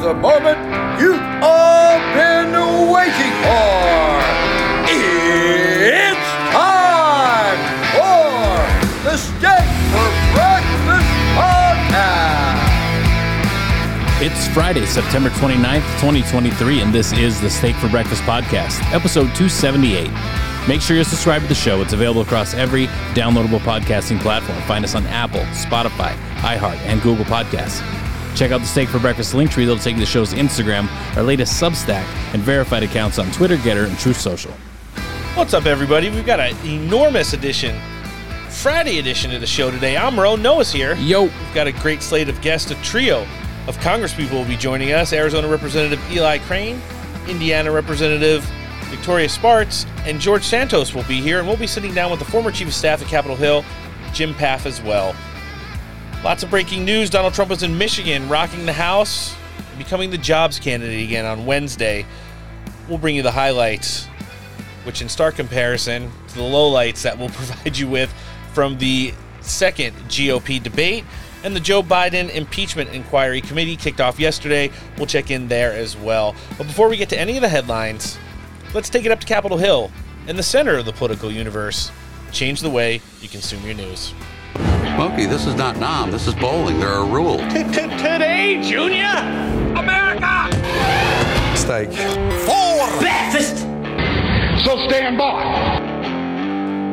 the moment you've all been waiting for. It's time for the Steak for Breakfast podcast. It's Friday, September 29th, 2023, and this is the Steak for Breakfast podcast, episode 278. Make sure you're subscribed to the show. It's available across every downloadable podcasting platform. Find us on Apple, Spotify, iHeart, and Google Podcasts. Check out the Steak for Breakfast Linktree. That'll take you to the show's Instagram, our latest Substack, and verified accounts on Twitter, GETTR, and Truth Social. What's up, everybody? We've got an enormous edition, Friday edition of the show today. I'm Ro. Noah's here. Yo, We've got a great slate of guests. A trio of congresspeople will be joining us. Arizona Representative Eli Crane, Indiana Representative Victoria Spartz, and George Santos will be here. And we'll be sitting down with the former Chief of Staff at Capitol Hill, Jim Pfaff, as well. Lots of breaking news. Donald Trump was in Michigan, rocking the House, becoming the jobs candidate again on Wednesday. We'll bring you the highlights, which in stark comparison to the lowlights that we'll provide you with from the second GOP debate and the Joe Biden impeachment inquiry committee kicked off yesterday. We'll check in there as well. But before we get to any of the headlines, let's take it up to Capitol Hill in the center of the political universe. Change the way you consume your news. Smokey, this is not Nam. This is bowling. There are rules. Today, Junior! America! steak. Breakfast! So stand by.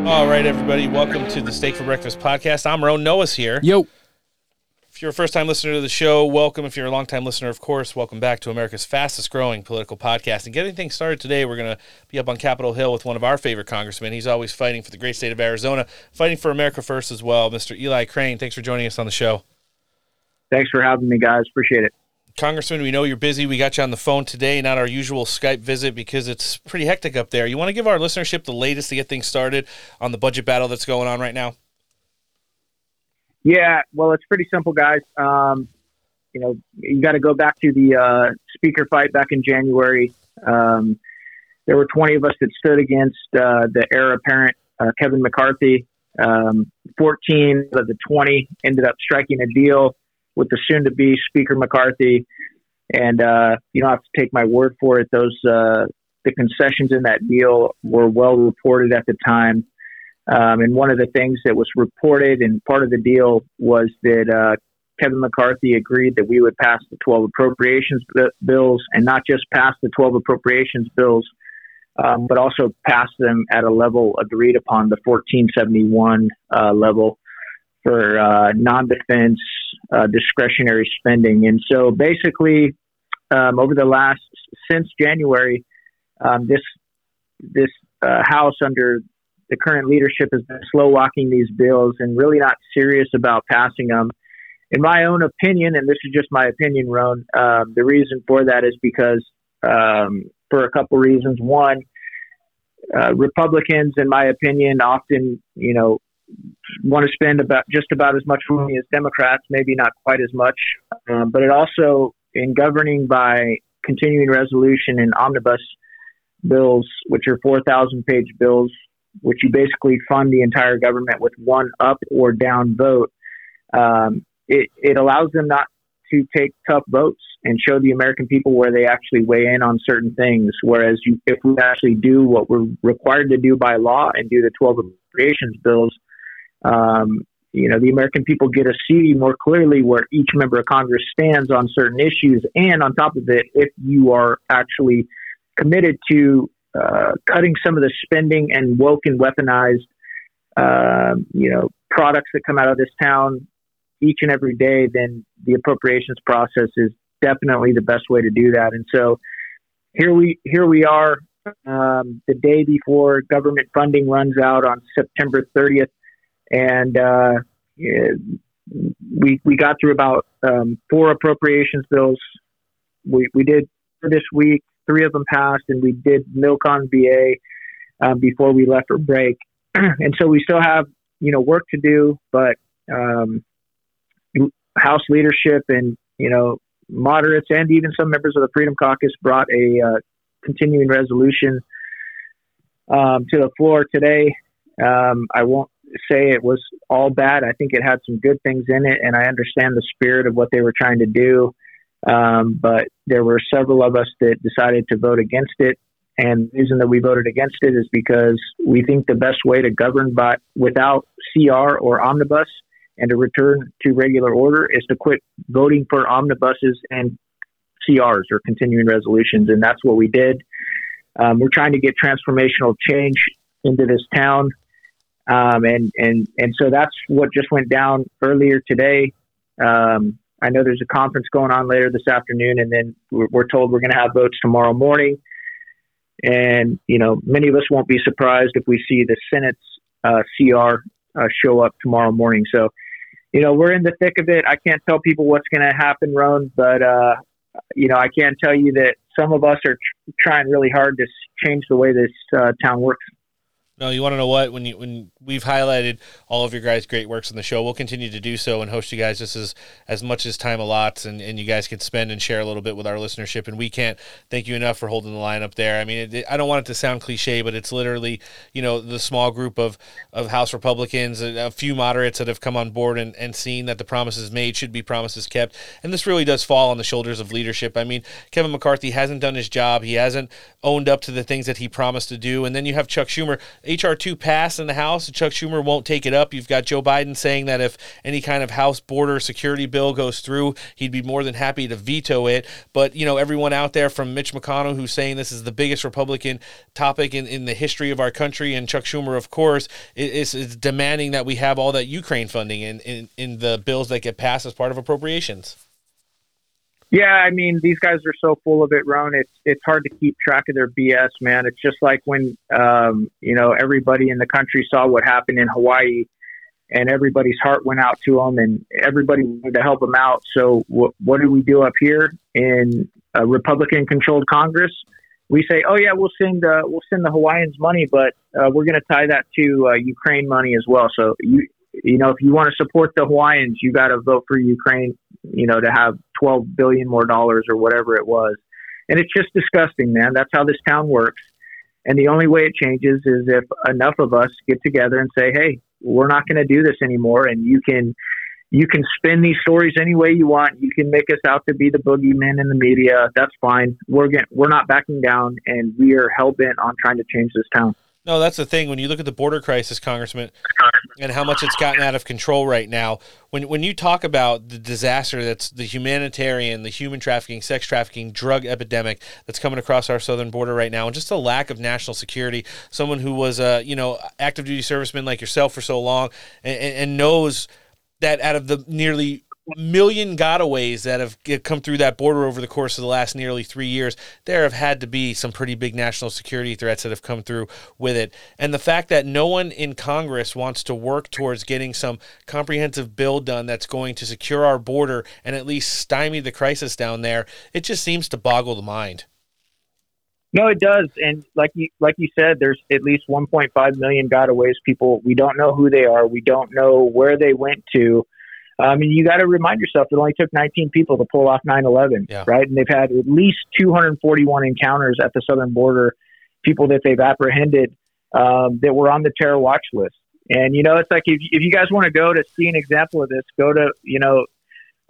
All right, everybody, welcome to the Steak for Breakfast podcast. I'm Ron Noah's here. yo, If you're a first time listener to the show, welcome. If you're a long time listener, of course, welcome back to America's fastest growing political podcast. And getting things started today, we're going to be up on Capitol Hill with one of our favorite congressmen. He's always fighting for the great state of Arizona, fighting for America first as well. Mr. Eli Crane, thanks for joining us on the show. Thanks for having me, guys. Appreciate it. Congressman, we know you're busy. We got you on the phone today, not our usual Skype visit because it's pretty hectic up there. You want to give our listenership the latest to get things started on the budget battle that's going on right now? Yeah, well, it's pretty simple, guys. Um, you know, you got to go back to the uh, speaker fight back in January. Um, there were 20 of us that stood against uh, the heir apparent uh, Kevin McCarthy. Um, 14 of the 20 ended up striking a deal with the soon-to-be Speaker McCarthy. And uh, you don't have to take my word for it; those uh, the concessions in that deal were well reported at the time. Um, and one of the things that was reported and part of the deal was that uh, Kevin McCarthy agreed that we would pass the 12 appropriations b- bills and not just pass the 12 appropriations bills, um, but also pass them at a level agreed upon, the 1471 uh, level for uh, non defense uh, discretionary spending. And so basically, um, over the last, since January, um, this, this uh, House under the current leadership has been slow walking these bills and really not serious about passing them. In my own opinion, and this is just my opinion, Roan, um, the reason for that is because um, for a couple reasons. One, uh, Republicans, in my opinion, often you know want to spend about just about as much money as Democrats, maybe not quite as much, um, but it also in governing by continuing resolution and omnibus bills, which are 4,000 page bills, which you basically fund the entire government with one up or down vote. Um, it, it allows them not to take tough votes and show the American people where they actually weigh in on certain things. Whereas you, if we actually do what we're required to do by law and do the 12 appropriations bills, um, you know, the American people get to see more clearly where each member of Congress stands on certain issues. And on top of it, if you are actually committed to uh, cutting some of the spending and woke and weaponized, uh, you know, products that come out of this town each and every day, then the appropriations process is definitely the best way to do that. And so here we here we are, um, the day before government funding runs out on September 30th, and uh, we we got through about um, four appropriations bills. We we did this week. Three of them passed, and we did MilCon VA um, before we left for break. and so we still have you know work to do, but um, House leadership and you know moderates and even some members of the Freedom Caucus brought a uh, continuing resolution um, to the floor today. Um, I won't say it was all bad. I think it had some good things in it, and I understand the spirit of what they were trying to do. Um, but there were several of us that decided to vote against it. And the reason that we voted against it is because we think the best way to govern by without CR or omnibus and to return to regular order is to quit voting for omnibuses and CRs or continuing resolutions. And that's what we did. Um, we're trying to get transformational change into this town. Um, and, and, and so that's what just went down earlier today. Um, I know there's a conference going on later this afternoon, and then we're, we're told we're going to have votes tomorrow morning. And, you know, many of us won't be surprised if we see the Senate's uh, CR uh, show up tomorrow morning. So, you know, we're in the thick of it. I can't tell people what's going to happen, Roan, but, uh, you know, I can tell you that some of us are tr- trying really hard to change the way this uh, town works. No, you want to know what? When you when we've highlighted all of your guys' great works on the show, we'll continue to do so and host you guys just as as much as time allots, and, and you guys can spend and share a little bit with our listenership. And we can't thank you enough for holding the line up there. I mean, it, I don't want it to sound cliche, but it's literally you know the small group of of House Republicans, a, a few moderates that have come on board and, and seen that the promises made should be promises kept, and this really does fall on the shoulders of leadership. I mean, Kevin McCarthy hasn't done his job. He hasn't owned up to the things that he promised to do, and then you have Chuck Schumer HR two passed in the House, and Chuck Schumer won't take it up. You've got Joe Biden saying that if any kind of House border security bill goes through, he'd be more than happy to veto it. But you know, everyone out there from Mitch McConnell who's saying this is the biggest Republican topic in, in the history of our country, and Chuck Schumer, of course, is, is demanding that we have all that Ukraine funding in, in, in the bills that get passed as part of appropriations. Yeah, I mean, these guys are so full of it, Roan. It's it's hard to keep track of their BS, man. It's just like when um, you know everybody in the country saw what happened in Hawaii, and everybody's heart went out to them, and everybody wanted to help them out. So wh- what do we do up here in a Republican-controlled Congress? We say, oh yeah, we'll send uh, we'll send the Hawaiians money, but uh, we're going to tie that to uh, Ukraine money as well. So you you know, if you want to support the Hawaiians, you got to vote for Ukraine, you know, to have 12 billion more dollars or whatever it was. And it's just disgusting, man. That's how this town works. And the only way it changes is if enough of us get together and say, "Hey, we're not going to do this anymore." And you can you can spin these stories any way you want. You can make us out to be the boogeyman in the media. That's fine. We're get, we're not backing down, and we are hell bent on trying to change this town. No, that's the thing. When you look at the border crisis, Congressman, and how much it's gotten out of control right now, when when you talk about the disaster that's the humanitarian, the human trafficking, sex trafficking, drug epidemic that's coming across our southern border right now, and just a lack of national security, someone who was a you know active duty serviceman like yourself for so long and, and knows that out of the nearly million gotaways that have come through that border over the course of the last nearly three years, there have had to be some pretty big national security threats that have come through with it. And the fact that no one in Congress wants to work towards getting some comprehensive bill done that's going to secure our border and at least stymie the crisis down there, it just seems to boggle the mind. No, it does, and like you like you said, there's at least 1.5 million gotaways. People, we don't know who they are. We don't know where they went to. I mean, you got to remind yourself it only took 19 people to pull off 9/11, yeah. right? And they've had at least 241 encounters at the southern border, people that they've apprehended um, that were on the terror watch list. And you know, it's like if if you guys want to go to see an example of this, go to you know,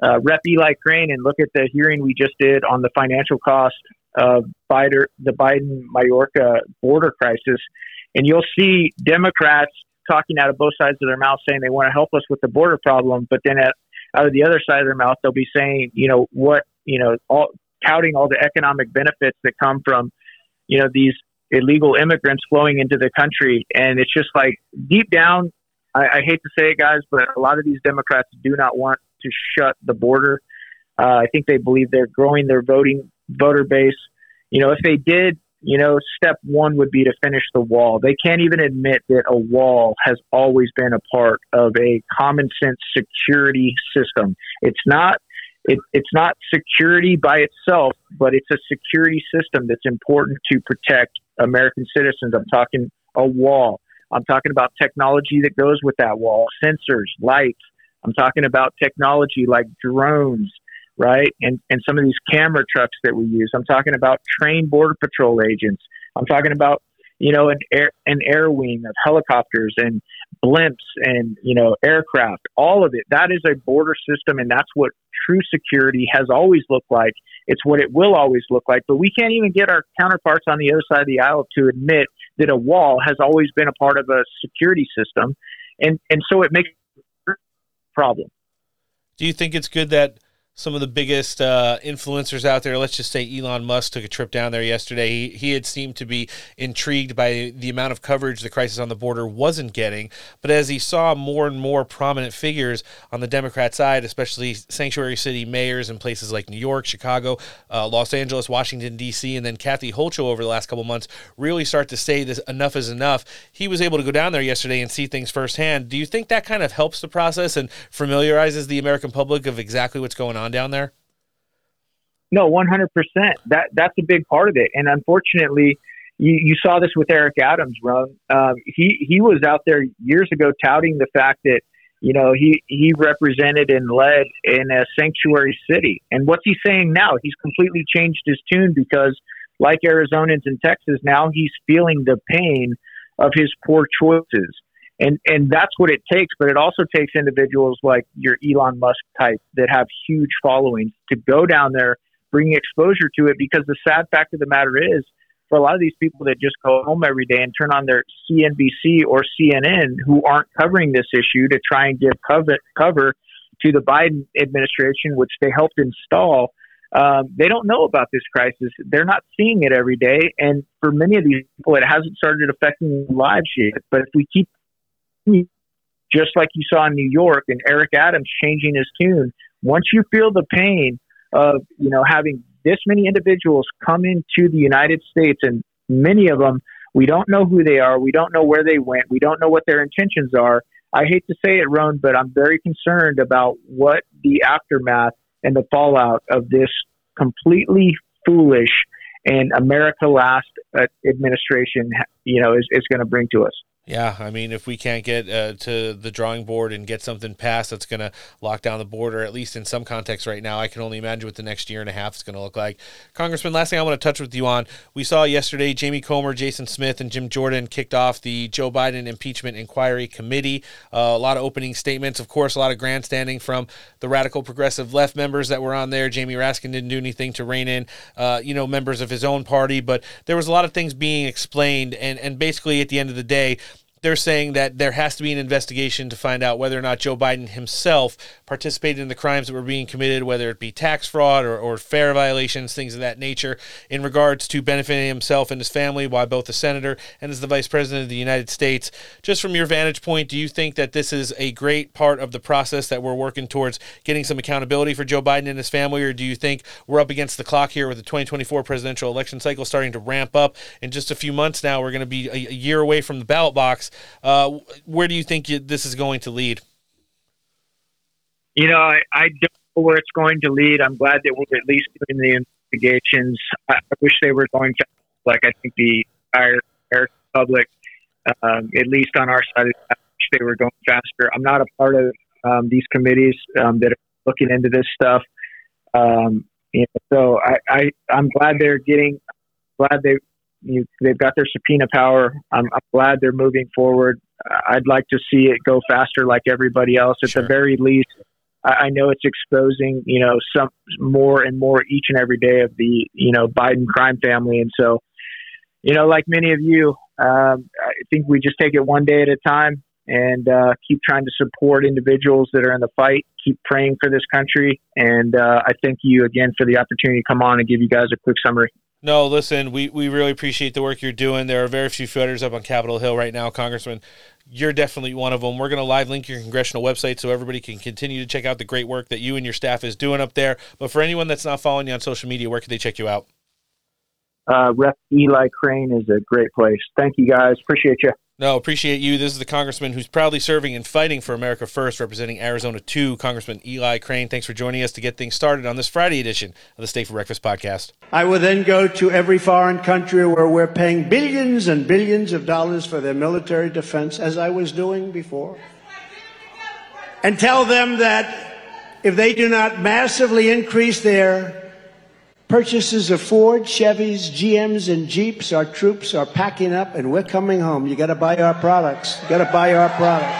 uh, Rep Eli Crane and look at the hearing we just did on the financial cost of Biden, the Biden Mayorkas border crisis, and you'll see Democrats talking out of both sides of their mouth saying they want to help us with the border problem, but then at, out of the other side of their mouth they'll be saying, you know, what, you know, all touting all the economic benefits that come from, you know, these illegal immigrants flowing into the country, and it's just like deep down, I, I hate to say it, guys, but a lot of these Democrats do not want to shut the border. Uh, I think they believe they're growing their voting voter base. You know, if they did you know, step one would be to finish the wall. They can't even admit that a wall has always been a part of a common sense security system. It's not it, it's not security by itself, but it's a security system that's important to protect American citizens. I'm talking a wall. I'm talking about technology that goes with that wall, sensors, lights. I'm talking about technology like drones, right? And and some of these camera trucks that we use. I'm talking about trained border patrol agents. I'm talking about you know an air an air wing of helicopters and blimps and you know aircraft. All of it. That is a border system, and that's what true security has always looked like. It's what it will always look like. But we can't even get our counterparts on the other side of the aisle to admit that a wall has always been a part of a security system. And, and so it makes problem. Do you think it's good that some of the biggest uh, influencers out there. Let's just say Elon Musk took a trip down there yesterday. He, he had seemed to be intrigued by the amount of coverage the crisis on the border wasn't getting. But as he saw more and more prominent figures on the Democrat side, especially sanctuary city mayors in places like New York, Chicago, uh, Los Angeles, Washington, D.C., and then Kathy Hochul over the last couple months really start to say this enough is enough. He was able to go down there yesterday and see things firsthand. Do you think that kind of helps the process and familiarizes the American public of exactly what's going on? On down there? No, one hundred percent. That that's a big part of it, and unfortunately, you, you saw this with Eric Adams. Run, um, he he was out there years ago touting the fact that you know he he represented and led in a sanctuary city, and what's he saying now? He's completely changed his tune because, like Arizonans in Texas, now he's feeling the pain of his poor choices and and that's what it takes. But it also takes individuals like your Elon Musk type that have huge followings to go down there, bring exposure to it. Because the sad fact of the matter is, for a lot of these people that just go home every day and turn on their CNBC or CNN, who aren't covering this issue to try and give cover cover to the Biden administration, which they helped install. Um, they don't know about this crisis. They're not seeing it every day. And for many of these people, it hasn't started affecting lives yet. But if we keep just like you saw in New York and Eric Adams changing his tune. Once you feel the pain of, you know, having this many individuals come into the United States and many of them, we don't know who they are. We don't know where they went. We don't know what their intentions are. I hate to say it, Ron, but I'm very concerned about what the aftermath and the fallout of this completely foolish and America last uh, administration, you know, is, is going to bring to us. Yeah, I mean, if we can't get uh, to the drawing board and get something passed that's going to lock down the border, at least in some context right now, I can only imagine what the next year and a half is going to look like. Congressman, last thing I want to touch with you on we saw yesterday Jamie Comer, Jason Smith, and Jim Jordan kicked off the Joe Biden Impeachment Inquiry Committee. Uh, a lot of opening statements, of course, a lot of grandstanding from the radical progressive left members that were on there. Jamie Raskin didn't do anything to rein in, uh, you know, members of his own party, but there was a lot of things being explained, and, and basically at the end of the day, they're saying that there has to be an investigation to find out whether or not Joe Biden himself participated in the crimes that were being committed, whether it be tax fraud or, or FARA violations, things of that nature, in regards to benefiting himself and his family while both a senator and as the vice president of the United States. Just from your vantage point, do you think that this is a great part of the process that we're working towards getting some accountability for Joe Biden and his family, or do you think we're up against the clock here with the 2024 presidential election cycle starting to ramp up? In just a few months now, we're going to be a, a year away from the ballot box. Uh, where do you think you, this is going to lead? You know, I, I don't know where it's going to lead. I'm glad that we're at least doing the investigations. I, I wish they were going to, like I think the entire public, um, at least on our side, I wish they were going faster. I'm not a part of um, these committees um, that are looking into this stuff. Um, you know, so I, I, I'm glad they're getting, glad they you, they've got their subpoena power. I'm, I'm, glad they're moving forward. I'd like to see it go faster, like everybody else. At sure. the very least, I, I know it's exposing, you know, some more and more each and every day of the, you know, Biden crime family. And so, you know, like many of you, um, I think we just take it one day at a time and uh, keep trying to support individuals that are in the fight. Keep praying for this country, and uh, I thank you again for the opportunity to come on and give you guys a quick summary. No, listen, we, we really appreciate the work you're doing. There are very few fighters up on Capitol Hill right now, Congressman. You're definitely one of them. We're going to live link your congressional website so everybody can continue to check out the great work that you and your staff is doing up there. But for anyone that's not following you on social media, where can they check you out? Uh, Rep Eli Crane is a great place. Thank you, guys. Appreciate you. No, appreciate you. This is the congressman who's proudly serving and fighting for America First, representing Arizona 2, Congressman Eli Crane. Thanks for joining us to get things started on this Friday edition of the Steak for Breakfast podcast. I will then go to every foreign country where we're paying billions and billions of dollars for their military defense, as I was doing before, and tell them that if they do not massively increase their Purchases of Ford, Chevys, GMs, and Jeeps. Our troops are packing up and we're coming home. You got to buy our products. You got to buy our products.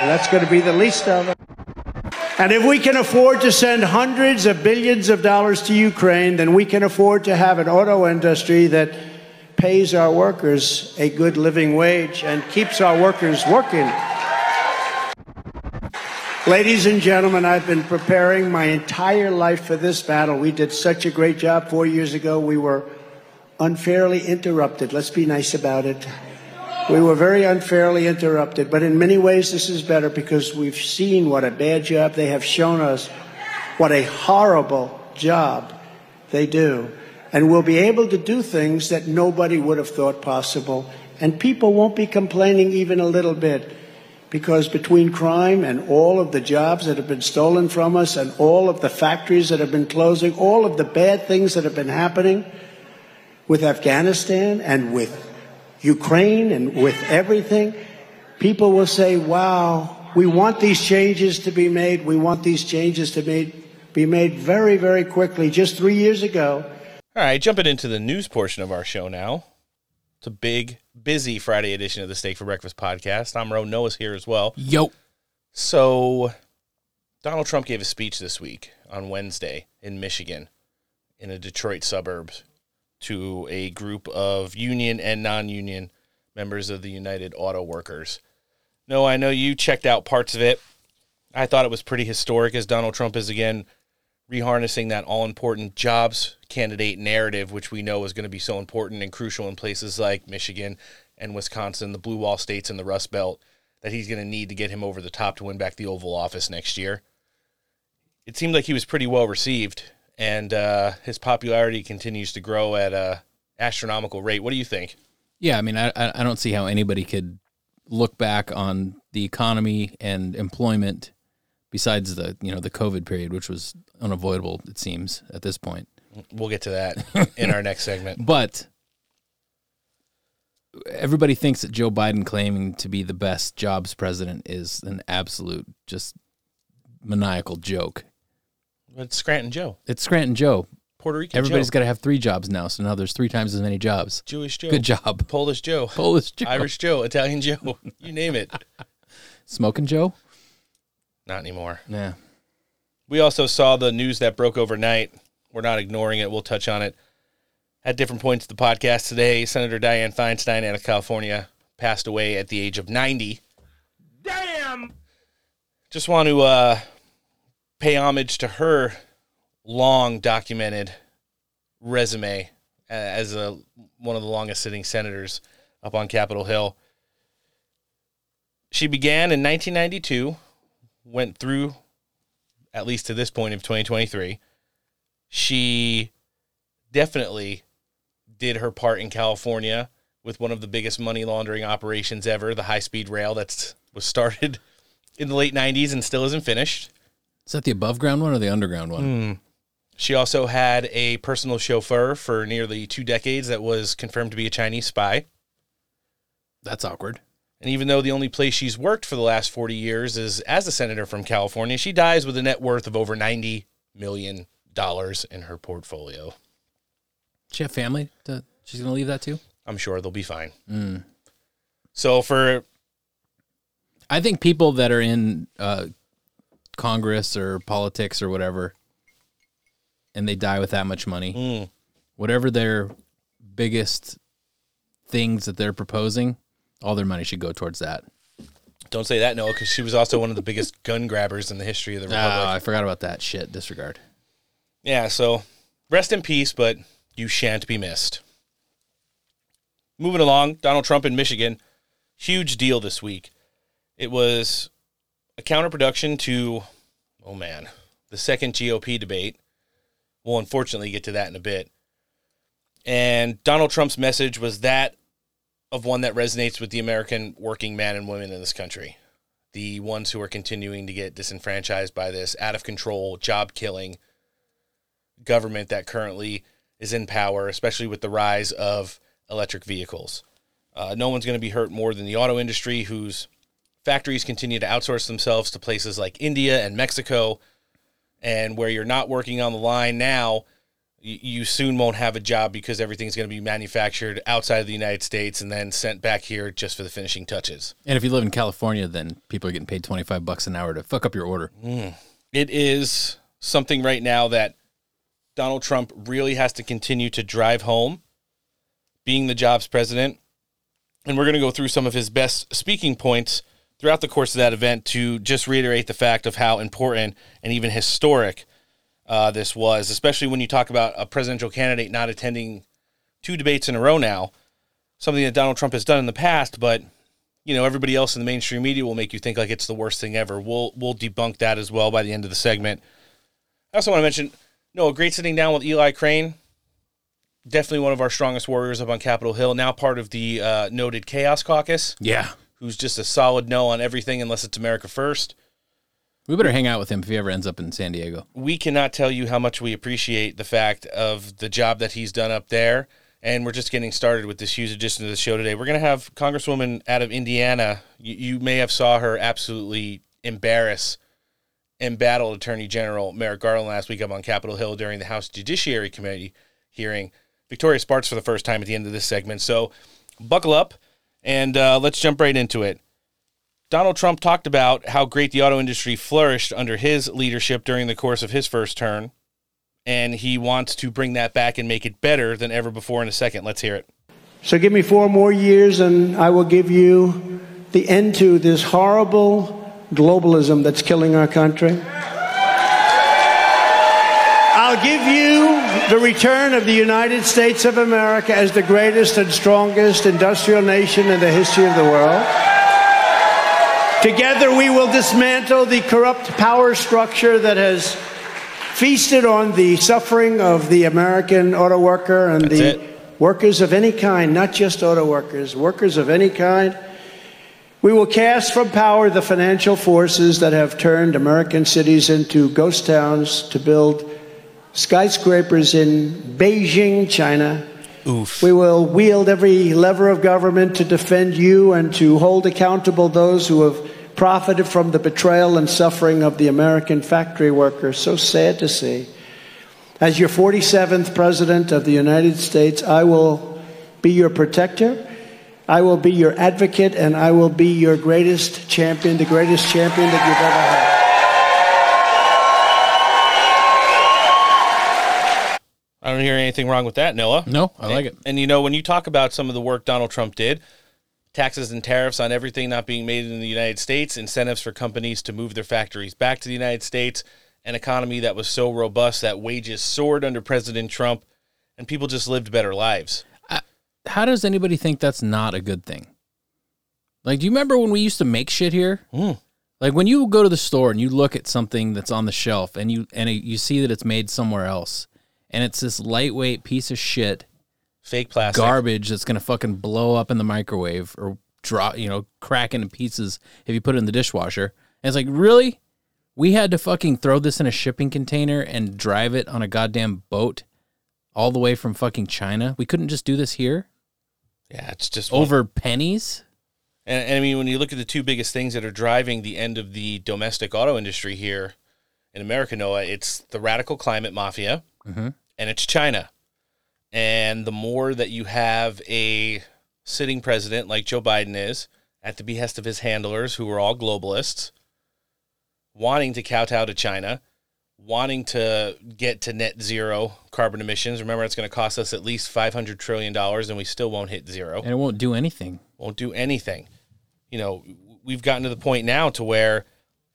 And that's going to be the least of it. And if we can afford to send hundreds of billions of dollars to Ukraine, then we can afford to have an auto industry that pays our workers a good living wage and keeps our workers working. Ladies and gentlemen, I've been preparing my entire life for this battle. We did such a great job four years ago. We were unfairly interrupted. Let's be nice about it. We were very unfairly interrupted, but in many ways this is better because we've seen what a bad job they have shown us, what a horrible job they do. And we'll be able to do things that nobody would have thought possible. And people won't be complaining even a little bit because between crime and all of the jobs that have been stolen from us and all of the factories that have been closing, all of the bad things that have been happening with Afghanistan and with Ukraine and with everything, people will say, wow, we want these changes to be made. We want these changes to be, be made very, very quickly. Just three years ago. All right, jumping into the news portion of our show now. It's a big, busy Friday edition of the Steak for Breakfast podcast. I'm Ro. Noah's here as well. Yo. So, Donald Trump gave a speech this week on Wednesday in Michigan, in a Detroit suburb, to a group of union and non union members of the United Auto Workers. No, I know you checked out parts of it. I thought it was pretty historic as Donald Trump is again reharnessing that all important jobs candidate narrative, which we know is going to be so important and crucial in places like Michigan and Wisconsin, the blue wall states and the Rust Belt, that he's going to need to get him over the top to win back the Oval Office next year. It seemed like he was pretty well received and uh, his popularity continues to grow at a astronomical rate. What do you think? Yeah, I mean, I I don't see how anybody could look back on the economy and employment besides the you know the COVID period, which was unavoidable. It seems at this point. We'll get to that in our next segment. But everybody thinks that Joe Biden claiming to be the best jobs president is an absolute just maniacal joke. It's Scranton Joe. It's Scranton Joe. Puerto Rican Everybody's got to have three jobs now, so now there's three times as many jobs. Jewish Joe. Good job. Polish Joe. Polish Joe. Irish Joe. Italian Joe. You name it. Smoking Joe? Not anymore. Yeah. We also saw the news that broke overnight. We're not ignoring it. We'll touch on it at different points of the podcast today. Senator Dianne Feinstein out of California passed away at the age of 90. Damn! Just want to uh, pay homage to her long documented resume uh, as a one of the longest sitting senators up on Capitol Hill. She began in 1992, went through at least to this point of 2023. She definitely did her part in California with one of the biggest money laundering operations ever, the high speed rail that was started in the late 90s and still isn't finished. Is that the above ground one or the underground one? Hmm. She also had a personal chauffeur for nearly two decades that was confirmed to be a Chinese spy. That's awkward. And even though the only place she's worked for the last 40 years is as a senator from California, she dies with a net worth of over $90 million in her portfolio. She have family? To, she's going to leave that too? I'm sure they'll be fine. So for I think people that are in uh, Congress or politics or whatever, and they die with that much money, Mm. whatever their biggest things that they're proposing, all their money should go towards that. don't say that, Noah, because she was also one of the biggest gun grabbers in the history of the Oh, Republic. I forgot about that shit. Disregard. Yeah, so rest in peace, but you shan't be missed. Moving along, Donald Trump in Michigan, huge deal this week. It was a counterproduction to, oh man, the second GOP debate. We'll unfortunately get to that in a bit. And Donald Trump's message was that of one that resonates with the American working man and women in this country. The ones who are continuing to get disenfranchised by this out of control, job killing, government that currently is in power, especially with the rise of electric vehicles. Uh, no one's going to be hurt more than the auto industry, whose factories continue to outsource themselves to places like India and Mexico, and where you're not working on the line now, you soon won't have a job because everything's going to be manufactured outside of the United States and then sent back here just for the finishing touches. And if you live in California, then people are getting paid 25 bucks an hour to fuck up your order. Mm. it is something right now that Donald Trump really has to continue to drive home being the jobs president. And we're going to go through some of his best speaking points throughout the course of that event to just reiterate the fact of how important and even historic uh, this was, especially when you talk about a presidential candidate not attending two debates in a row now, something that Donald Trump has done in the past, but you know everybody else in the mainstream media will make you think like it's the worst thing ever. We'll we'll debunk that as well by the end of the segment. I also want to mention, no, a great sitting down with Eli Crane, definitely one of our strongest warriors up on Capitol Hill, now part of the uh, noted Chaos Caucus, Yeah. who's just a solid no on everything unless it's America first. We better hang out with him if he ever ends up in San Diego. we cannot tell you how much we appreciate the fact of the job that he's done up there. And we're just getting started with this huge addition to the show today. We're going to have Congresswoman out of Indiana. You, you may have saw her absolutely embarrass embattled Attorney General Merrick Garland last week up on Capitol Hill during the House Judiciary Committee hearing. Victoria Spartz for the first time at the end of this segment. So buckle up and uh, let's jump right into it. Donald Trump talked about how great the auto industry flourished under his leadership during the course of his first term, and he wants to bring that back and make it better than ever before in a second. Let's hear it. So give me four more years and I will give you the end to this horrible globalism that's killing our country. I'll give you the return of the United States of America as the greatest and strongest industrial nation in the history of the world. Together, we will dismantle the corrupt power structure that has feasted on the suffering of the American auto worker and That's the it. workers of any kind, not just auto workers, workers of any kind. We will cast from power the financial forces that have turned American cities into ghost towns to build skyscrapers in Beijing, China. Oof. We will wield every lever of government to defend you and to hold accountable those who have profited from the betrayal and suffering of the American factory workers. So sad to see. As your 47th President of the United States, I will be your protector. I will be your advocate, and I will be your greatest champion, the greatest champion that you've ever had. I don't hear anything wrong with that, Noah. No, I like it. And you know, when you talk about some of the work Donald Trump did, taxes and tariffs on everything not being made in the United States, incentives for companies to move their factories back to the United States, an economy that was so robust that wages soared under President Trump, and people just lived better lives. How does anybody think that's not a good thing? Like, do you remember when we used to make shit here? Mm. Like when you go to the store and you look at something that's on the shelf and you and you see that it's made somewhere else, and it's this lightweight piece of shit Fake plastic. garbage that's gonna fucking blow up in the microwave or drop, you know, crack into pieces if you put it in the dishwasher. And it's like, really? We had to fucking throw this in a shipping container and drive it on a goddamn boat all the way from fucking China. We couldn't just do this here Yeah, it's just one- over pennies. And, and I mean, when you look at the two biggest things that are driving the end of the domestic auto industry here in America, Noah, it's the radical climate mafia Mhm. and it's China. And the more that you have a sitting president like Joe Biden is, at the behest of his handlers, who are all globalists, wanting to kowtow to China, wanting to get to net zero carbon emissions. Remember, it's going to cost us at least $500 trillion and we still won't hit zero And it won't do anything. won't do anything. You know, we've gotten to the point now to where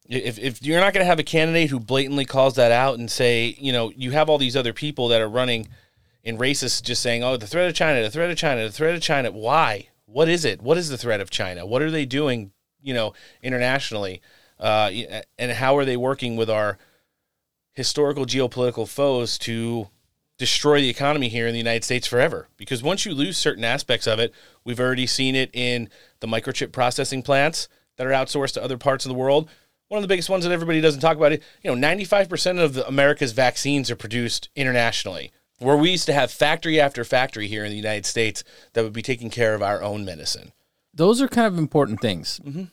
if, if you're not going to have a candidate who blatantly calls that out and say, you know, you have all these other people that are running in races just saying, oh, the threat of China, the threat of China, the threat of China. Why? What is it? What is the threat of China? What are they doing, you know, internationally? Uh, and how are they working with our historical geopolitical foes to destroy the economy here in the United States forever. Because once you lose certain aspects of it, we've already seen it in the microchip processing plants that are outsourced to other parts of the world. One of the biggest ones that everybody doesn't talk about it, you know, 95% of America's vaccines are produced internationally. Where we used to have factory after factory here in the United States that would be taking care of our own medicine. Those are kind of important things. Mm-hmm.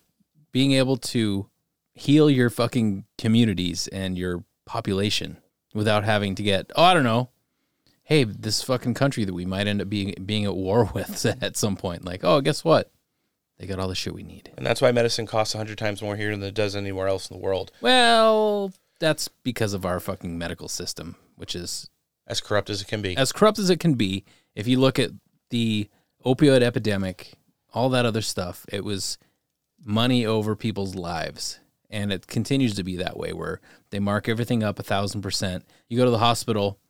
Being able to heal your fucking communities and your population without having to get, oh, I don't know, hey, this fucking country that we might end up being being at war with at some point. Like, oh, guess what? They got all the shit we need. And that's why medicine costs 100 times more here than it does anywhere else in the world. Well, that's because of our fucking medical system, which is As corrupt as it can be. as corrupt as it can be. If you look at the opioid epidemic, all that other stuff, it was money over people's lives. And it continues to be that way where they mark everything up a thousand percent. You go to the hospital,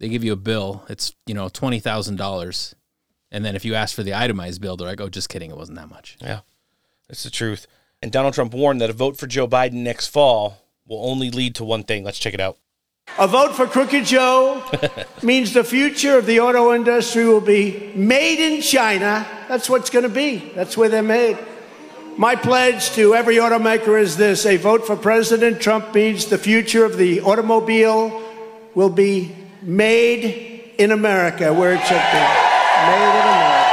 they give you a bill, it's, you know, twenty thousand dollars. And then if you ask for the itemized bill, they're like, Oh, just kidding, it wasn't that much. Yeah, that's the truth. And Donald Trump warned that a vote for Joe Biden next fall will only lead to one thing. Let's check it out. A vote for Crooked Joe means the future of the auto industry will be made in China. That's what's going to be. That's where they're made. My pledge to every automaker is this a vote for President Trump means the future of the automobile will be made in America, where it should be. Made in America.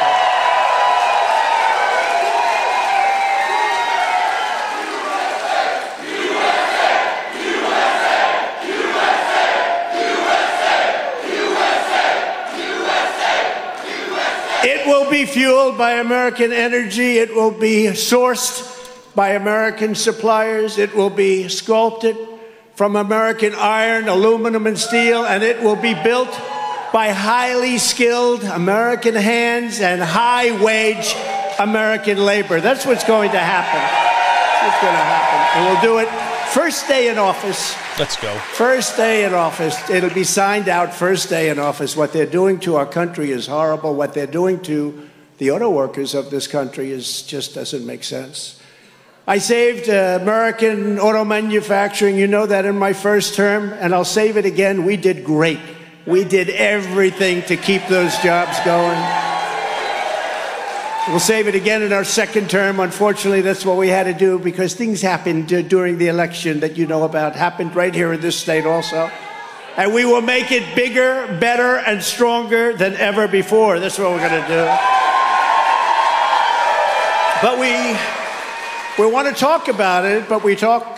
It will be fueled by American energy. It will be sourced by American suppliers. It will be sculpted from American iron, aluminum, and steel. And it will be built by highly skilled American hands and high wage American labor. That's what's going to happen. That's what's going to happen. And we'll do it first day in office. Let's go. First day in office, it'll be signed out first day in office. What they're doing to our country is horrible. What they're doing to the auto workers of this country is just doesn't make sense. I saved uh, American auto manufacturing, you know that in my first term, and I'll save it again. We did great. We did everything to keep those jobs going. We'll save it again in our second term. Unfortunately, that's what we had to do because things happened uh, during the election that you know about, happened right here in this state also. And we will make it bigger, better, and stronger than ever before. That's what we're going to do. But we, we want to talk about it, but we talk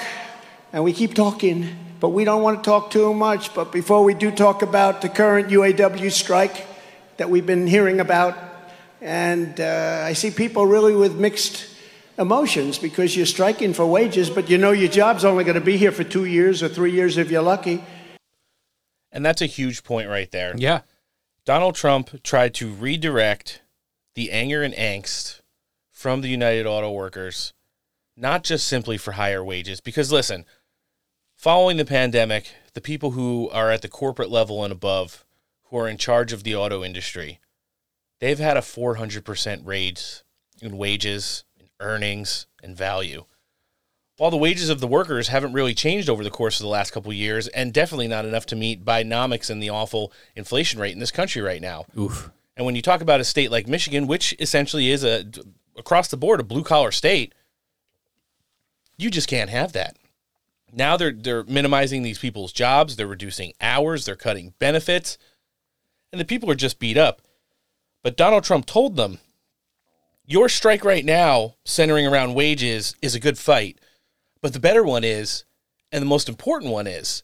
and we keep talking, but we don't want to talk too much. But before we do talk about the current UAW strike that we've been hearing about, and uh, I see people really with mixed emotions because you're striking for wages, but you know your job's only going to be here for two years or three years if you're lucky. And that's a huge point right there. Yeah. Donald Trump tried to redirect the anger and angst from the United Auto Workers, not just simply for higher wages. Because listen, following the pandemic, the people who are at the corporate level and above, who are in charge of the auto industry, they've had a 400% raise in wages, in earnings, and value. While the wages of the workers haven't really changed over the course of the last couple of years, and definitely not enough to meet Bidenomics and the awful inflation rate in this country right now. Oof. And when you talk about a state like Michigan, which essentially is a across the board a blue collar state, you just can't have that. Now they're they're minimizing these people's jobs, they're reducing hours, they're cutting benefits, and the people are just beat up. But Donald Trump told them, your strike right now, centering around wages, is a good fight. But the better one is, and the most important one is,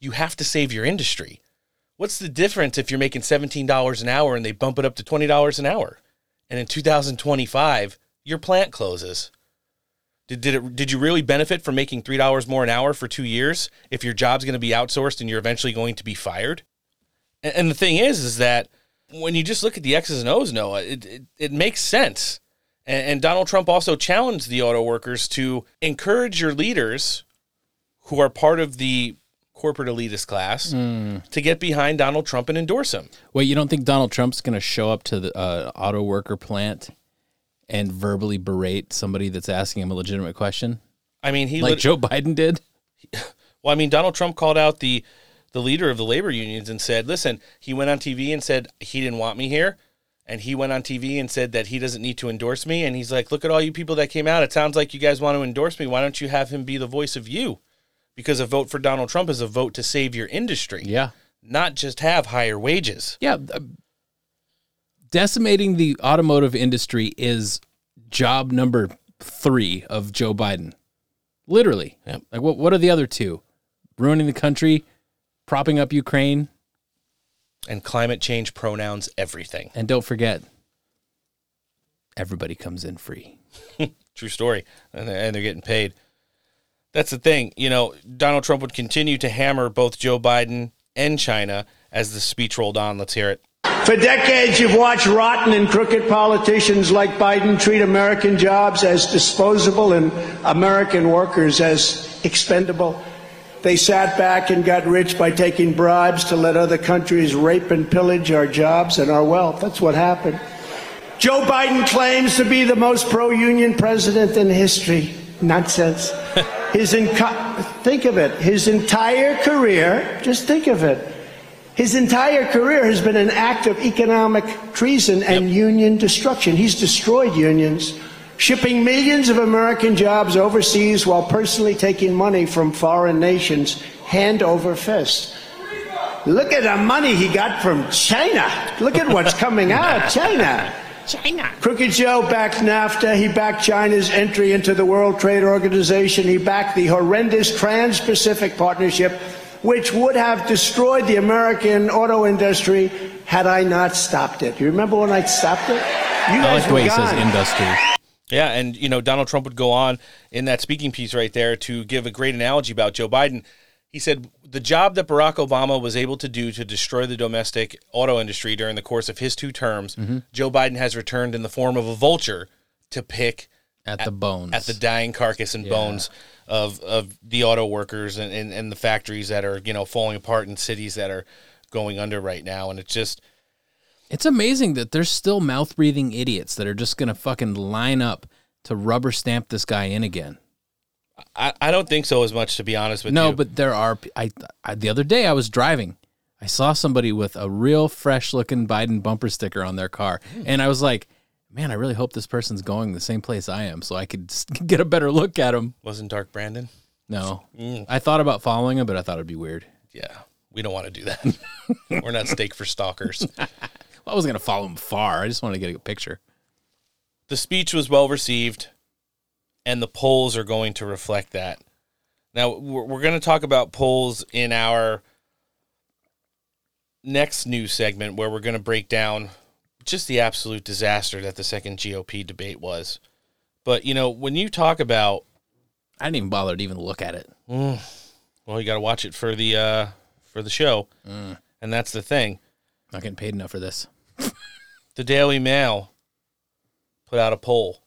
you have to save your industry. What's the difference if you're making $17 an hour and they bump it up to $20 an hour? And in 2025, your plant closes. Did, did, it, did you really benefit from making $3 more an hour for two years if your job's going to be outsourced and you're eventually going to be fired? And, and the thing is, is that when you just look at the X's and O's, Noah, it, it, it makes sense. And, and Donald Trump also challenged the auto workers to encourage your leaders who are part of the corporate elitist class to get behind Donald Trump and endorse him. Wait, you don't think Donald Trump's going to show up to the uh, auto worker plant and verbally berate somebody that's asking him a legitimate question, I mean, he like lit- Joe Biden did? well, I mean, Donald Trump called out the the leader of the labor unions and said, "Listen, he went on TV and said he didn't want me here." And he went on TV and said that he doesn't need to endorse me. And he's like, look at all you people that came out. It sounds like you guys want to endorse me. Why don't you have him be the voice of you? Because a vote for Donald Trump is a vote to save your industry, Yeah. not just have higher wages. Yeah. uh, Decimating the automotive industry is job number three of Joe Biden. Literally. Yep. Like, what, what are the other two? Ruining the country, propping up Ukraine, And climate change pronouns everything. and don't forget, everybody comes in free. True story. And they're, and they're getting paid. That's the thing. You know, Donald Trump would continue to hammer both Joe Biden and China as the speech rolled on. Let's hear it. For decades, you've watched rotten and crooked politicians like Biden treat American jobs as disposable and American workers as expendable. They sat back and got rich by taking bribes to let other countries rape and pillage our jobs and our wealth. That's what happened. Joe Biden claims to be the most pro union president in history. Nonsense. His enco- think of it. His entire career, just think of it. His entire career has been an act of economic treason and union destruction. He's destroyed unions, shipping millions of American jobs overseas while personally taking money from foreign nations hand over fist. Look at the money he got from China. Look at what's coming out of China. China. Crooked Joe backed NAFTA. He backed China's entry into the World Trade Organization. He backed the horrendous Trans Pacific Partnership, which would have destroyed the American auto industry had I not stopped it. You remember when I stopped it? You I guys like the were way he says industry. Yeah, and you know Donald Trump would go on in that speaking piece right there to give a great analogy about Joe Biden. He said the job that Barack Obama was able to do to destroy the domestic auto industry during the course of his two terms, mm-hmm. Joe Biden has returned in the form of a vulture to pick At the bones. at the dying carcass and bones of of the auto workers and, and, and the factories that are you know falling apart in cities that are going under right now, and it's just It's amazing that there's still mouth breathing idiots that are just gonna fucking line up to rubber stamp this guy in again. I, I don't think so as much to be honest with no, you. No, but there are. I, I the other day I was driving. I saw somebody with a real fresh looking Biden bumper sticker on their car, hmm. and I was like, "Man, I really hope this person's going the same place I am, so I could get a better look at him." wasn't Dark Brandon. No, mm. I thought about following him, but I thought it'd be weird. Yeah, we don't want to do that. We're not stake for stalkers. I wasn't gonna follow him far. I just wanted to get a picture. The speech was well received, and the polls are going to reflect that. Now, we're, we're going to talk about polls in our next news segment where we're going to break down just the absolute disaster that the second GOP debate was. But, you know, when you talk about, I didn't even bother to even look at it. well, you got to watch it for the uh, for the show, Mm. and that's the thing. Not getting paid enough for this. The Daily Mail put out a poll.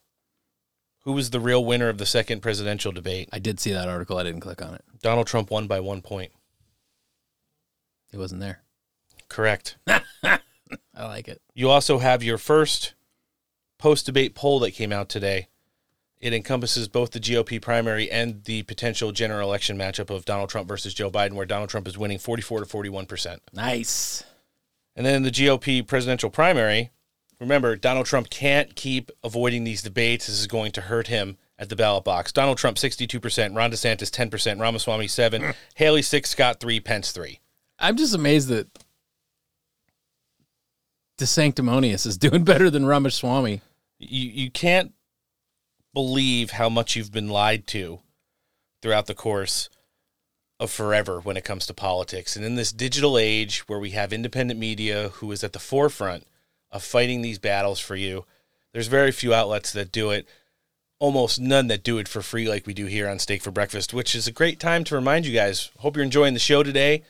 Who was the real winner of the second presidential debate? I did see that article. I didn't click on it. Donald Trump won by one point. It wasn't there. Correct. I like it. You also have your first post debate poll that came out today. It encompasses both the GOP primary and the potential general election matchup of Donald Trump versus Joe Biden, where Donald Trump is winning 44 to 41%. Nice. And then the GOP presidential primary, remember, Donald Trump can't keep avoiding these debates. This is going to hurt him at the ballot box. Donald Trump, 62%, Ron DeSantis, 10%, Ramaswamy, 7 Haley, 6 Scott, 3 Pence, 3 I'm just amazed that DeSanctimonious is doing better than Ramaswamy. you you can't believe how much you've been lied to throughout the course of forever when it comes to politics. And in this digital age where we have independent media who is at the forefront of fighting these battles for you, there's very few outlets that do it. Almost none that do it for free like we do here on Steak for Breakfast, which is a great time to remind you guys. Hope you're enjoying the show today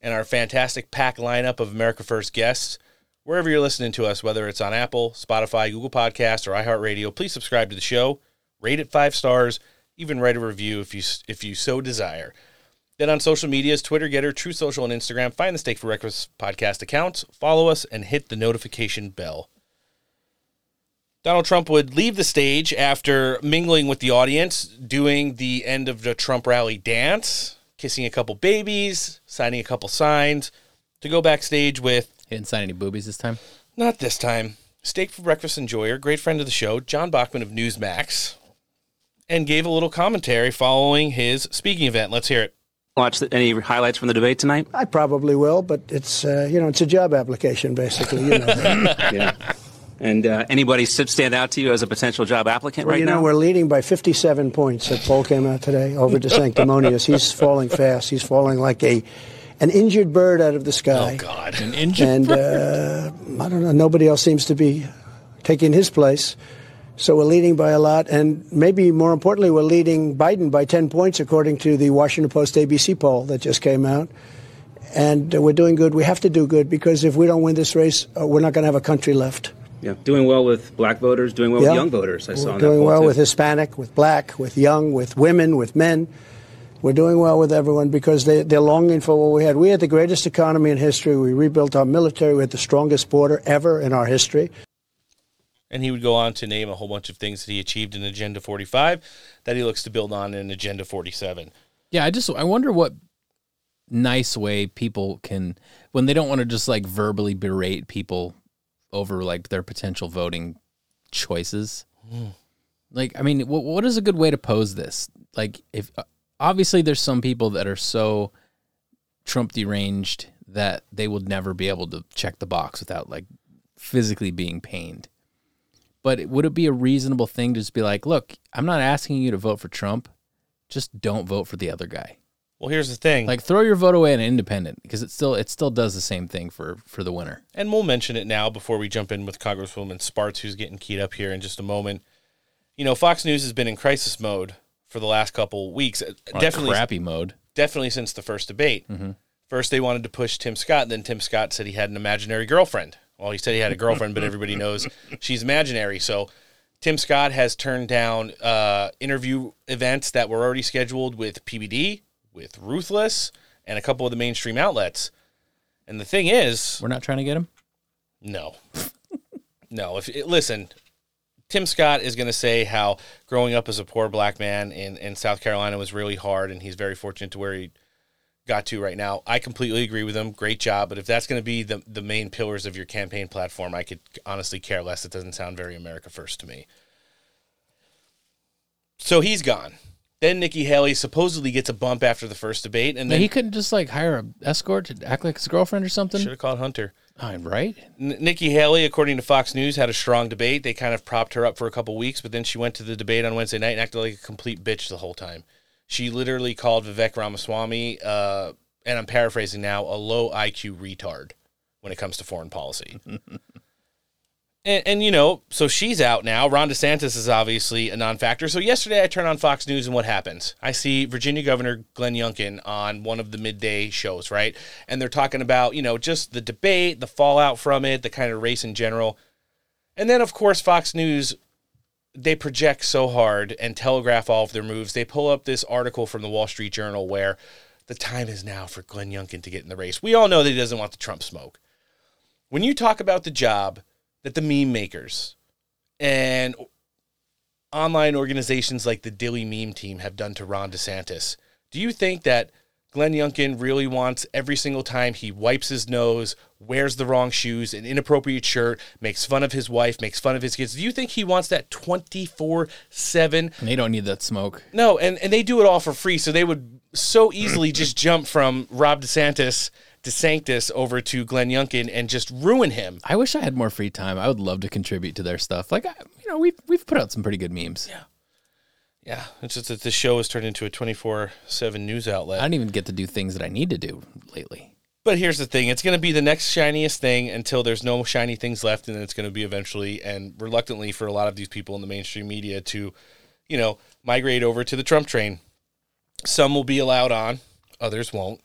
and our fantastic pack lineup of America First guests wherever you're listening to us, whether it's on Apple, Spotify, Google Podcasts, or iHeartRadio, please subscribe to the show, rate it five stars, even write a review if you if you so desire. Then on social medias, Twitter, GETTR, Truth Social, and Instagram, find the Steak for Breakfast podcast accounts, follow us, and hit the notification bell. Donald Trump would leave the stage after mingling with the audience, doing the end of the Trump rally dance, kissing a couple babies, signing a couple signs, to go backstage with He didn't sign any boobies this time. not this time. Steak for Breakfast enjoyer, great friend of the show, John Bachman of Newsmax, and gave a little commentary following his speaking event. Let's hear it. Watch the, any highlights from the debate tonight? I probably will, but it's uh, you know it's a job application basically. You know. Yeah. And uh, anybody stand out to you as a potential job applicant well, right you know we're leading by 57 points. That poll came out today over to Sanctimonious. He's falling fast. He's falling like a an injured bird out of the sky. Oh, God. An injured and uh, I don't know. Nobody else seems to be taking his place. So we're leading by a lot, and maybe more importantly, we're leading Biden by 10 points, according to the Washington Post ABC poll that just came out. And we're doing good. We have to do good because if we don't win this race, uh, we're not going to have a country left. Yeah, doing well with black voters, doing well Yeah. with young voters. I saw We're in that doing poll, well too. with Hispanic, with black, with young, with women, with men. We're doing well with everyone because they, they're longing for what we had. We had the greatest economy in history. We rebuilt our military. We had the strongest border ever in our history. And he would go on to name a whole bunch of things that he achieved in Agenda 45 that he looks to build on in Agenda 47. Yeah, I just I wonder what nice way people can when they don't want to just like verbally berate people over like their potential voting choices. Hmm. Like, I mean, what what is a good way to pose this? Like, if uh, obviously there's some people that are so Trump deranged that they would never be able to check the box without like physically being pained. But would it be a reasonable thing to just be like, look, I'm not asking you to vote for Trump, just don't vote for the other guy. Well, here's the thing. Like throw your vote away on independent because it still it still does the same thing for for the winner. and we'll mention it now before we jump in with Congresswoman Spartz, who's getting keyed up here in just a moment. You know, Fox News has been in crisis mode for the last couple weeks. Uh, On a Definitely, crappy mode. definitely since the first debate. First, they wanted to push Tim Scott. Then Tim Scott said he had an imaginary girlfriend. Well, he said he had a girlfriend, but everybody knows she's imaginary. So Tim Scott has turned down uh, interview events that were already scheduled with PBD, with Ruthless, and a couple of the mainstream outlets. And the thing is, We're not trying to get him. no, no. If it, listen, Tim Scott is going to say how growing up as a poor black man in, in South Carolina was really hard, and he's very fortunate to where he got to right now. I completely agree with him. Great job. But if that's going to be the the main pillars of your campaign platform, I could honestly care less. It doesn't sound very America first to me. So he's gone. Then Nikki Haley supposedly gets a bump after the first debate, and Yeah, then he couldn't just like hire a escort to act like his girlfriend or something. should have called Hunter. Oh, right? N- Nikki Haley, according to Fox News, had a strong debate. They kind of propped her up for a couple weeks, but then she went to the debate on Wednesday night and acted like a complete bitch the whole time. She literally called Vivek Ramaswamy, uh, and I'm paraphrasing now, a low IQ retard when it comes to foreign policy. and, and, you know, so she's out now. Ron DeSantis is obviously a non factor. So yesterday I turn on Fox News and what happens? I see Virginia Governor Glenn Youngkin on one of the midday shows, right? And they're talking about, you know, just the debate, the fallout from it, the kind of race in general. And then, of course, Fox News, they project so hard and telegraph all of their moves. They pull up this article from the Wall Street Journal where the time is now for Glenn Youngkin to get in the race. We all know that he doesn't want the Trump smoke. When you talk about the job that the meme makers and online organizations like the Dilley Meme Team have done to Ron DeSantis, do you think that Glenn Youngkin really wants every single time he wipes his nose, wears the wrong shoes, an inappropriate shirt, makes fun of his wife, makes fun of his kids? Do you think he wants that 24 7 they don't need that smoke. no, and, and they do it all for free, so they would so easily just jump from Rob DeSantis, DeSanctis over to Glenn Youngkin and just ruin him. I wish I had more free time. I would love to contribute to their stuff. Like, you know, we've we've put out some pretty good memes. Yeah. Yeah, it's just that the show has turned into a twenty four seven news outlet. I don't even get to do things that I need to do lately. But here's the thing: it's going to be the next shiniest thing until there's no shiny things left, and then it's going to be eventually and reluctantly for a lot of these people in the mainstream media to, you know, migrate over to the Trump train. Some will be allowed on, others won't.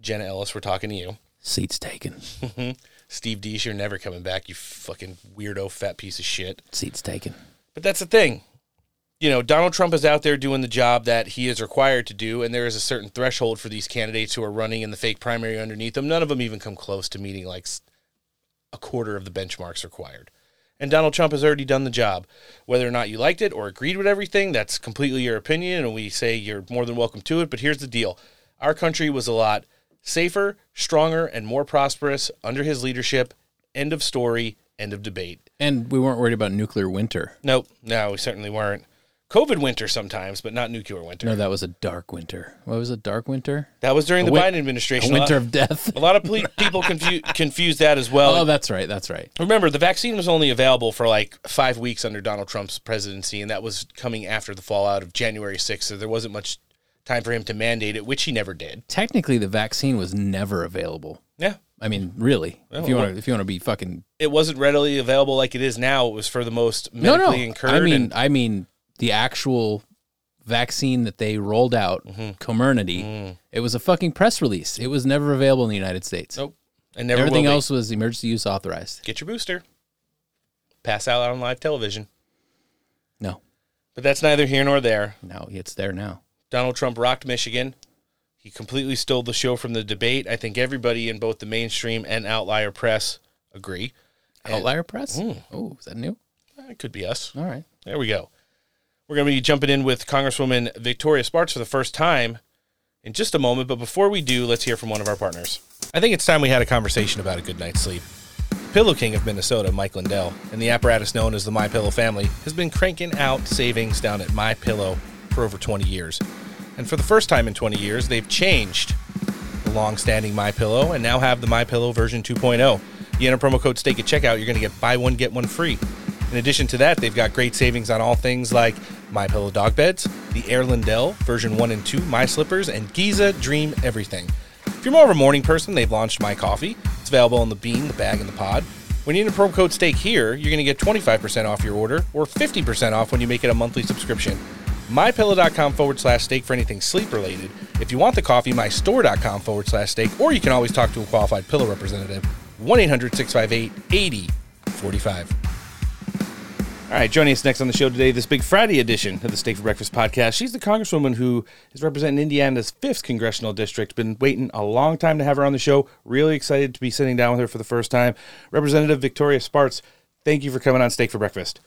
Jenna Ellis, we're talking to you. Seats taken. Mm-hmm. Steve Deace, you're never coming back, you fucking weirdo fat piece of shit. Seats taken. But that's the thing. You know, Donald Trump is out there doing the job that he is required to do, and there is a certain threshold for these candidates who are running in the fake primary underneath them. None of them even come close to meeting like a quarter of the benchmarks required. And Donald Trump has already done the job. Whether or not you liked it or agreed with everything, that's completely your opinion, and we say you're more than welcome to it. But here's the deal our country was a lot safer, stronger, and more prosperous under his leadership. End of story, end of debate. And we weren't worried about nuclear winter. Nope. No, we certainly weren't. COVID winter sometimes, but not nuclear winter. No, that was a dark winter. What was a dark winter? that was during the win- Biden A administration. winter a of death. lot, a lot of ple- people confu- confuse that as well. Oh, that's right. That's right. Remember, the vaccine was only available for like five weeks under Donald Trump's presidency, and that was coming after the fallout of January 6th, so there wasn't much time for him to mandate it, which he never did. Technically, the vaccine was never available. Yeah. I mean, really, if you want to, if you want to be fucking It wasn't readily available like it is now. It was for the most no, medically no. incurred. I mean, and- I mean the actual vaccine that they rolled out, Mm-hmm. Comirnaty. Mm. It was a fucking press release. It was never available in the United States. nope. And never Everything else was emergency use authorized. Get your booster. Pass out on live television. No, But that's neither here nor there. no, it's there now. Donald Trump rocked Michigan. He completely stole the show from the debate. I think everybody in both the mainstream and outlier press agree. Outlier press. Mm. Oh, is that new? It could be us. All right. There we go. We're going to be jumping in with Congresswoman Victoria Spartz for the first time in just a moment. But before we do, let's hear from one of our partners. I think it's time we had a conversation about a good night's sleep. Pillow King of Minnesota, Mike Lindell, and the apparatus known as the My Pillow family has been cranking out savings down at My Pillow for over 20 years. And for the first time in 20 years, they've changed the long-standing My Pillow and now have the My Pillow version 2.0. You enter promo code STEAK at checkout, you're going to get buy one get one free. In addition to that, they've got great savings on all things like My Pillow dog beds, the Air Lindell version 1 and 2, My Slippers, and Giza Dream Everything. If you're more of a morning person, they've launched My Coffee. It's available in the bean, the bag, and the pod. When you enter promo code STEAK here, you're going to get 25% off your order or 50% off when you make it a monthly subscription. MyPillow.com forward slash steak for anything sleep related. If you want the coffee, mystore.com forward slash steak, or you can always talk to a qualified pillow representative. 1 800 658 8045. All right, joining us next on the show today, this Big Friday edition of the Steak for Breakfast podcast. She's the congresswoman who is representing Indiana's 5th congressional district. Been waiting a long time to have her on the show. Really excited to be sitting down with her for the first time. Representative Victoria Spartz, thank you for coming on Steak for Breakfast.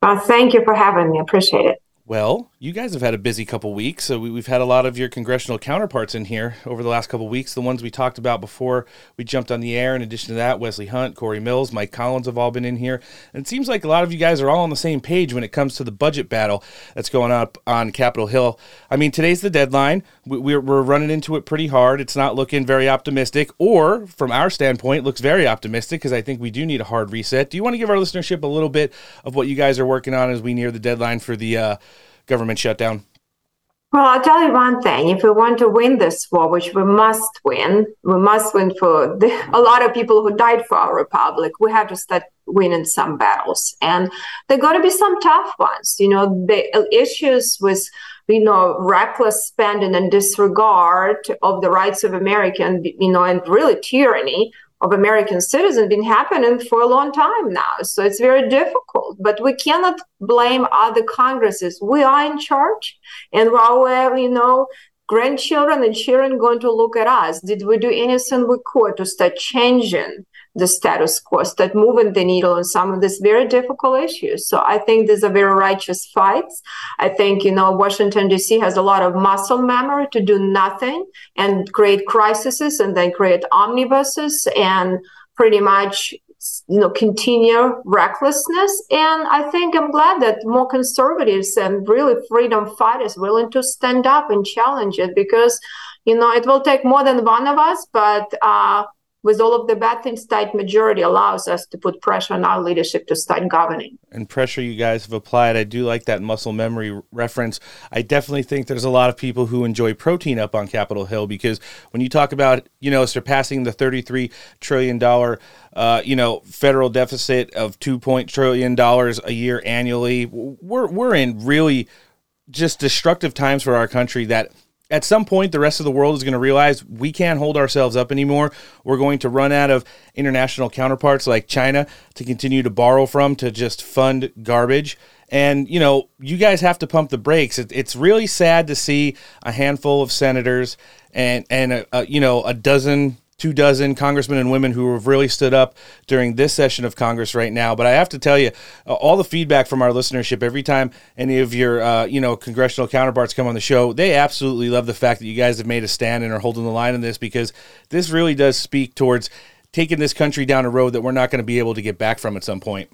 Well, thank you for having me. Appreciate it. Well, you guys have had a busy couple weeks. So we, we've had a lot of your congressional counterparts in here over the last couple weeks. The ones we talked about before we jumped on the air. In addition to that, Wesley Hunt, Corey Mills, Mike Collins have all been in here. And it seems like a lot of you guys are all on the same page when it comes to the budget battle that's going up on Capitol Hill. I mean, today's the deadline. We, we're, we're running into it pretty hard. It's not looking very optimistic, or from our standpoint, looks very optimistic because I think we do need a hard reset. Do you want to give our listenership a little bit of what you guys are working on as we near the deadline for the uh, government shutdown? Well, I'll tell you one thing. If we want to win this war, which we must win, we must win for the, a lot of people who died for our republic. We have to start winning some battles, and there got to be some tough ones. You know, the issues with you know reckless spending and disregard of the rights of American, you know, and really tyranny of American citizens been happening for a long time now. So it's very difficult. But we cannot blame other Congresses. We are in charge, and our uh, you know grandchildren and children going to look at us. Did we do anything we could to start changing the status quo, start moving the needle on some of these very difficult issues? So I think these are very righteous fights. I think, you know, Washington, D.C. has a lot of muscle memory to do nothing and create crises and then create omnibuses and pretty much you know continue recklessness and i think i'm glad that more conservatives and really freedom fighters willing to stand up and challenge it because you know it will take more than one of us but uh, with all of the bad things tight majority allows us to put pressure on our leadership to start governing and pressure you guys have applied. I do like that muscle memory reference. I definitely think there's a lot of people who enjoy protein up on Capitol Hill because when you talk about, you know, surpassing the 33 trillion dollar uh, you know, federal deficit of 2 point trillion dollars a year annually, we're we're in really just destructive times for our country that at some point the rest of the world is going to realize we can't hold ourselves up anymore. We're going to run out of international counterparts like china to continue to borrow from to just fund garbage. And you know you guys have to pump the brakes. It, it's really sad to see a handful of senators and and a, a, you know a dozen two dozen congressmen and women who have really stood up during this session of Congress right now. But I have to tell you, uh, all the feedback from our listenership every time any of your uh, you know congressional counterparts come on the show, they absolutely love the fact that you guys have made a stand and are holding the line on this because this really does speak towards taking this country down a road that we're not going to be able to get back from at some point.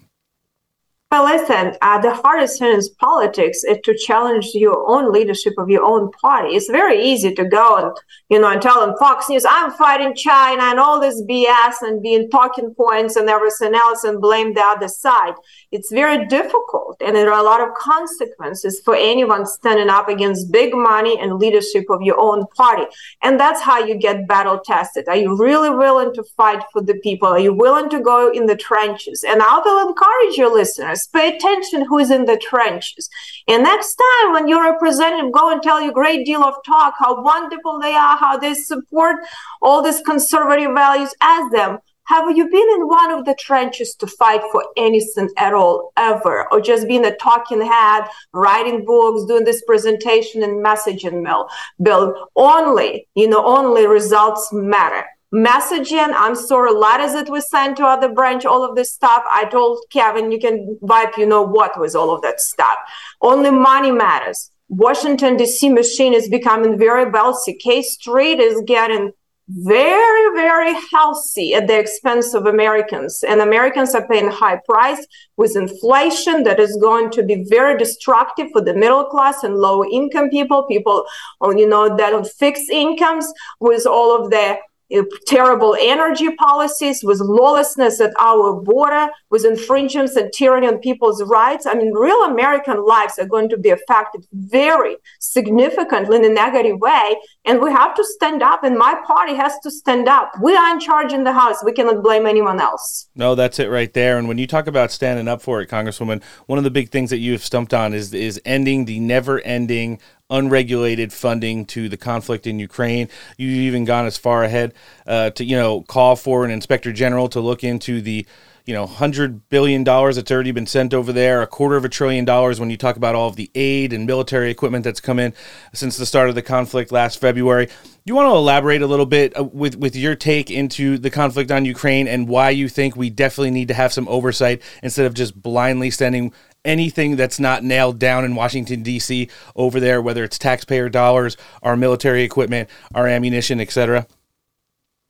Well, listen, uh, the hardest thing in politics is to challenge your own leadership of your own party. It's very easy to go and, you know, and tell them Fox News, I'm fighting China and all this BS and being talking points and everything else and blame the other side. It's very difficult and there are a lot of consequences for anyone standing up against big money and leadership of your own party. And that's how you get battle tested. Are you really willing to fight for the people? Are you willing to go in the trenches? And I will encourage your listeners Pay attention who's in the trenches. And next time when your representative go and tell you a great deal of talk, how wonderful they are, how they support all these conservative values, ask them, have you been in one of the trenches to fight for anything at all, ever? Or just being a talking head, writing books, doing this presentation and messaging mill, bill? Only, you know, only results matter messaging. I'm sorry, letters that we sent to other branch, all of this stuff. I told Kevin, you can wipe, you know what, with all of that stuff. Only money matters. Washington DC machine is becoming very wealthy. K Street is getting very, very healthy at the expense of Americans. And Americans are paying high price with inflation that is going to be very destructive for the middle class and low income people, people on, you know, that on fixed incomes with all of the Uh, terrible energy policies, with lawlessness at our border, with infringements and tyranny on people's rights. I mean, real American lives are going to be affected very significantly in a negative way. And we have to stand up, and my party has to stand up. We are in charge in the House. We cannot blame anyone else. No, that's it right there. And when you talk about standing up for it, Congresswoman, one of the big things that you have stumped on is is ending the never ending unregulated funding to the conflict in Ukraine. You've even gone as far ahead uh, to you know call for an inspector general to look into the you know hundred billion dollars that's already been sent over there, a quarter of a trillion dollars when you talk about all of the aid and military equipment that's come in since the start of the conflict last February. You want to elaborate a little bit uh, with with your take into the conflict on Ukraine and why you think we definitely need to have some oversight instead of just blindly sending anything that's not nailed down in Washington D.C. over there, whether it's taxpayer dollars, our military equipment, our ammunition, etc.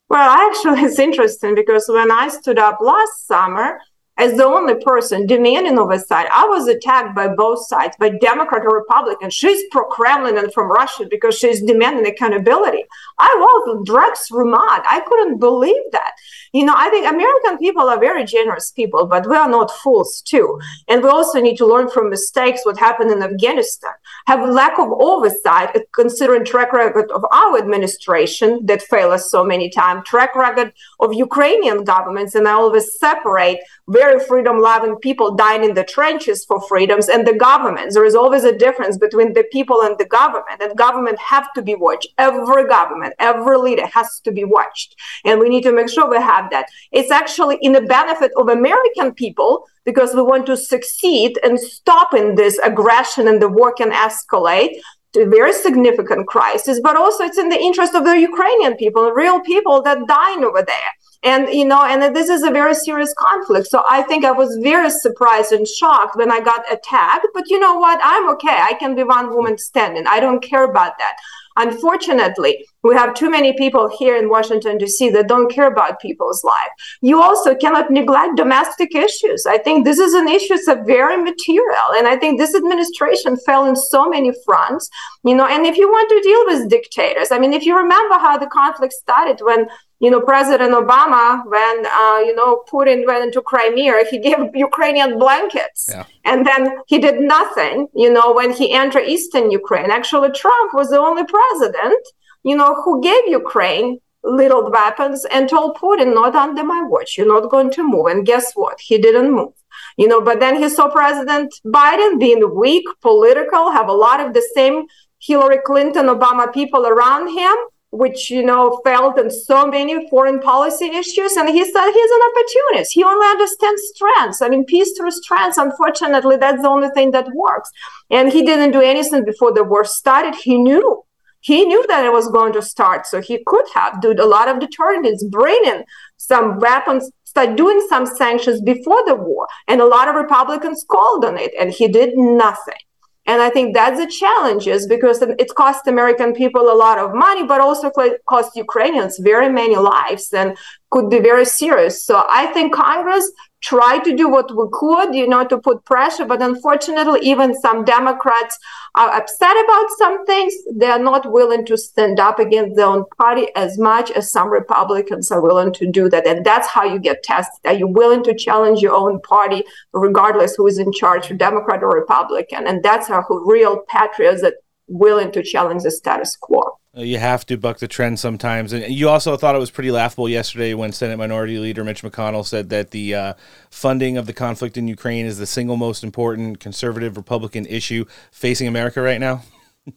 Well, actually, it's interesting because when I stood up last summer, as the only person demanding oversight. I was attacked by both sides, by Democrat or Republican. She's pro Kremlin and from Russia because she's demanding accountability. I was dragged through mud. I couldn't believe that. You know, I think American people are very generous people, but we are not fools too. And we also need to learn from mistakes what happened in Afghanistan. Have lack of oversight uh, considering track record of our administration that failed us so many times, track record of Ukrainian governments, and I always separate very freedom loving people dying in the trenches for freedoms and the governments. There is always a difference between the people and the government, and government have to be watched. Every government, every leader has to be watched. And we need to make sure we have that. It's actually in the benefit of American people because we want to succeed in stopping this aggression and the war can escalate to a very significant crisis, but also it's in the interest of the Ukrainian people, real people that dying over there. And you know and this is a very serious conflict. So i think i was very surprised and shocked when i got attacked but you know what? I'm okay. I can be one woman standing. I don't care about that. Unfortunately we have too many people here in washington d.c that don't care about people's life you also cannot neglect domestic issues i think this is an issue that's very material and i think this administration fell in so many fronts you know and if you want to deal with dictators i mean if you remember how the conflict started when you know, President Obama, when, uh, you know, Putin went into Crimea, he gave Ukrainian blankets. Yeah. And then he did nothing, you know, when he entered Eastern Ukraine. Actually, Trump was the only president, you know, who gave Ukraine little weapons and told Putin, not under my watch, you're not going to move. And guess what? He didn't move. You know, but then he saw President Biden being weak, political, have a lot of the same Hillary Clinton, Obama people around him which you know failed in so many foreign policy issues. And he said he's an opportunist. He only understands strengths. I mean peace through strengths. Unfortunately that's the only thing that works. And he didn't do anything before the war started. He knew he knew that it was going to start so he could have did a lot of deterrents bring in some weapons start doing some sanctions before the war and a lot of republicans called on it and he did nothing and I think that's the challenges because it cost American people a lot of money, but also cost Ukrainians very many lives and could be very serious. So I think Congress tried to do what we could, you know, to put pressure. But unfortunately, even some Democrats are upset about some things. They are not willing to stand up against their own party as much as some Republicans are willing to do that. And that's how you get tested. Are you willing to challenge your own party, regardless who is in charge, Democrat or Republican? And that's how real patriots that willing to challenge the status quo. Uh, you have to buck the trend sometimes. And you also thought it was pretty laughable yesterday when Senate Minority Leader Mitch McConnell said that the uh, funding of the conflict in Ukraine is the single most important conservative Republican issue facing America right now.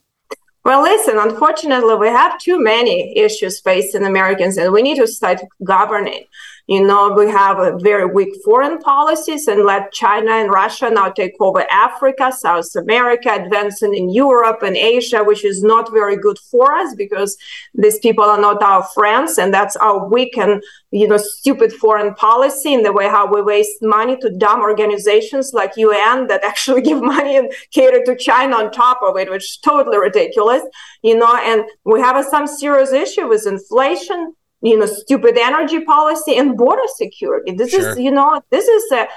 Well, listen, unfortunately, we have too many issues facing Americans, and we need to start governing. You know, we have a very weak foreign policies and let China and Russia now take over Africa, South America, advancing in Europe and Asia, which is not very good for us because these people are not our friends. And that's our weak and, you know, stupid foreign policy in the way how we waste money to dumb organizations like UN that actually give money and cater to China on top of it, which is totally ridiculous, you know, and we have some serious issue with inflation you know stupid energy policy and border security. This sure. is you know this is a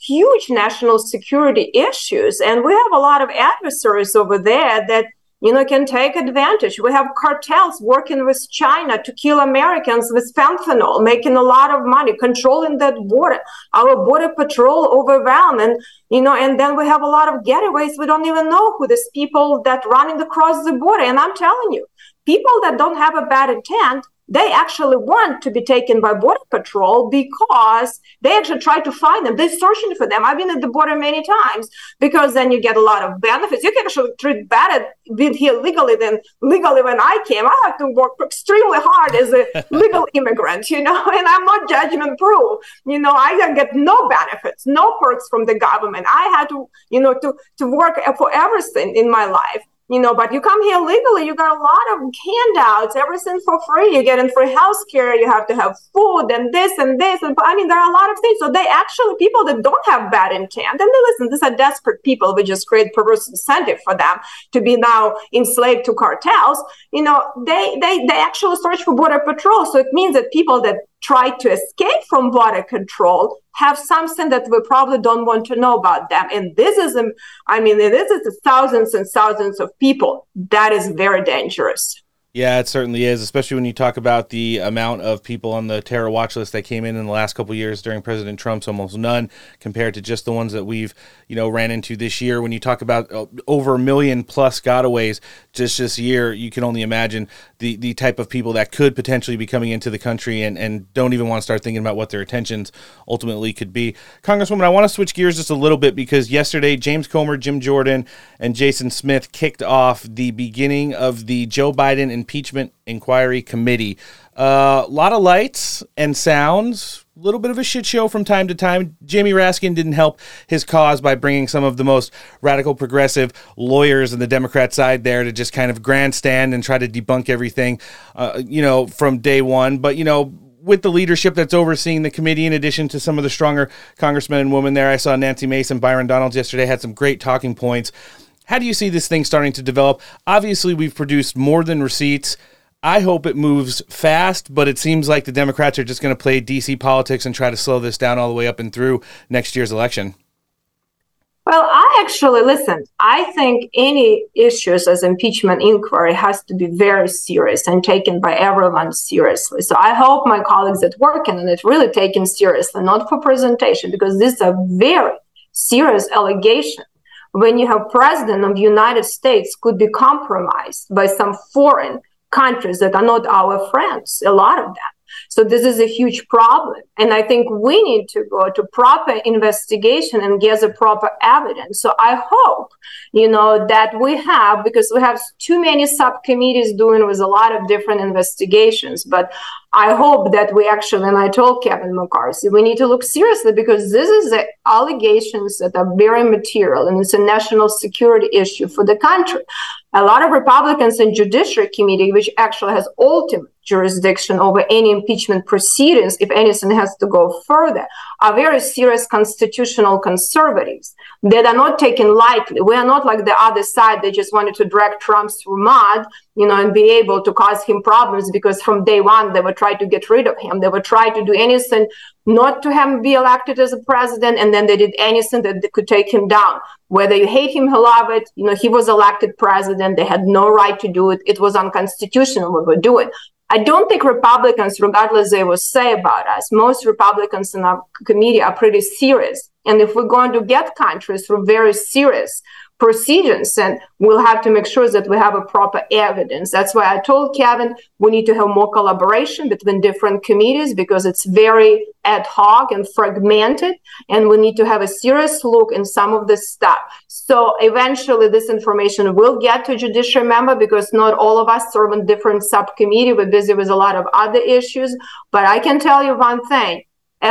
huge national security issues and we have a lot of adversaries over there that you know can take advantage. We have cartels working with china to kill americans with fentanyl making a lot of money controlling that border. Our border patrol overwhelmed and you know and then we have a lot of getaways. We don't even know who these people that running across the border. And i'm telling you people that don't have a bad intent they actually want to be taken by border patrol because they actually try to find them. They're searching for them. I've been at the border many times because then you get a lot of benefits. You can actually treat better being here legally than legally when I came. I had to work extremely hard as a legal immigrant, you know, and I'm not judgment proof. You know, I get no benefits, no perks from the government. I had to, you know, to, to work for everything in my life you know, but you come here legally, you got a lot of handouts, everything for free. You get in free health care, you have to have food and this and this. And I mean, there are a lot of things. So they actually, people that don't have bad intent, and they listen, these are desperate people. We just create perverse incentive for them to be now enslaved to cartels. You know, they, they, they actually search for border patrol. So it means that people that try to escape from border control have something that we probably don't want to know about them. And this is, um, I mean, this is thousands and thousands of people. That is very dangerous. Yeah, it certainly is, especially when you talk about the amount of people on the terror watch list that came in in the last couple years during President Trump's almost none compared to just the ones that we've, you know, ran into this year. When you talk about uh, over a million plus gotaways just this year, you can only imagine the, the type of people that could potentially be coming into the country and, and don't even want to start thinking about what their intentions ultimately could be. Congresswoman, I want to switch gears just a little bit because yesterday James Comer, Jim Jordan, and Jason Smith kicked off the beginning of the Joe Biden Impeachment Inquiry Committee. A uh, lot of lights and sounds, a little bit of a shit show from time to time. Jamie Raskin didn't help his cause by bringing some of the most radical progressive lawyers on the Democrat side there to just kind of grandstand and try to debunk everything, uh, you know, from day one. But, you know, with the leadership that's overseeing the committee, in addition to some of the stronger congressmen and women there, I saw Nancy Mason, Byron Donalds yesterday had some great talking points how do you see this thing starting to develop? Obviously, we've produced more than receipts. I hope it moves fast, but it seems like the Democrats are just going to play DC politics and try to slow this down all the way up and through next year's election. Well, I actually listen. I think any issues as impeachment inquiry has to be very serious and taken by everyone seriously. So I hope my colleagues at work and it really taken seriously, not for presentation, because this is a very serious allegation when you have president of United States could be compromised by some foreign countries that are not our friends, a lot of them. So this is a huge problem. And I think we need to go to proper investigation and get the proper evidence. So I hope, you know, that we have, because we have too many subcommittees doing with a lot of different investigations. But I hope that we actually, and I told Kevin McCarthy, we need to look seriously because this is the allegations that are very material and it's a national security issue for the country. A lot of Republicans in Judiciary Committee, which actually has ultimate jurisdiction over any impeachment proceedings, if anything has to go further, are very serious constitutional conservatives that are not taken lightly. We are not like the other side that just wanted to drag Trump through mud you know, and be able to cause him problems because from day one they would try to get rid of him. They would try to do anything not to have him be elected as a president, and then they did anything that could take him down. Whether you hate him, you love it, you know, he was elected president. They had no right to do it. It was unconstitutional what we're doing. I don't think Republicans, regardless they will say about us, most Republicans in our committee are pretty serious. And if we're going to get countries through very serious procedures and we'll have to make sure that we have a proper evidence. That's why i told kevin we need to have more collaboration between different committees because it's very ad hoc and fragmented and we need to have a serious look in some of this stuff. So eventually this information will get to judiciary member because not all of us serve in different subcommittee. We're busy with a lot of other issues. But i can tell you one thing.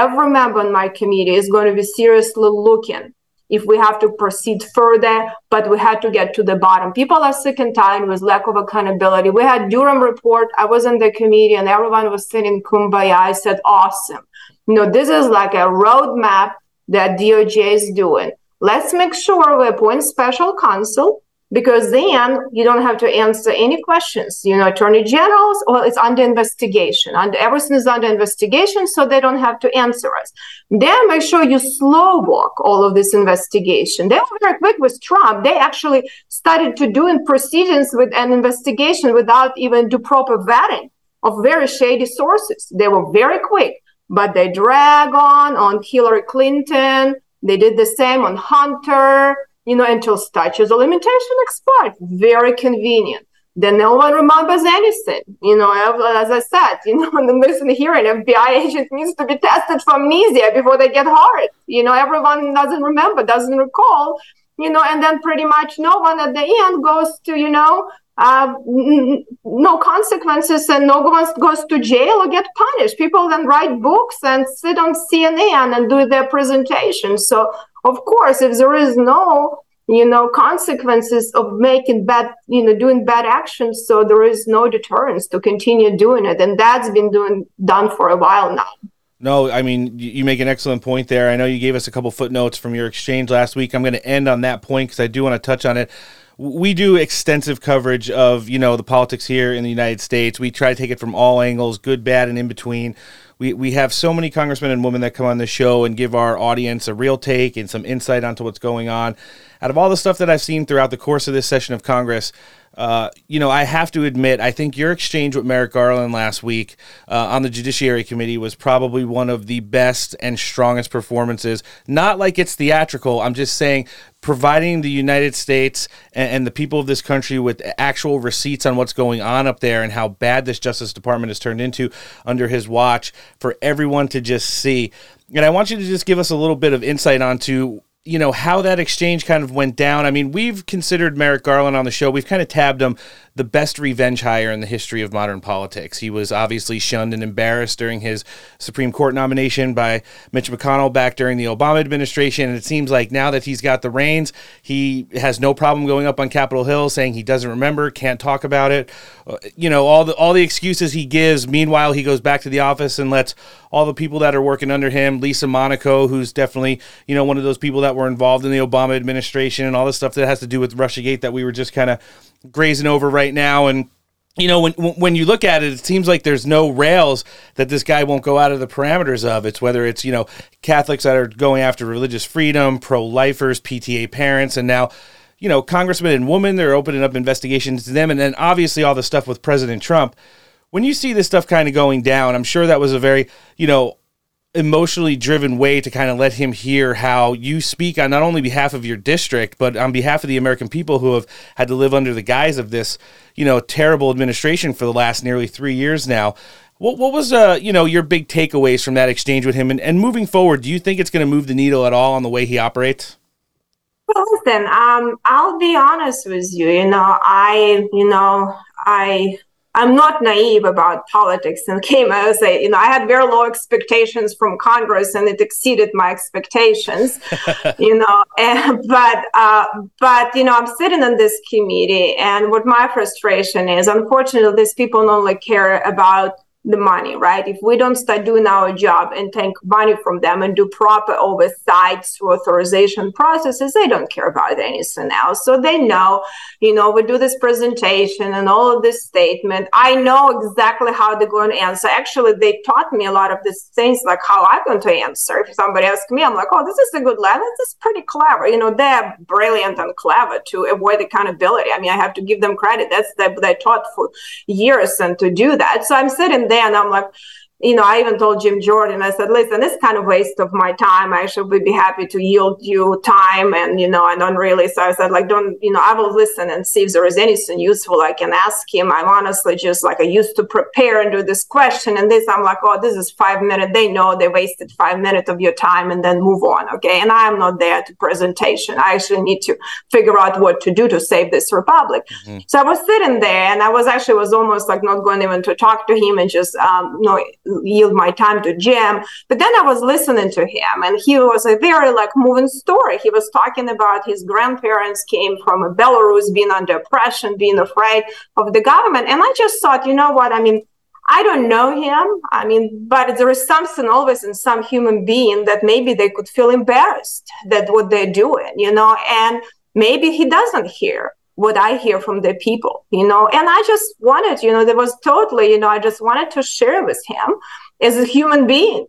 Every member on my committee is going to be seriously looking if we have to proceed further, but we had to get to the bottom. People are sick and tired with lack of accountability. We had Durham report. I was in the committee and everyone was sitting kumbaya. I said, awesome. You know, this is like a roadmap that DOJ is doing. Let's make sure we appoint special counsel because then you don't have to answer any questions. You know, attorney generals, well, it's under investigation. And everything is under investigation, so they don't have to answer us. Then make sure you slow walk all of this investigation. They were very quick with Trump. They actually started to doing proceedings with an investigation without even do proper vetting of very shady sources. They were very quick, but they drag on on Hillary Clinton. They did the same on Hunter you know, until statutes of limitation expired. Very convenient. Then no one remembers anything. You know, as I said, you know, in the listen hearing, FBI agent needs to be tested for amnesia before they get hard. You know, everyone doesn't remember, doesn't recall, you know, and then pretty much no one at the end goes to, you know, uh, n- no consequences and no one goes to jail or get punished. People then write books and sit on CNN and do their presentations. So of course, if there is no you know consequences of making bad you know doing bad actions so there is no deterrence to continue doing it and that's been doing done for a while now no, I mean you make an excellent point there. I know you gave us a couple footnotes from your exchange last week. I'm going to end on that point because I do want to touch on it. We do extensive coverage of you know the politics here in the United States. We try to take it from all angles, good, bad, and in between we, we have so many congressmen and women that come on the show and give our audience a real take and some insight onto what's going on. Out of all the stuff that I've seen throughout the course of this session of Congress, uh, you know, I have to admit, I think your exchange with Merrick Garland last week uh, on the Judiciary Committee was probably one of the best and strongest performances. Not like it's theatrical. I'm just saying, providing the United States and, and the people of this country with actual receipts on what's going on up there and how bad this Justice Department has turned into under his watch for everyone to just see. And I want you to just give us a little bit of insight onto you know how that exchange kind of went down. I mean, we've considered Merrick Garland on the show. We've kind of tabbed him the best revenge hire in the history of modern politics. He was obviously shunned and embarrassed during his Supreme Court nomination by Mitch McConnell back during the Obama administration. And it seems like now that he's got the reins, he has no problem going up on Capitol Hill saying he doesn't remember, can't talk about it. Uh, you know, all the all the excuses he gives. Meanwhile, he goes back to the office and lets all the people that are working under him, Lisa Monaco, who's definitely, you know, one of those people that were involved in the Obama administration and all the stuff that has to do with Russiagate that we were just kind of grazing over right now. And you know when when you look at it it seems like there's no rails that this guy won't go out of the parameters of. It's whether it's you know catholics that are going after religious freedom pro-lifers pta parents and now you know congressmen and women they're opening up investigations to them. And then obviously all the stuff with president trump. When you see this stuff kind of going down i'm sure that was a very you know emotionally driven way to kind of let him hear how you speak on not only behalf of your district but on behalf of the American people who have had to live under the guise of this, you know, terrible administration for the last nearly 3 years now. What, what was uh you know your big takeaways from that exchange with him and, and moving forward do you think it's going to move the needle at all on the way he operates well, listen um i'll be honest with you you know i you know i I'm not naive about politics. And came as a, you know, I had very low expectations from Congress and it exceeded my expectations, you know, and, but, uh, but, you know, I'm sitting on this committee and what my frustration is, unfortunately, these people not only care about the money, right? If we don't start doing our job and take money from them and do proper oversight through authorization processes, they don't care about anything else. So they know, you know, we do this presentation and all of this statement. I know exactly how they're going to answer. Actually, they taught me a lot of these things, like how I'm going to answer. If somebody asks me, I'm like, oh, this is a good line. This is pretty clever. You know, they're brilliant and clever to avoid accountability. I mean, I have to give them credit. That's that they taught for years and to do that. So I'm sitting there and I'm like, you know, I even told Jim Jordan, I said, listen, this kind of waste of my time. I should be happy to yield you time. And, you know, I don't really. So I said, like, don't, you know, I will listen and see if there is anything useful I can ask him. I'm honestly just like, I used to prepare and do this question and this. I'm like, oh, this is five minutes. They know they wasted five minutes of your time and then move on. Okay. And I am not there to presentation. I actually need to figure out what to do to save this republic. Mm-hmm. So I was sitting there and I was actually was almost like not going even to talk to him and just, um, you know, yield my time to Jim. But then I was listening to him, and he was a very like moving story. He was talking about his grandparents came from Belarus, being under oppression, being afraid of the government, and I just thought, you know what? I mean, I don't know him. I mean, but there is something always in some human being that maybe they could feel embarrassed that what they're doing, you know, and maybe he doesn't hear what I hear from the people, you know. And I just wanted, you know, there was totally, you know, I just wanted to share with him as a human being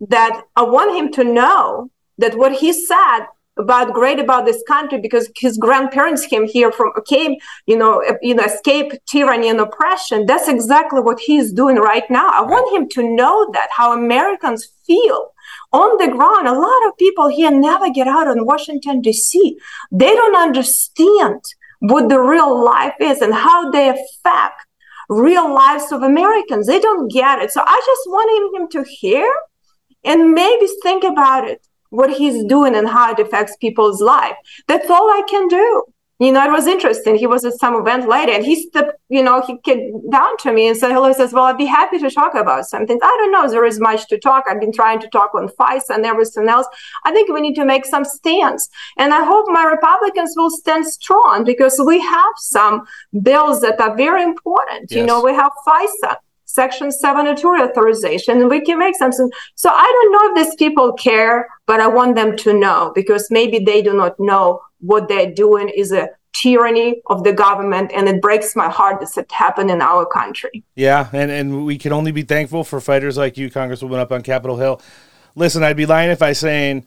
that I want him to know that what he said about great about this country because his grandparents came here from came you know you know escape tyranny and oppression. That's exactly what he's doing right now. I want him to know that how americans feel on the ground. A lot of people here never get out in washington d.c they don't understand what the real life is and how they affect real lives of Americans. They don't get it. So I just wanted him to hear and maybe think about it, what he's doing and how it affects people's life. That's all I can do you know, it was interesting. He was at some event later and he stepped, you know, he came down to me and said hello. He says, Well, I'd be happy to talk about something. I don't know. There is much to talk. I've been trying to talk on FISA and everything else. I think we need to make some stands. And I hope my Republicans will stand strong because we have some bills that are very important. Yes. You know, we have FISA. Section 72 authorization, and we can make something. So I don't know if these people care, but I want them to know because maybe they do not know what they're doing is a tyranny of the government and it breaks my heart that it happened in our country. Yeah and, and we can only be thankful for fighters like you congresswoman up on capitol hill. Listen i'd be lying if i saying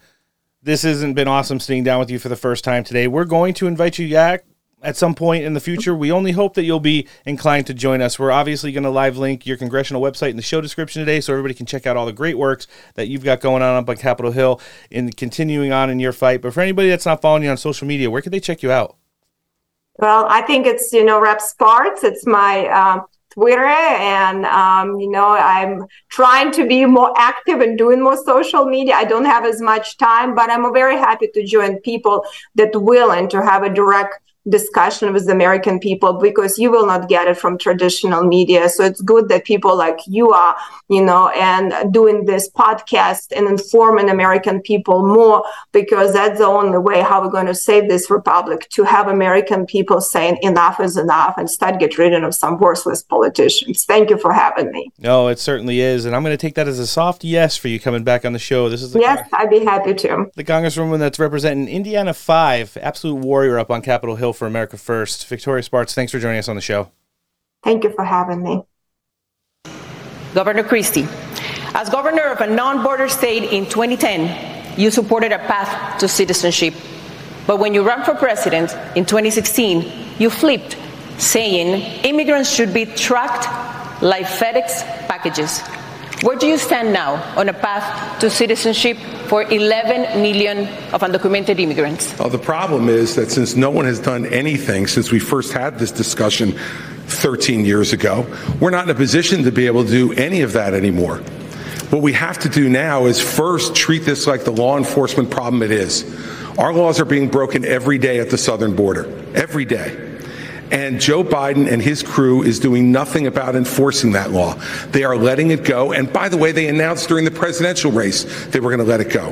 this hasn't been awesome sitting down with you for the first time today. We're going to invite you back at some point in the future. We only hope that you'll be inclined to join us. We're obviously going to live link your congressional website in the show description today so everybody can check out all the great works that you've got going on up on Capitol Hill in continuing on in your fight. But for anybody that's not following you on social media, where can they check you out? Well, I think it's, you know, Rep Spartz. It's my um, Twitter. And, um, you know, I'm trying to be more active and doing more social media. I don't have as much time, but I'm very happy to join people that willing to have a direct discussion with the American people because you will not get it from traditional media. So it's good that people like you are, you know, and doing this podcast and informing American people more because that's the only way how we're going to save this republic to have American people saying enough is enough and start get rid of some worthless politicians. Thank you for having me. No, it certainly is. And I'm going to take that as a soft yes for you coming back on the show. This is the Yes, I'd be happy to. The Congresswoman that's representing Indiana 5, absolute warrior up on Capitol Hill for America First. Victoria Spartz, thanks for joining us on the show. Thank you for having me. Governor Christie, as governor of a non border state in 2010, you supported a path to citizenship. But when you ran for president in 2016, you flipped, saying immigrants should be tracked like FedEx packages. Where do you stand now on a path to citizenship for 11 million of undocumented immigrants? Well, the problem is that since no one has done anything since we first had this discussion 13 years ago, we're not in a position to be able to do any of that anymore. What we have to do now is first treat this like the law enforcement problem it is. Our laws are being broken every day at the southern border, every day. And Joe Biden and his crew is doing nothing about enforcing that law. They are letting it go. And by the way, they announced during the presidential race they were going to let it go.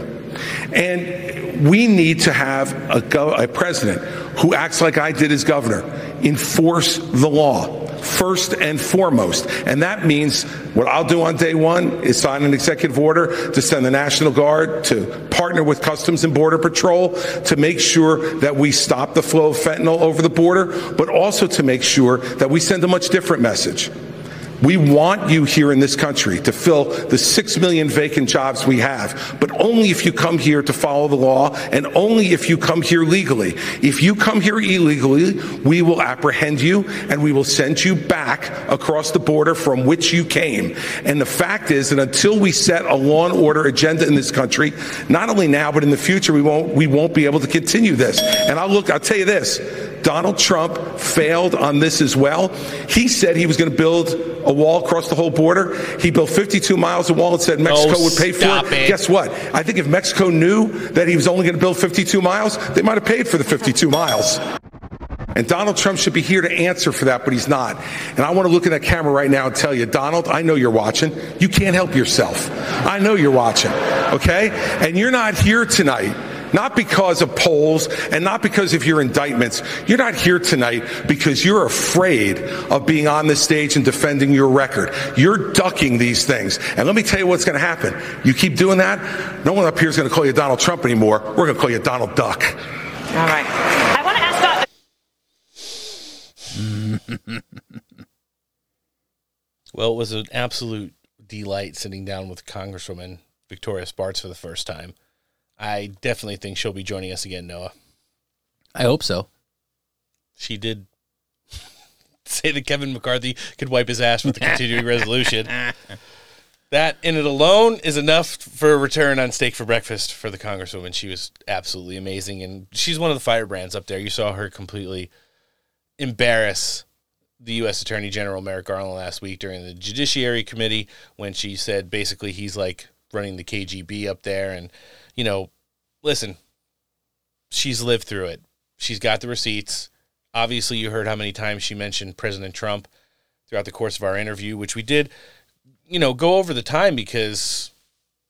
And we need to have a, go- a president who acts like I did as governor, enforce the law. First and foremost. And that means what I'll do on day one is sign an executive order to send the National Guard to partner with Customs and Border Patrol to make sure that we stop the flow of fentanyl over the border, but also to make sure that we send a much different message. We want you here in this country to fill the six million vacant jobs we have, but only if you come here to follow the law and only if you come here legally. If you come here illegally, we will apprehend you and we will send you back across the border from which you came. And the fact is that until we set a law and order agenda in this country, not only now but in the future, we won't we won't be able to continue this. And I'll look. I'll tell you this: Donald Trump failed on this as well. He said he was going to build a wall across the whole border. He built 52 miles of wall and said Mexico Oh, would pay for it. it. Guess what? I think if Mexico knew that he was only going to build 52 miles, they might have paid for the 52 miles. And Donald Trump should be here to answer for that, but he's not. And I want to look in that camera right now and tell you, Donald, I know you're watching. You can't help yourself. I know you're watching, okay? And you're not here tonight. Not because of polls and not because of your indictments. You're not here tonight because you're afraid of being on the stage and defending your record. You're ducking these things. And let me tell you what's going to happen. You keep doing that, no one up here is going to call you Donald Trump anymore. We're going to call you Donald Duck. All right. I want to ask about Well, it was an absolute delight sitting down with Congresswoman Victoria Spartz for the first time. I definitely think she'll be joining us again, Noah. I hope so. She did say that Kevin McCarthy could wipe his ass with the continuing resolution. That in it alone is enough for a return on steak for breakfast for the Congresswoman. She was absolutely amazing, and she's one of the firebrands up there. You saw her completely embarrass the U.S. Attorney General Merrick Garland last week during the Judiciary Committee when she said basically he's like running the KGB up there, and you know, listen, she's lived through it. She's got the receipts. Obviously, you heard how many times she mentioned President Trump throughout the course of our interview, which we did, you know, go over the time because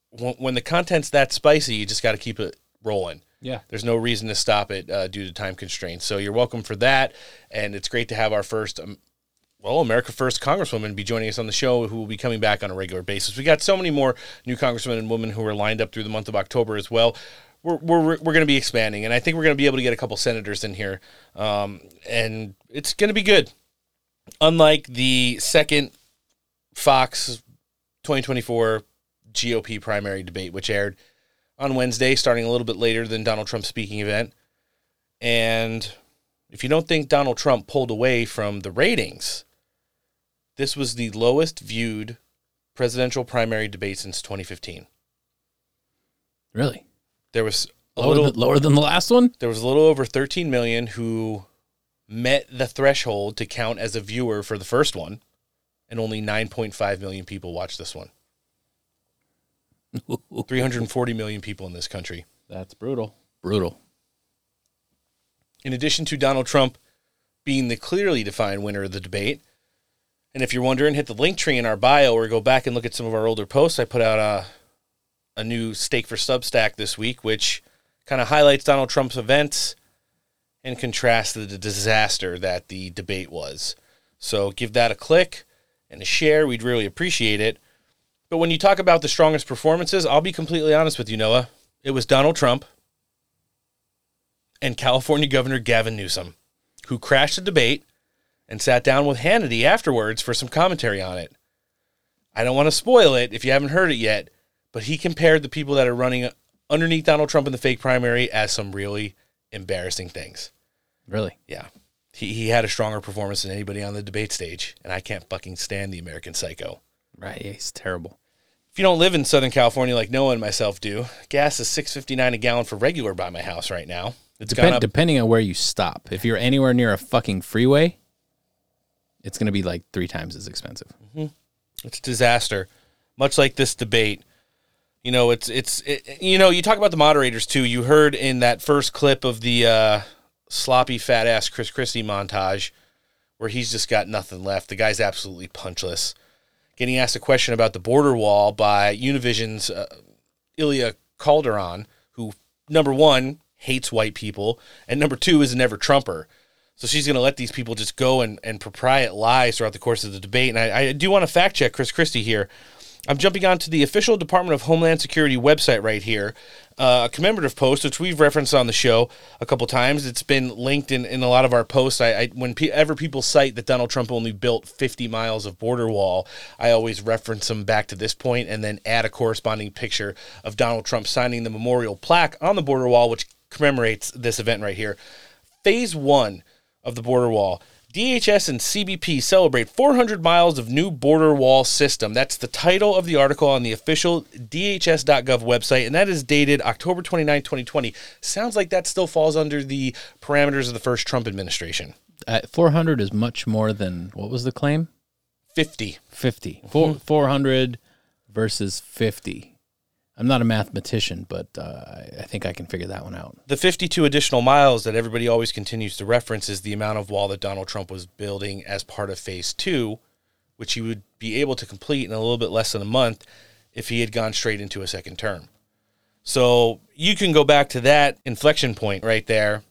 when, when the content's that spicy, you just got to keep it rolling. Yeah. There's no reason to stop it uh, due to time constraints. So you're welcome for that. And it's great to have our first, um, well, America First Congresswoman be joining us on the show who will be coming back on a regular basis. We got so many more new congressmen and women who are lined up through the month of October as well. We're, we're, we're going to be expanding, and I think we're going to be able to get a couple senators in here. Um, and it's going to be good. Unlike the second Fox 2024 GOP primary debate, which aired on Wednesday, starting a little bit later than Donald Trump's speaking event. And if you don't think Donald Trump pulled away from the ratings, this was the lowest viewed presidential primary debate since 2015. Really? There was a Lower, little than, lower than the last one? there was a little over 13 million who met the threshold to count as a viewer for the first one, and only 9.5 million people watched this one. 340 million people in this country. That's brutal. Brutal. In addition to Donald Trump being the clearly defined winner of the debate, and if you're wondering, hit the Linktree in our bio or go back and look at some of our older posts. I put out a, a new Steak for Substack this week, which kind of highlights Donald Trump's events and contrasts the disaster that the debate was. So give that a click and a share. We'd really appreciate it. But when you talk about the strongest performances, I'll be completely honest with you, Noah. It was Donald Trump and California Governor Gavin Newsom, who crashed the debate and sat down with Hannity afterwards for some commentary on it. I don't want to spoil it if you haven't heard it yet, but he compared the people that are running underneath Donald Trump in the fake primary as some really embarrassing things. Really? Yeah. He, he had a stronger performance than anybody on the debate stage, and I can't fucking stand the American psycho. Right. Yeah, he's terrible. If you don't live in Southern California like Noah and myself do, gas is six fifty nine a gallon for regular by my house right now. It's up. depending on where you stop. If you're anywhere near a fucking freeway, it's going to be like three times as expensive. It's a disaster. Much like this debate, you know, it's it's it, you know, you talk about the moderators too. You heard in that first clip of the uh, sloppy fat ass Chris Christie montage where he's just got nothing left. The guy's absolutely punchless. Getting asked a question about the border wall by Univision's uh, Ilia Calderon, who number one hates white people and number two is a never Trumper. So she's going to let these people just go and, and propriate lies throughout the course of the debate. And I, I do want to fact check Chris Christie here. I'm jumping on to the official Department of Homeland Security website right here. Uh, a commemorative post, which we've referenced on the show a couple times. It's been linked in, in a lot of our posts. I, I whenever people cite that Donald Trump only built 50 miles of border wall, I always reference them back to this point and then add a corresponding picture of Donald Trump signing the memorial plaque on the border wall, which commemorates this event right here. Phase one of the border wall DHS and CBP celebrate 400 miles of new border wall system. That's the title of the article on the official DHS.gov website, and that is dated October 29, 2020. Sounds like that still falls under the parameters of the first Trump administration. Uh, 400 is much more than what was the claim? 50. 50. Four, 400 versus 50. I'm not a mathematician, but uh, I think I can figure that one out. The 52 additional miles that everybody always continues to reference is the amount of wall that Donald Trump was building as part of phase two, which he would be able to complete in a little bit less than a month if he had gone straight into a second term. So you can go back to that inflection point right there.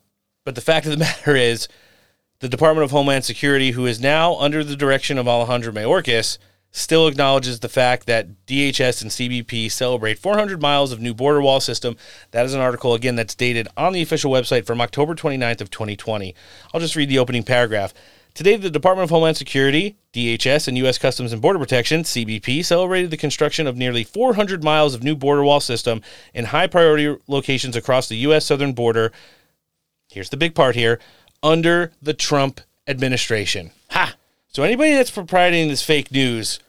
But the fact of the matter is, the Department of Homeland Security, who is now under the direction of Alejandro Mayorkas, still acknowledges the fact that DHS and CBP celebrate 400 miles of new border wall system. That is an article again that's dated on the official website from October 29th of 2020. I'll just read the opening paragraph. Today, the Department of Homeland Security, DHS, and U.S. Customs and Border Protection, CBP, celebrated the construction of nearly 400 miles of new border wall system in high priority locations across the U.S. southern border. Here's the big part here under the Trump administration. Ha! So anybody that's proprietary this fake news,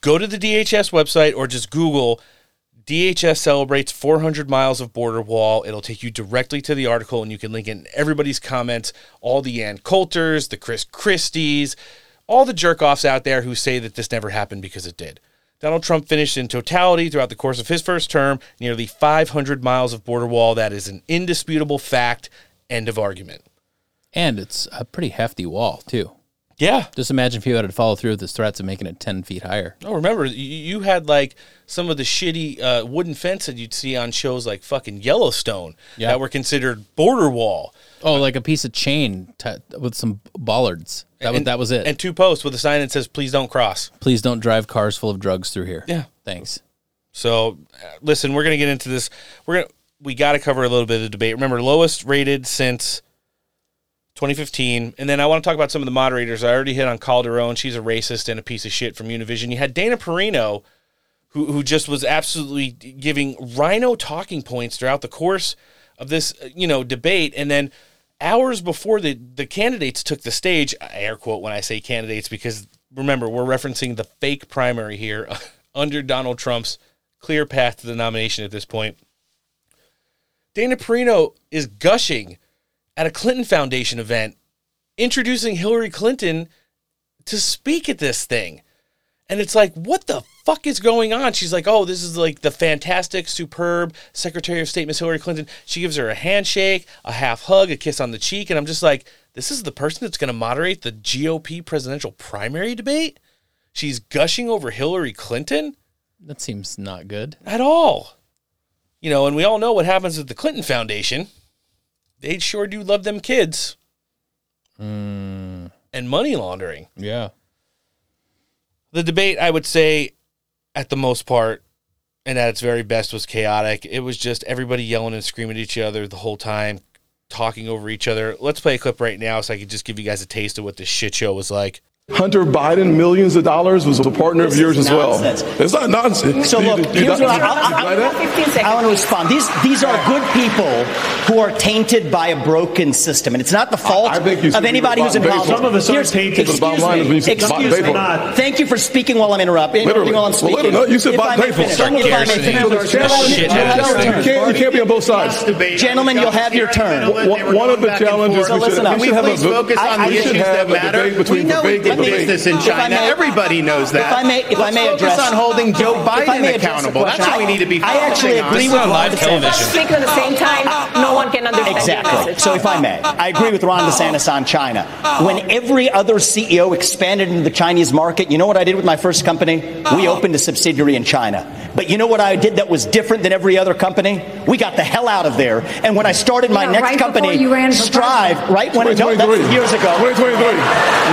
go to the DHS website or just Google DHS celebrates 400 miles of border wall. It'll take you directly to the article and you can link in everybody's comments, all the Ann Coulters, the Chris Christies, all the jerk offs out there who say that this never happened because it did. Donald Trump finished in totality throughout the course of his first term nearly 500 miles of border wall. That is an indisputable fact. End of argument. And it's a pretty hefty wall, too. Yeah. Just imagine if you had to follow through with his threats of making it 10 feet higher. Oh, remember, you had like some of the shitty uh, wooden fence that you'd see on shows like fucking Yellowstone Yeah. that were considered border wall. Oh, like a piece of chain t- with some bollards. That, was, And- that was it. And two posts with a sign that says, please don't cross. Please don't drive cars full of drugs through here. Yeah. Thanks. So, uh, listen, we're going to get into this. We're going to, we got to cover a little bit of the debate. Remember, lowest rated since 2015. And then I want to talk about some of the moderators. I already hit on Calderon. She's a racist and a piece of shit from Univision. You had Dana Perino, who, who just was absolutely giving RINO talking points throughout the course of this, uh, you know, debate. And then hours before the, the candidates took the stage, I air quote when I say candidates, because remember, we're referencing the fake primary here under Donald Trump's clear path to the nomination at this point. Dana Perino is gushing at a Clinton Foundation event, introducing Hillary Clinton to speak at this thing. And it's like, what the fuck is going on? She's like, oh, this is like the fantastic, superb Secretary of State, Miss Hillary Clinton. She gives her a handshake, a half hug, a kiss on the cheek. And I'm just like, this is the person that's going to moderate the GOP presidential primary debate? She's gushing over Hillary Clinton? That seems not good. At all. You know, and we all know what happens at the Clinton Foundation. They sure do love them kids Mm, and money laundering. yeah. The debate, I would say, at the most part, and at its very best, was chaotic. It was just everybody yelling and screaming at each other the whole time, talking over each other. Let's play a clip right now so I can just give you guys a taste of what this shit show was like. Hunter Biden, millions of dollars, was a partner of yours as well. It's not nonsense. So Do you- look, you here's not- what I, do you deny? I, I, I want to respond. These these are good people who are tainted by a broken system, and it's not the fault I think of anybody who's involved. Some of us are Here's- tainted, but the bottom excuse line is when you me, say excuse me. baseball. Thank you for speaking while I'm interrupting. Literally. while I'm Well, speaking. literally. No, you said if about I may baseball. finish, Start if I may garrisoning. finish. So the challenge- Shit the happens. challenge- you can't, be on both sides. Gentlemen, you'll have your turn. One, one of the challenges So we should, listen up. we should have a, focus on the issues that matter. debate between We know debate we big may- business in I China. may- Everybody knows that. If I may, if Let's I may focus address on holding Joe Biden may address the accountable. That's question, what we need to be I actually focusing on. agree This is with on Ron live DeSantis. television. Speak at the same time, oh, oh, no one can understand. Exactly. So, if I may, I agree with Ron oh, DeSantis on China. When every other CEO expanded into the Chinese market, you know what I did with my first company? We opened a subsidiary in China. But you know what I did that was different than every other company? We got the hell out of there. And when I started my Yeah, next right company, you ran Strive, right when it, no, years ago. 2023.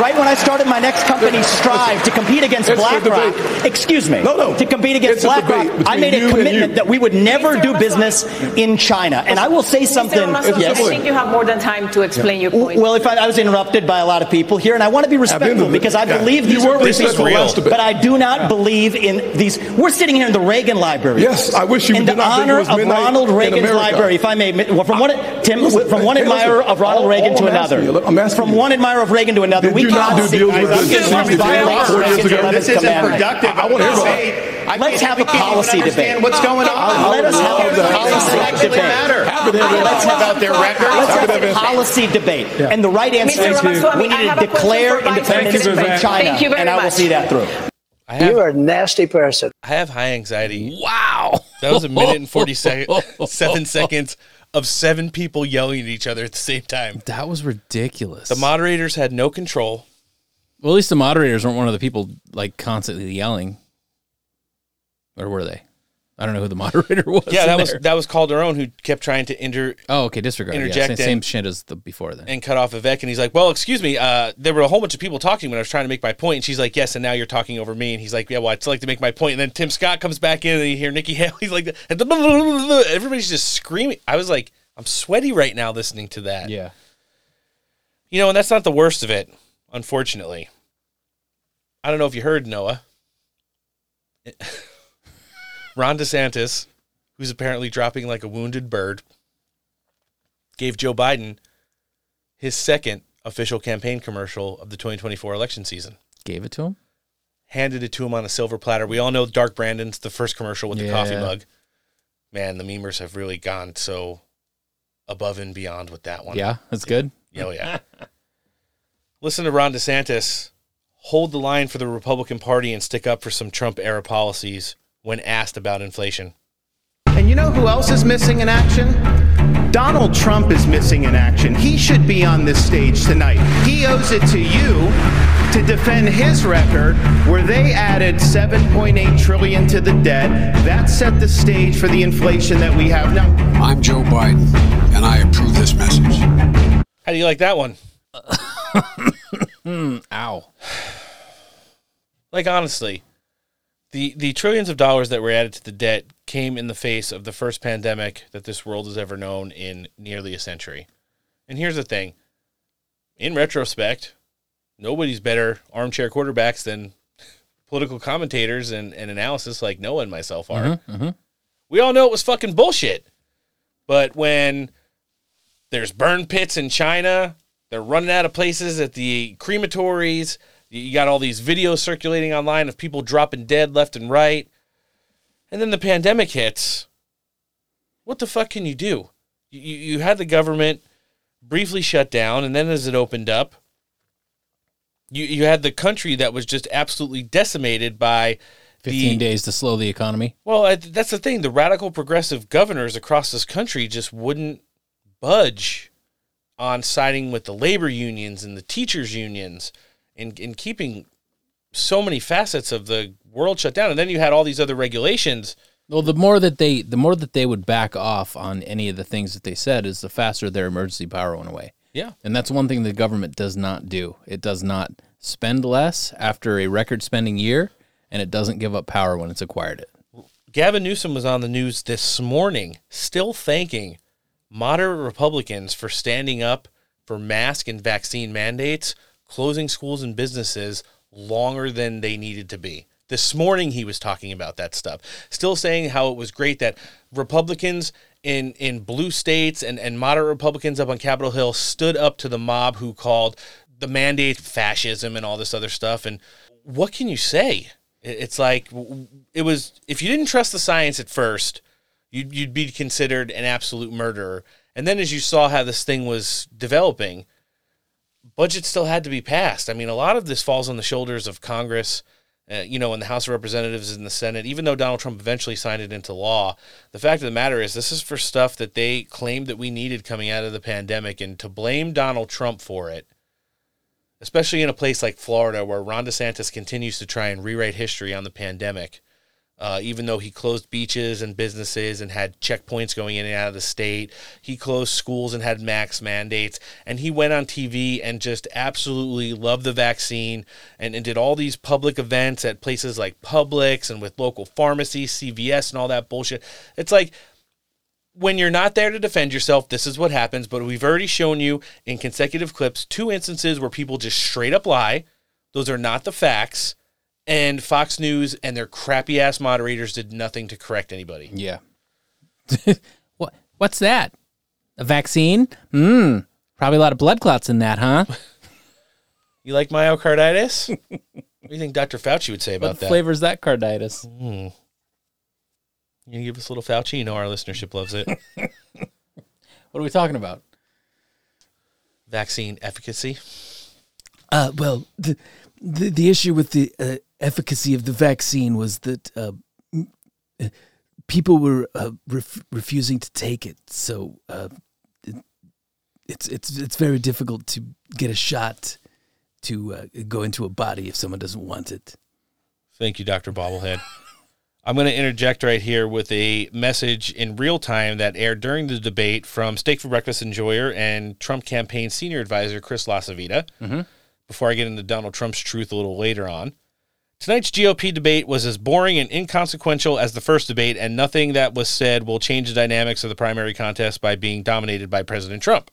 Right when I started my next company, Strive, to compete against It's a BlackRock. Excuse me. No, no. To compete against It's a BlackRock, I made a commitment that we would never do business in China. And I will say something. Mr. Yes. I think you have more than time to explain your point. Well, if I, I was interrupted by a lot of people here, and I want to be respectful the- because I yeah. believe You these were are good respectful last debate. but I do not believe in these. We're sitting here in the Reagan Library. Yes, I wish you in did the not think it honor of Ronald Reagan's library. If I may, well, from one Tim, from one admirer of Ronald Reagan to another, asking you, I'm asking from one admirer of Reagan to another, we cannot do sit deals here with and the violate four years ago? This isn't productive. I wanna Say, I Let's have a policy debate. What's going on? Let us have a How policy debate. matter? Have. Let's have about their record. Let's have a policy debate. And the right answer is we need to declare independence from China. Thank you very and I will much. see that through. Have, You're a nasty person. I have high anxiety. Wow. That was a minute and 40 sec- seven seconds of seven people yelling at each other at the same time. That was ridiculous. The moderators had no control. Well, at least the moderators weren't one of the people like constantly yelling. Or were they? I don't know who the moderator was. Yeah, that was there. that was Calderon who kept trying to inter Oh, okay. Disregard. Yeah, interject same, same in. shit as the before then. and cut off Vivek, and he's like, "Well, excuse me, uh, there were a whole bunch of people talking when I was trying to make my point." And she's like, "Yes, and now you're talking over me." And he's like, "Yeah, well, I'd like to make my point." And then Tim Scott comes back in, and you hear Nikki Haley. He's like, everybody's just screaming. I was like, I'm sweaty right now listening to that. Yeah. You know, and that's not the worst of it, unfortunately. I don't know if you heard Noah. Ron DeSantis, who's apparently dropping like a wounded bird, gave Joe Biden his second official campaign commercial of the 2024 election season. Gave it to him. Handed it to him on a silver platter. We all know Dark Brandon's the first commercial with the coffee mug. Man, the memers have really gone so above and beyond with that one. Yeah, that's good. Oh yeah. Listen to Ron DeSantis hold the line for the Republican Party and stick up for some Trump era policies when asked about inflation. And you know who else is missing in action? Donald Trump is missing in action. He should be on this stage tonight. He owes it to you to defend his record where they added 7.8 trillion to the debt. That set the stage for the inflation that we have now. I'm Joe Biden, and I approve this message. How do you like that one? Ow. Like honestly, the the trillions of dollars that were added to the debt came in the face of the first pandemic that this world has ever known in nearly a century. And here's the thing. In retrospect, nobody's better armchair quarterbacks than political commentators and, and analysis like Noah and myself are. Mhm, mhm. We all know it was fucking bullshit. But when there's burn pits in China, they're running out of places at the crematories. You got all these videos circulating online of people dropping dead left and right. And then the pandemic hits. What the fuck can you do? You, you had the government briefly shut down, and then as it opened up, you, you had the country that was just absolutely decimated by 15 the, days to slow the economy. well, that's the thing. The radical progressive governors across this country just wouldn't budge on siding with the labor unions and the teachers unions and, and keeping so many facets of the world shut down. And then you had all these other regulations. Well, the more that they the more that they would back off on any of the things that they said is the faster their emergency power went away. Yeah. And that's one thing the government does not do. It does not spend less after a record spending year and it doesn't give up power when it's acquired it. Gavin Newsom was on the news this morning, still thanking moderate Republicans for standing up for mask and vaccine mandates, closing schools and businesses longer than they needed to be. This morning he was talking about that stuff. Still saying how it was great that Republicans in in blue states and, and moderate Republicans up on Capitol Hill stood up to the mob who called the mandate fascism and all this other stuff. And what can you say? It's like it was if you didn't trust the science at first, you'd, you'd be considered an absolute murderer. And then as you saw how this thing was developing, budget still had to be passed. I mean, a lot of this falls on the shoulders of Congress, uh, you know, in the House of Representatives and the Senate. Even though Donald Trump eventually signed it into law, the fact of the matter is, this is for stuff that they claimed that we needed coming out of the pandemic, and to blame Donald Trump for it. Especially in a place like Florida, where Ron DeSantis continues to try and rewrite history on the pandemic, uh, even though he closed beaches and businesses and had checkpoints going in and out of the state, he closed schools and had max mandates. And he went on TV and just absolutely loved the vaccine and, and did all these public events at places like Publix and with local pharmacies, CVS, and all that bullshit. It's like, when you're not there to defend yourself, this is what happens. But we've already shown you in consecutive clips two instances where people just straight up lie. Those are not the facts and Fox News and their crappy ass moderators did nothing to correct anybody. Yeah. what what's that? A vaccine? Hmm. Probably a lot of blood clots in that, huh? You like myocarditis? what do you think Dr. Fauci would say about that? what flavors that carditis? Hmm. You gonna give us a little Fauci? You know our listenership loves it. What are we talking about? Vaccine efficacy. Uh, well, the, the the issue with the uh, efficacy of the vaccine was that uh, uh, people were uh, ref- refusing to take it, so uh, it, it's it's it's very difficult to get a shot to uh, go into a body if someone doesn't want it. Thank you, Dr. Bobblehead. I'm going to interject right here with a message in real time that aired during the debate from Steak for Breakfast enjoyer and Trump campaign senior advisor Chris LaCivita. Mhm. Before I get into Donald Trump's truth a little later on, tonight's GOP debate was as boring and inconsequential as the first debate, and nothing that was said will change the dynamics of the primary contest by being dominated by President Trump.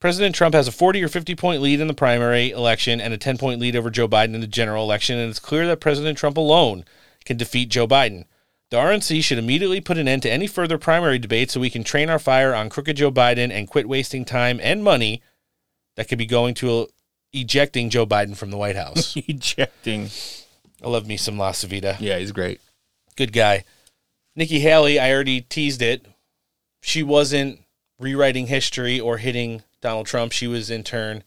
President Trump has a 40 or 50 point lead in the primary election and a 10 point lead over Joe Biden in the general election, and it's clear that President Trump alone can defeat Joe Biden. The RNC should immediately put an end to any further primary debate so we can train our fire on crooked Joe Biden and quit wasting time and money that could be going to ejecting Joe Biden from the White House. ejecting. I love me some LaCivita. Yeah, he's great. Good guy. Nikki Haley, I already teased it. She wasn't rewriting history or hitting Donald Trump. She was in turn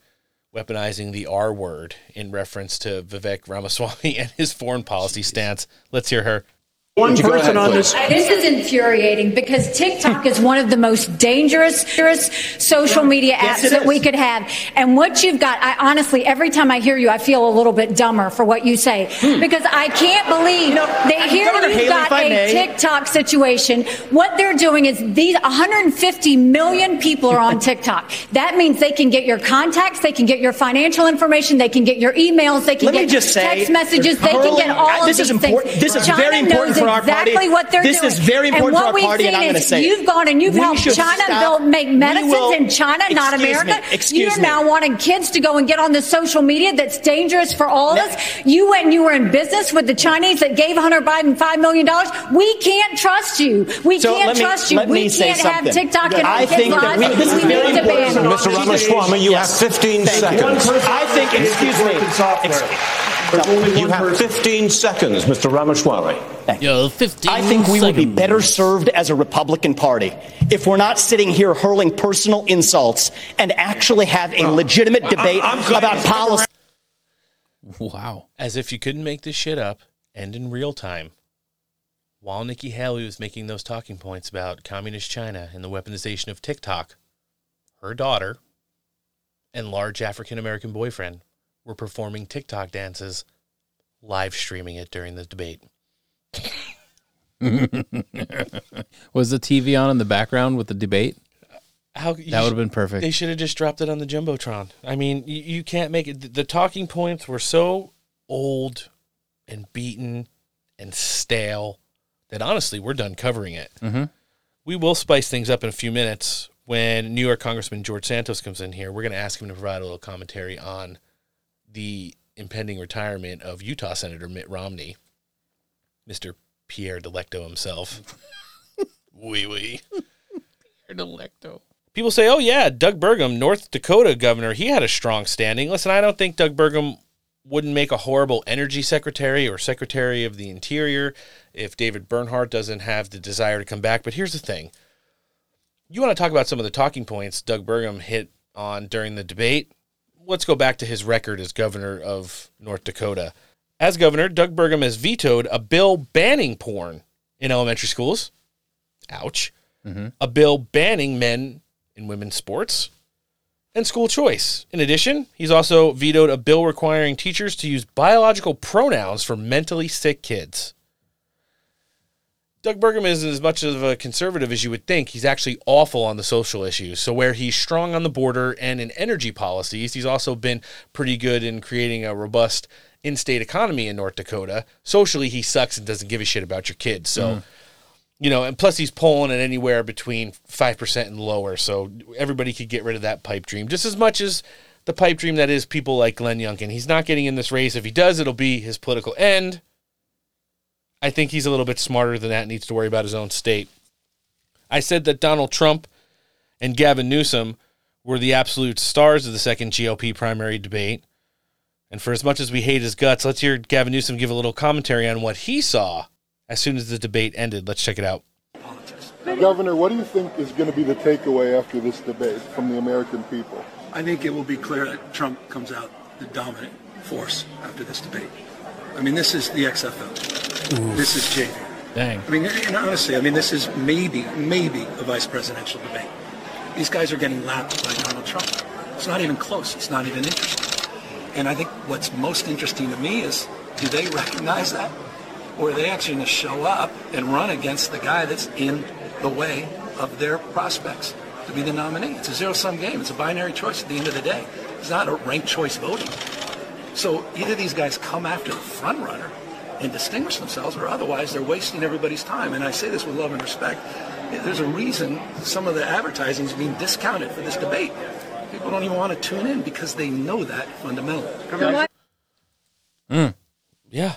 weaponizing the R word in reference to Vivek Ramaswamy and his foreign policy stance. Let's hear her. One person on this. Uh, this is infuriating because TikTok is one of the most dangerous dangerous social media apps it that is. we could have. And what you've got, I honestly, every time I hear you, I feel a little bit dumber for what you say hmm. because I can't believe that here Governor you've Haley, got a may. TikTok situation. What they're doing is these 150 million people are on TikTok. That means they can get your contacts, they can get your financial information, they can get your emails, they can Let me get just say, text messages, they can get all of this these is important- things. this is China very important knows for our party. exactly what they're This doing. is very And important for what our we've party, and seen I'm gonna is say it. You've gone and you've We helped China stop- build, make medicines will- in China, not Excuse America. me, excuse You're me. now wanting kids to go and get on the social media that's dangerous for all of us. You went and you were in business with the Chinese that gave Hunter Biden $5 million. We can't trust you. We So can't me- trust you. we can't have something. TikTok in our I kids' think that lives. we- this is very need to ban important. Mr. Ramaswamy, you have 15 seconds. I think, excuse me, You have 15 seconds, Mr. Ramaswamy. Yo, 15 I think we would be better served as a Republican Party if we're not sitting here hurling personal insults and actually have a oh, legitimate debate about policy. Wow. As if you couldn't make this shit up and in real time. While Nikki Haley was making those talking points about communist China and the weaponization of TikTok, her daughter and large African American boyfriend were performing TikTok dances, live streaming it during the debate. Was the TV on in the background with the debate? How That would have been perfect. They should have just dropped it on the jumbotron. I mean, you, you can't make it. The, the talking points were so old and beaten and stale that honestly, we're done covering it. Mhm. We will spice things up in a few minutes when New York Congressman George Santos comes in here. We're going to ask him to provide a little commentary on the impending retirement of Utah Senator Mitt Romney, Mr. Pierre Delecto himself. Wee wee. Delecto. People say, "Oh yeah, Doug Burgum, North Dakota governor, he had a strong standing." Listen, I don't think Doug Burgum wouldn't make a horrible energy secretary or secretary of the interior if David Bernhardt doesn't have the desire to come back. But here's the thing: you want to talk about some of the talking points Doug Burgum hit on during the debate. Let's go back to his record as governor of North Dakota. As governor, Doug Burgum has vetoed a bill banning porn in elementary schools. Ouch. Mm-hmm. A bill banning men in women's sports and school choice. In addition, he's also vetoed a bill requiring teachers to use biological pronouns for mentally sick kids. Doug Burgum isn't as much of a conservative as you would think. He's actually awful on the social issues. So, where he's strong on the border and in energy policies, he's also been pretty good in creating a robust in state economy in North Dakota. Socially, he sucks and doesn't give a shit about your kids. So, Mm. you know, and plus he's polling at anywhere between 5% and lower. So, everybody could get rid of that pipe dream just as much as the pipe dream that is people like Glenn Youngkin. He's not getting in this race. If he does, it'll be his political end. I think he's a little bit smarter than that, and needs to worry about his own state. I said that Donald Trump and Gavin Newsom were the absolute stars of the second GOP primary debate. And for as much as we hate his guts, let's hear Gavin Newsom give a little commentary on what he saw as soon as the debate ended. Let's check it out. Governor, what do you think is going to be the takeaway after this debate from the American people? I think it will be clear that Trump comes out the dominant force after this debate. I mean, this is the XFL. This is JV. Dang. I mean, and honestly, I mean, this is maybe, maybe a vice presidential debate. These guys are getting lapped by Donald Trump. It's not even close. It's not even interesting. And I think what's most interesting to me is, do they recognize that? Or are they actually going to show up and run against the guy that's in the way of their prospects to be the nominee? It's a zero-sum game. It's a binary choice at the end of the day. It's not a ranked choice voting. So either these guys come after the front runner and distinguish themselves, or otherwise they're wasting everybody's time. And I say this with love and respect. There's a reason some of the advertising is being discounted for this debate. People don't even want to tune in because they know that fundamentally. Mm. Yeah.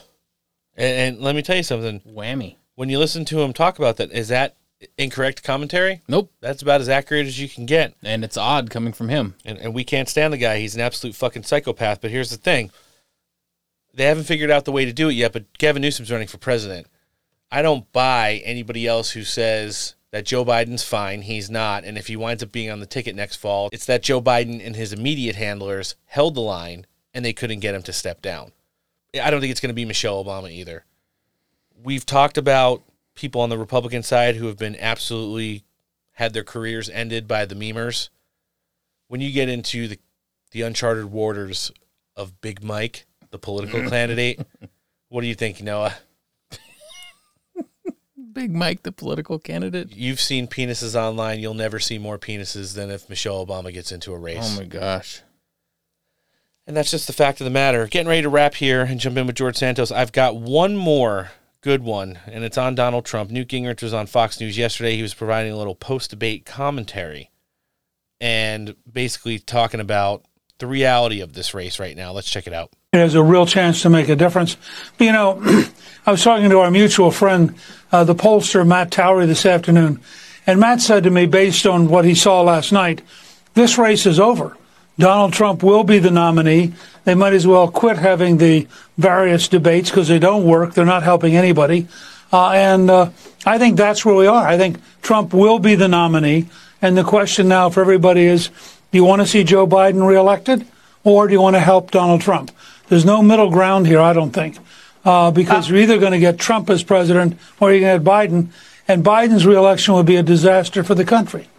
And, and let me tell you something. Whammy. When you listen to him talk about that, is that incorrect commentary? Nope. That's about as accurate as you can get. And it's odd coming from him. And, and we can't stand the guy. He's an absolute fucking psychopath. But here's the thing they haven't figured out the way to do it yet, but Gavin Newsom's running for president. I don't buy anybody else who says that Joe Biden's fine. He's not. And if he winds up being on the ticket next fall, it's that Joe Biden and his immediate handlers held the line and they couldn't get him to step down. I don't think it's going to be Michelle Obama either. We've talked about people on the Republican side who have been absolutely had their careers ended by the memers. When you get into the, the uncharted waters of Big Mike, the political mm-hmm. candidate, what do you think, Noah? Big Mike, the political candidate. You've seen penises online. You'll never see more penises than if Michelle Obama gets into a race. Oh my gosh. And that's just the fact of the matter. Getting ready to wrap here and jump in with George Santos. I've got one more good one, and it's on Donald Trump. Newt Gingrich was on Fox News yesterday. He was providing a little post debate commentary and basically talking about the reality of this race right now. Let's check it out. It has a real chance to make a difference. But, you know, I was talking to our mutual friend, uh, the pollster Matt Towery, this afternoon, and Matt said to me, based on what he saw last night, this race is over. Donald Trump will be the nominee. They might as well quit having the various debates because they don't work. They're not helping anybody. Uh, and uh, I think that's where we are. I think Trump will be the nominee. And the question now for everybody is do you want to see Joe Biden reelected or do you want to help Donald Trump? There's no middle ground here, I don't think, uh, because you're either going to get Trump as president or you're going to get Biden. And Biden's reelection would be a disaster for the country.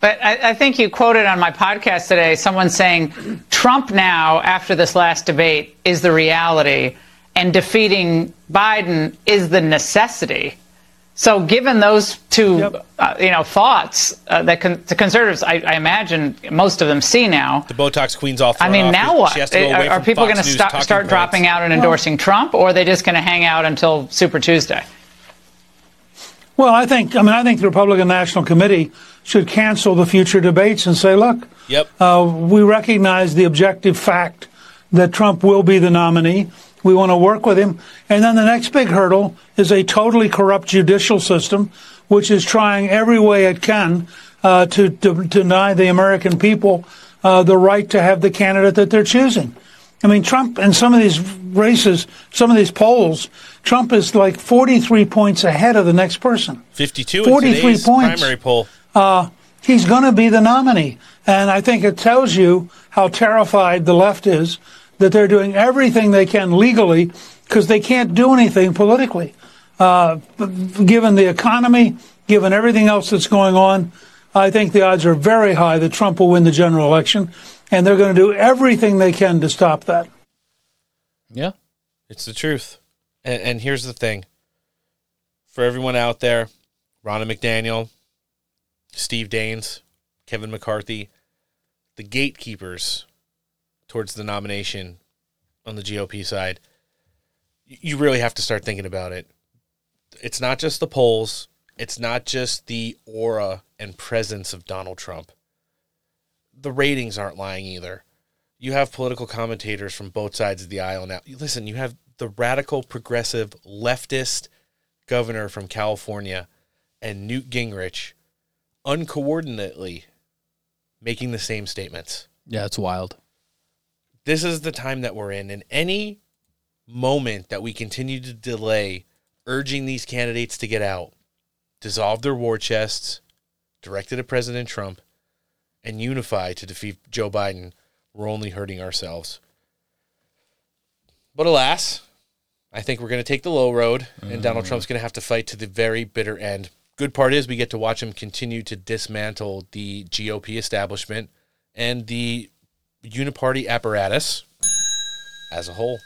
But I, I, think you quoted on my podcast today someone saying Trump now, after this last debate, is the reality, and defeating Biden is the necessity. So, given those two, yep. uh, you know, thoughts uh, that con- the conservatives, I, I, imagine most of them see now. The Botox queen's off. I mean, now what? Are, are people going to st- start dropping out and endorsing well, Trump, or are they just going to hang out until Super Tuesday? Well, I think, I mean, I think the Republican National Committee should cancel the future debates and say, look, yep. Uh, we recognize the objective fact that Trump will be the nominee. We want to work with him. And then the next big hurdle is a totally corrupt judicial system, which is trying every way it can uh, to, to, deny the American people uh, the right to have the candidate that they're choosing. I mean, Trump in some of these races, some of these polls, Trump is like 43 points ahead of the next person. 52 43 points. primary poll. Uh, he's going to be the nominee. And I think it tells you how terrified the left is that they're doing everything they can legally because they can't do anything politically. Uh, given the economy, given everything else that's going on, I think the odds are very high that Trump will win the general election, and they're going to do everything they can to stop that. Yeah. It's the truth. And, and here's the thing for everyone out there Ronna McDaniel, Steve Daines, Kevin McCarthy, the gatekeepers towards the nomination on the GOP side, you really have to start thinking about it. It's not just the polls, it's not just the aura and presence of Donald Trump. The ratings aren't lying either. You have political commentators from both sides of the aisle now. Listen, you have the radical progressive leftist governor from California and Newt Gingrich uncoordinately making the same statements. Yeah, it's wild. This is the time that we're in, and any moment that we continue to delay urging these candidates to get out, dissolve their war chests, directed at President Trump, and unify to defeat Joe Biden, we're only hurting ourselves. But alas, I think we're going to take the low road, and Donald Mm. Trump's going to have to fight to the very bitter end. Good part is we get to watch him continue to dismantle the GOP establishment and the uniparty apparatus as a whole.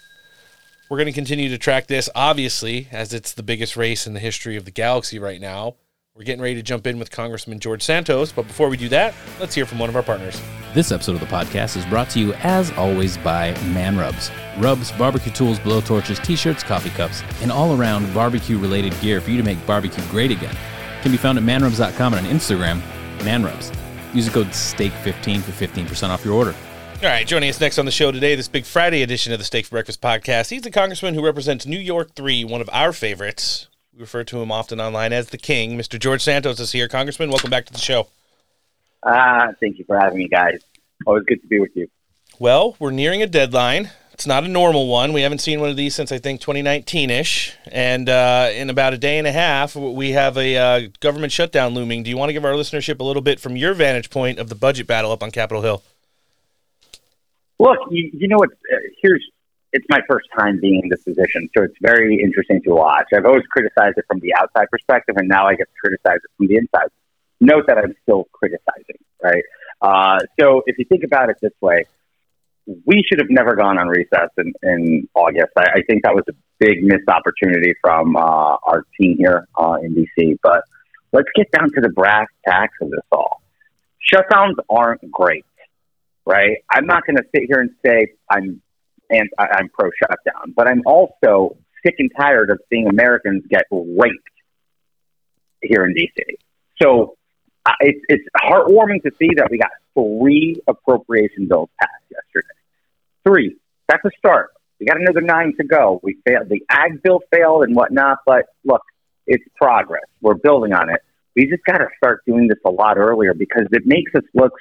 We're going to continue to track this, obviously, as it's the biggest race in the history of the galaxy right now. We're getting ready to jump in with Congressman George Santos, but before we do that, let's hear from one of our partners. This episode of the podcast is brought to you, as always, by Man Rubs. Rubs, barbecue tools, blow torches, t shirts, coffee cups, and all around barbecue related gear for you to make barbecue great again. Can be found at manrubs.com and on Instagram, manrubs. Use the code STEAK15 for 15% off your order. All right, joining us next on the show today, this big Friday edition of the Steak for Breakfast podcast. He's the congressman who represents New York 3, one of our favorites. We refer to him often online as the King. Mr. George Santos is here. Congressman, welcome back to the show. Ah, thank you for having me, guys. Always good to be with you. Well, we're nearing a deadline. It's not a normal one. We haven't seen one of these since I think 2019 ish. And uh, in about a day and a half, we have a uh, government shutdown looming. Do you want to give our listenership a little bit from your vantage point of the budget battle up on Capitol Hill? Look, you, you know what? Uh, here's it's my first time being in this position, so it's very interesting to watch. I've always criticized it from the outside perspective, and now I get to criticize it from the inside. Note that I'm still criticizing, right? Uh, so if you think about it this way, we should have never gone on recess in, in August. I, I think that was a big missed opportunity from uh, our team here uh, in DC. But let's get down to the brass tacks of this all. Shutdowns aren't great, right? I'm not going to sit here and say I'm and I'm pro shutdown, but I'm also sick and tired of seeing Americans get raped here in DC. So uh, it's it's heartwarming to see that we got three appropriation bills passed yesterday. Three. That's a start. We got another nine to go. We failed. The ag bill failed and whatnot, but look, it's progress. We're building on it. We just got to start doing this a lot earlier because it makes us look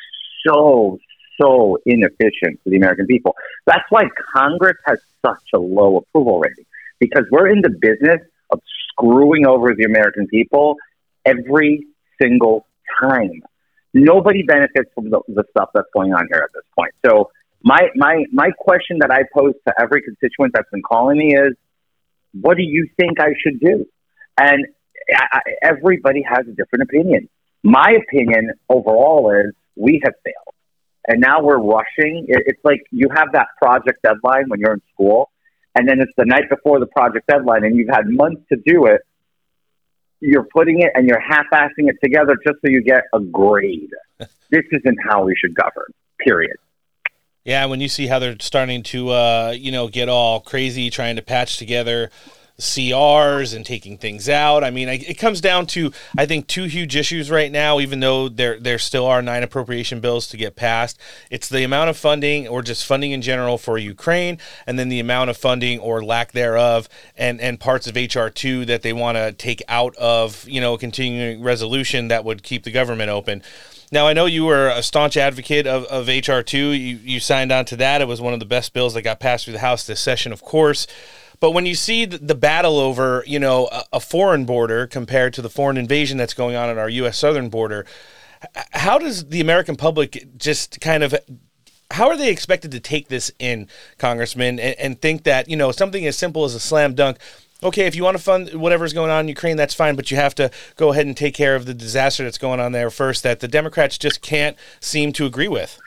so, so inefficient to the American people. That's why Congress has such a low approval rating because we're in the business of screwing over the American people every single time. Nobody benefits from the, the stuff that's going on here at this point. So my my my question that I pose to every constituent that's been calling me is, what do you think I should do? And I, I, everybody has a different opinion. My opinion overall is we have failed, and now we're rushing. It, it's like you have that project deadline when you're in school, and then it's the night before the project deadline, and you've had months to do it. You're putting it and you're half-assing it together just so you get a grade. this isn't how we should govern. Period. Yeah, when you see how they're starting to, uh, you know, get all crazy trying to patch together CRs and taking things out. I mean, I, it comes down to I think two huge issues right now. Even though there there still are nine appropriation bills to get passed, it's the amount of funding or just funding in general for Ukraine, and then the amount of funding or lack thereof, and and parts of HR two that they want to take out of you know a continuing resolution that would keep the government open. Now I know you were a staunch advocate of, of HR two. You you signed on to that. It was one of the best bills that got passed through the House this session, of course. But when you see the, battle over, you know, a, a foreign border compared to the foreign invasion that's going on at our U.S. southern border, How does the American public just kind of how are they expected to take this in, Congressman, and, and think that you know something as simple as a slam dunk? Okay, if you want to fund whatever's going on in Ukraine, that's fine, but you have to go ahead and take care of the disaster that's going on there first. That the Democrats just can't seem to agree with.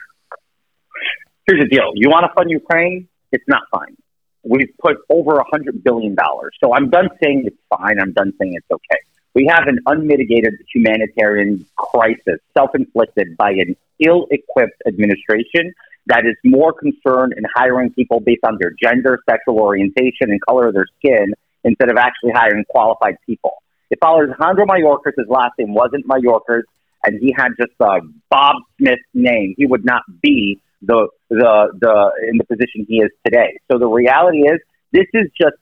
Here's the deal: you want to fund Ukraine? It's not fine. We've put over a hundred billion dollars. So I'm done saying it's fine. I'm done saying it's okay. We have an unmitigated humanitarian crisis, self-inflicted by an ill-equipped administration that is more concerned in hiring people based on their gender, sexual orientation, and color of their skin instead of actually hiring qualified people. If Alejandro Mayorkas, his last name wasn't Mayorkas, and he had just a Bob Smith name, he would not be the the the in the position he is today. So the reality is, this is just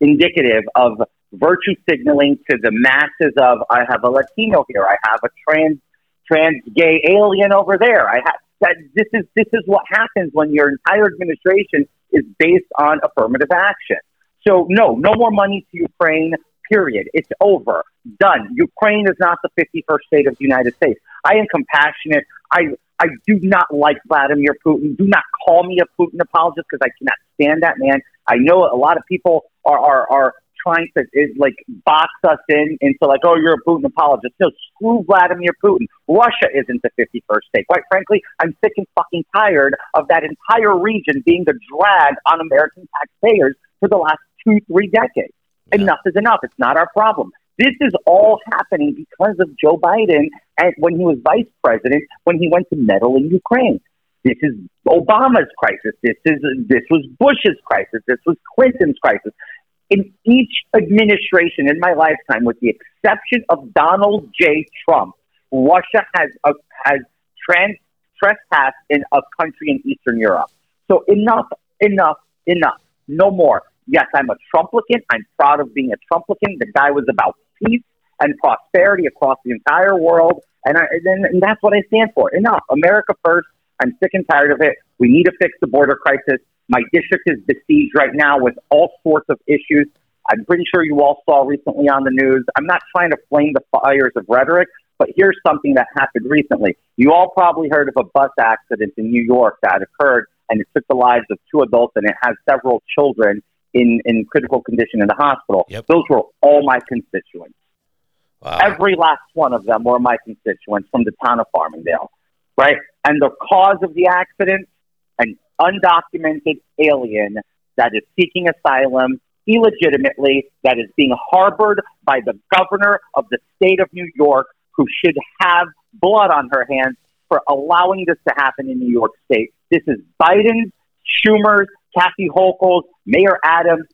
indicative of virtue signaling to the masses of I have a Latino here, I have a trans trans gay alien over there. I have that this is this is what happens when your entire administration is based on affirmative action. So no, no more money to Ukraine. Period. It's over. Done. Ukraine is not the 51st state of the United States. I am compassionate. I I do not like Vladimir Putin. Do not call me a Putin apologist because I cannot stand that man. I know a lot of people are are, are trying to is like box us in into like, oh, you're a Putin apologist. No, screw Vladimir Putin. Russia isn't the 51st state. Quite frankly, I'm sick and fucking tired of that entire region being the drag on American taxpayers for the last two, three decades. Enough is enough. It's not our problem. This is all happening because of Joe Biden and when he was vice president, when he went to meddle in Ukraine. This is Obama's crisis. This is this was Bush's crisis. This was Clinton's crisis. In each administration in my lifetime, with the exception of Donald J. Trump, Russia has uh, has trans trespassed in a country in Eastern Europe. So enough, enough, enough. No more. Yes, I'm a Trumplican. I'm proud of being a Trumplican. The guy was about peace and prosperity across the entire world, and, I, and, and that's what I stand for. Enough. America first. I'm sick and tired of it. We need to fix the border crisis. My district is besieged right now with all sorts of issues. I'm pretty sure you all saw recently on the news. I'm not trying to flame the fires of rhetoric, but here's something that happened recently. You all probably heard of a bus accident in New York that occurred and it took the lives of two adults and it has several children in, in critical condition in the hospital. Yep. Those were all my constituents. Wow. Every last one of them were my constituents from the town of Farmingdale, right? And the cause of the accident, an undocumented alien that is seeking asylum illegitimately, that is being harbored by the governor of the state of New York, who should have blood on her hands for allowing this to happen in New York State. This is Biden's, Schumer's, Kathy Hochul's, Mayor Adams,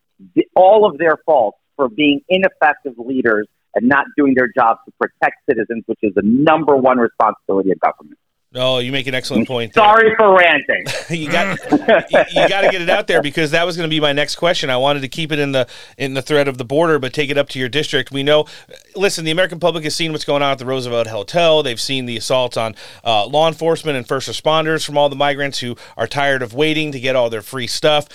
all of their faults for being ineffective leaders and not doing their jobs to protect citizens, which is the number one responsibility of government. No, you make an excellent point. there. Sorry for ranting. you got you, you got to get it out there because that was going to be my next question. I wanted to keep it in the in the thread of the border, but take it up to your district. We know, listen, the American public has seen what's going on at the Roosevelt Hotel. They've seen the assaults on uh, law enforcement and first responders from all the migrants who are tired of waiting to get all their free stuff.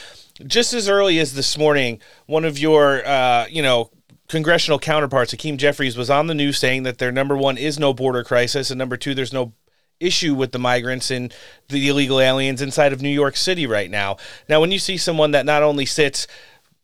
Just as early as this morning, one of your uh, you know congressional counterparts, Hakeem Jeffries, was on the news saying that their number one is no border crisis, and number two, there's no issue with the migrants and the illegal aliens inside of New York City right now. Now, when you see someone that not only sits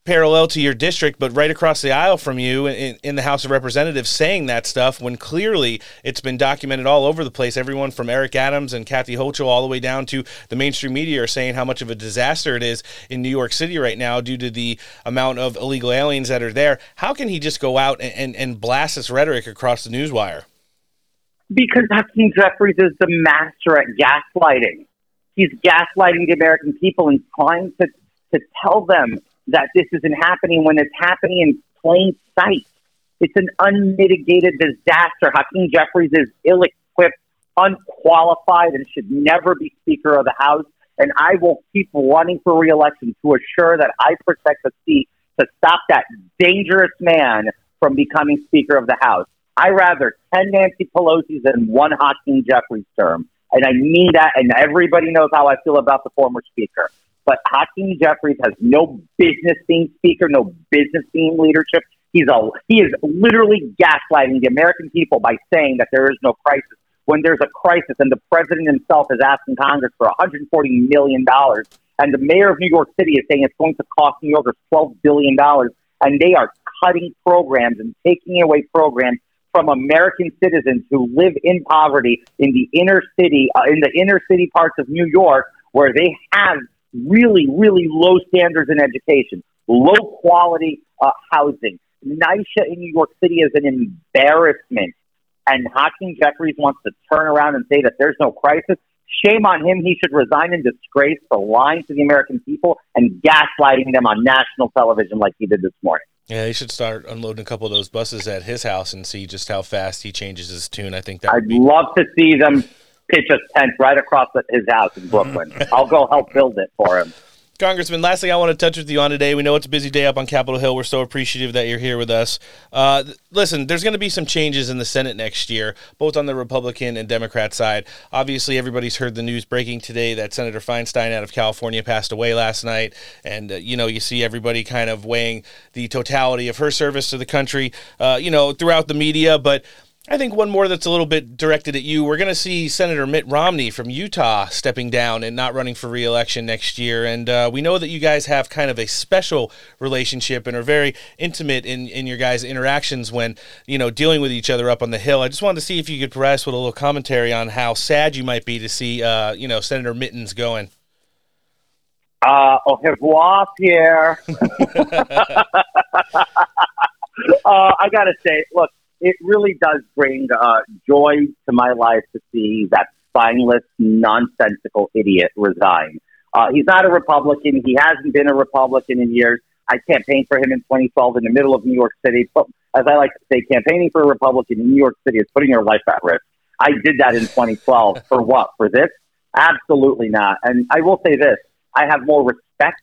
parallel to your district, but right across the aisle from you in, in the House of Representatives saying that stuff when clearly it's been documented all over the place. Everyone from Eric Adams and Kathy Hochul all the way down to the mainstream media are saying how much of a disaster it is in New York City right now due to the amount of illegal aliens that are there. How can he just go out and, and, and blast this rhetoric across the newswire? Because Hakeem Jeffries is the master at gaslighting. He's gaslighting the American people and trying to, to tell them that this isn't happening when it's happening in plain sight. It's an unmitigated disaster. Hakeem Jeffries is ill equipped, unqualified, and should never be Speaker of the House. And I will keep running for reelection to assure that I protect the seat to stop that dangerous man from becoming Speaker of the House. I rather 10 Nancy Pelosi's than one Hakeem Jeffries term. And I mean that, and everybody knows how I feel about the former Speaker. But Hakeem Jeffries has no business being Speaker, no business being leadership. He's a he is literally gaslighting the American people by saying that there is no crisis when there's a crisis and the president himself is asking Congress for 140 million dollars, and the mayor of New York City is saying it's going to cost New Yorkers 12 billion dollars, and they are cutting programs and taking away programs from American citizens who live in poverty in the inner city, uh, in the inner city parts of New York, where they have really, really low standards in education, low quality uh, housing. NYCHA in New York City is an embarrassment. And Hakeem Jeffries wants to turn around and say that there's no crisis. Shame on him. He should resign in disgrace for lying to the American people and gaslighting them on national television like he did this morning. Yeah, he should start unloading a couple of those buses at his house and see just how fast he changes his tune. I think that I'd love to see them pitch a tent right across his house in Brooklyn. I'll go help build it for him. Congressman, last thing I want to touch with you on today. We know it's a busy day up on Capitol Hill. We're so appreciative that you're here with us. Uh, listen, there's going to be some changes in the Senate next year, both on the Republican and Democrat side. Obviously, everybody's heard the news breaking today that Senator Feinstein out of California passed away last night. And, uh, you know, you see everybody kind of weighing the totality of her service to the country, uh, you know, throughout the media. But I think one more that's a little bit directed at you. We're going to see Senator Mitt Romney from Utah stepping down and not running for reelection next year. And uh, we know that you guys have kind of a special relationship and are very intimate in, in your guys' interactions when, you know, dealing with each other up on the Hill. I just wanted to see if you could provide us with a little commentary on how sad you might be to see, uh, you know, Senator Mittens going. Uh, au revoir, Pierre. uh, I got to say, look, it really does bring uh, joy to my life to see that spineless, nonsensical idiot resign. Uh, he's not a Republican. He hasn't been a Republican in years. I campaigned for him in 2012 in the middle of New York City. But as I like to say, campaigning for a Republican in New York City is putting your life at risk. I did that in 2012. for what? For this? Absolutely not. And I will say this I have more respect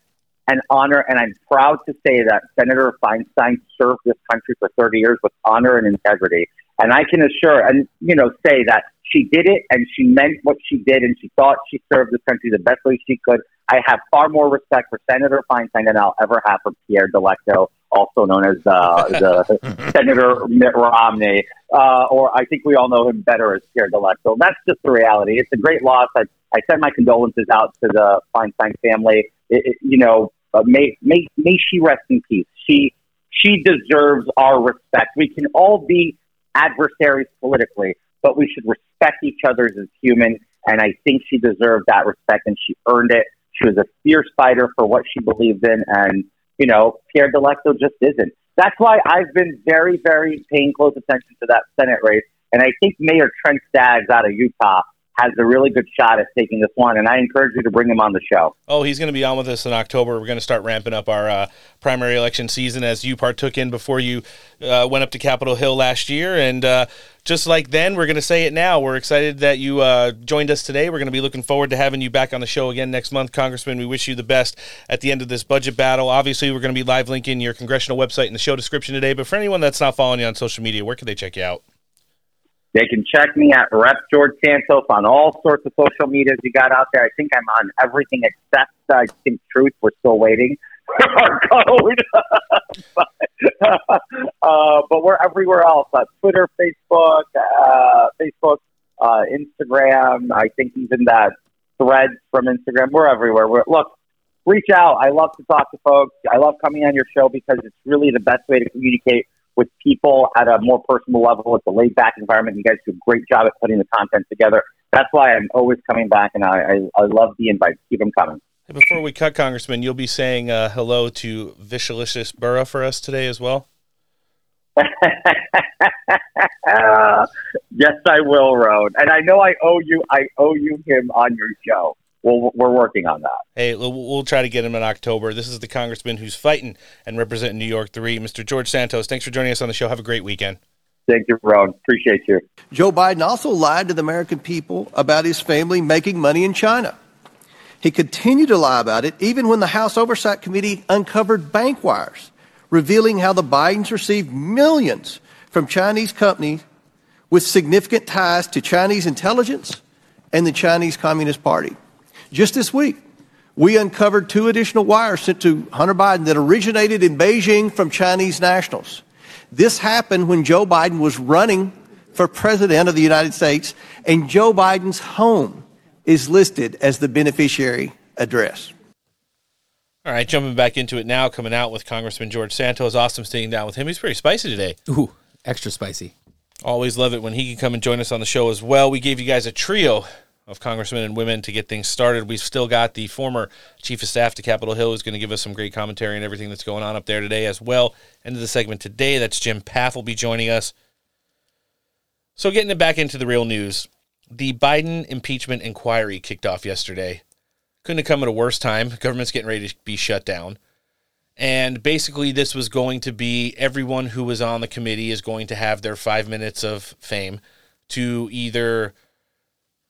and honor, and I'm proud to say that Senator Feinstein served this country for 30 years with honor and integrity. And I can assure and, you know, say that she did it and she meant what she did and she thought she served this country the best way she could. I have far more respect for Senator Feinstein than I'll ever have for Pierre Delecto, also known as uh, the Senator Mitt Romney, uh, or I think we all know him better as Pierre Delecto. That's just the reality. It's a great loss. I, I send my condolences out to the Feinstein family. It, it, you know, uh, may, may, may she rest in peace. She, she deserves our respect. We can all be adversaries politically, but we should respect each other as humans. And I think she deserved that respect and she earned it. She was a fierce fighter for what she believed in. And, you know, Pierre Delecto just isn't. That's why I've been very, very paying close attention to that Senate race. And I think Mayor Trent Staggs out of Utah has a really good shot at taking this one, and I encourage you to bring him on the show. Oh, he's going to be on with us in October. We're going to start ramping up our uh, primary election season as you partook in before you uh, went up to Capitol Hill last year. And uh, just like then, we're going to say it now. We're excited that you uh, joined us today. We're going to be looking forward to having you back on the show again next month, Congressman. We wish you the best at the end of this budget battle. Obviously, we're going to be live linking your congressional website in the show description today. But for anyone that's not following you on social media, where can they check you out? They can check me at Rep George Santos on all sorts of social medias you got out there. I think I'm on everything except I think Truth. We're still waiting our code. but, uh, but we're everywhere else uh, Twitter, Facebook, uh, Facebook, uh, Instagram. I think even that thread from Instagram. We're everywhere. We're, look, reach out. I love to talk to folks. I love coming on your show because it's really the best way to communicate with people at a more personal level. It's a laid back environment. You guys do a great job at putting the content together. That's why I'm always coming back, and I, I, I love the invite. Keep them coming. Before we cut, Congressman, you'll be saying uh, hello to Vishalicious Burra for us today as well. yes, I will, Road. And I know I owe you. I owe you him on your show we'll, we're working on that. Hey, we'll try to get him in October. This is the congressman who's fighting and representing New York 3, Mr. George Santos. Thanks for joining us on the show. Have a great weekend. Thank you, Ron. Appreciate you. Joe Biden also lied to the American people about his family making money in China. He continued to lie about it even when the House Oversight Committee uncovered bank wires, revealing how the Bidens received millions from Chinese companies with significant ties to Chinese intelligence and the Chinese Communist Party. Just this week, we uncovered two additional wires sent to Hunter Biden that originated in Beijing from Chinese nationals. This happened when Joe Biden was running for President of the United States, and Joe Biden's home is listed as the beneficiary address. All right, jumping back into it now, coming out with Congressman George Santos. Awesome sitting down with him. He's pretty spicy today. Ooh, extra spicy. Always love it when he can come and join us on the show as well. We gave you guys a trio of congressmen and women to get things started. We've still got the former chief of staff to Capitol Hill who's going to give us some great commentary and everything that's going on up there today as well. End of the segment today. That's Jim Pfaff will be joining us. So getting it back into the real news, the Biden impeachment inquiry kicked off yesterday. Couldn't have come at a worse time. Government's getting ready to be shut down. And basically, this was going to be everyone who was on the committee is going to have their five minutes of fame to either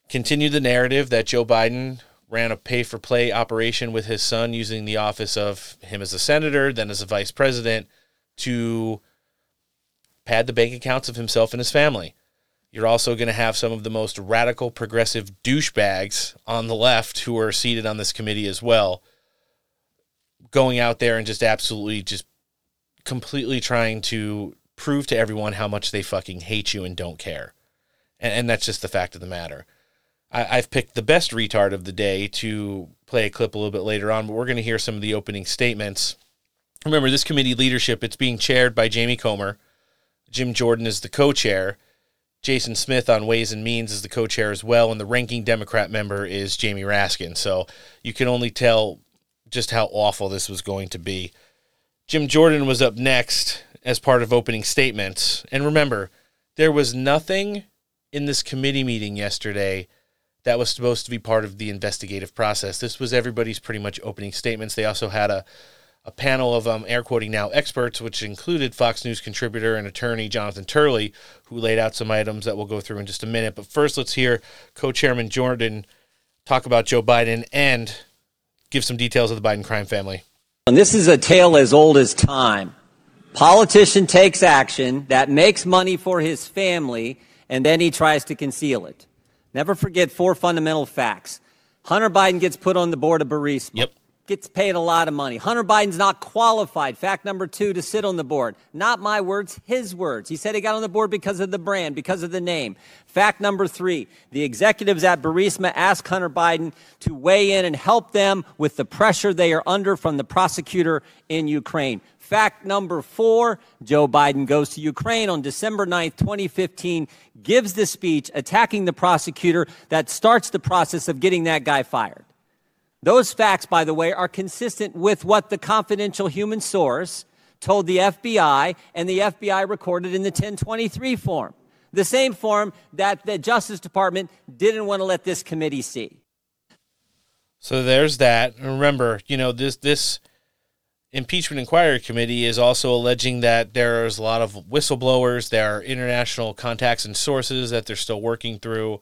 continue the narrative that Joe Biden ran a pay for play operation with his son using the office of him as a senator, then as a vice president, to pad the bank accounts of himself and his family. You're also going to have some of the most radical progressive douchebags on the left who are seated on this committee as well, going out there and just absolutely just completely trying to prove to everyone how much they fucking hate you and don't care. And, and that's just the fact of the matter. I, have picked the best retard of the day to play a clip a little bit later on, but we're going to hear some of the opening statements. Remember, this committee leadership, it's being chaired by Jamie Comer. Jim Jordan is the co chair. Jason Smith on Ways and Means is the co chair as well. And the ranking Democrat member is Jamie Raskin. So you can only tell just how awful this was going to be. Jim Jordan was up next as part of opening statements. And remember, there was nothing in this committee meeting yesterday that was supposed to be part of the investigative process. This was everybody's pretty much opening statements. They also had a a panel of um, air quoting now experts, which included Fox News contributor and attorney Jonathan Turley, who laid out some items that we'll go through in just a minute. But first, let's hear co-chairman Jordan talk about Joe Biden and give some details of the Biden crime family. And this is a tale as old as time. Politician takes action that makes money for his family, and then he tries to conceal it. Never forget four fundamental facts. Hunter Biden gets put on the board of Burisma. Yep gets paid a lot of money. Hunter Biden's not qualified, fact number two, to sit on the board. Not my words, his words. He said he got on the board because of the brand, because of the name. Fact number three, the executives at Burisma asked Hunter Biden to weigh in and help them with the pressure they are under from the prosecutor in Ukraine. Fact number four Joe Biden goes to Ukraine on December 9th, 2015, gives the speech attacking the prosecutor that starts the process of getting that guy fired. Those facts, by the way, are consistent with what the confidential human source told the FBI and the FBI recorded in the 1023 form. The same form that the Justice Department didn't want to let this committee see. So there's that. Remember, you know, this this impeachment inquiry committee is also alleging that there's a lot of whistleblowers, there are international contacts and sources that they're still working through.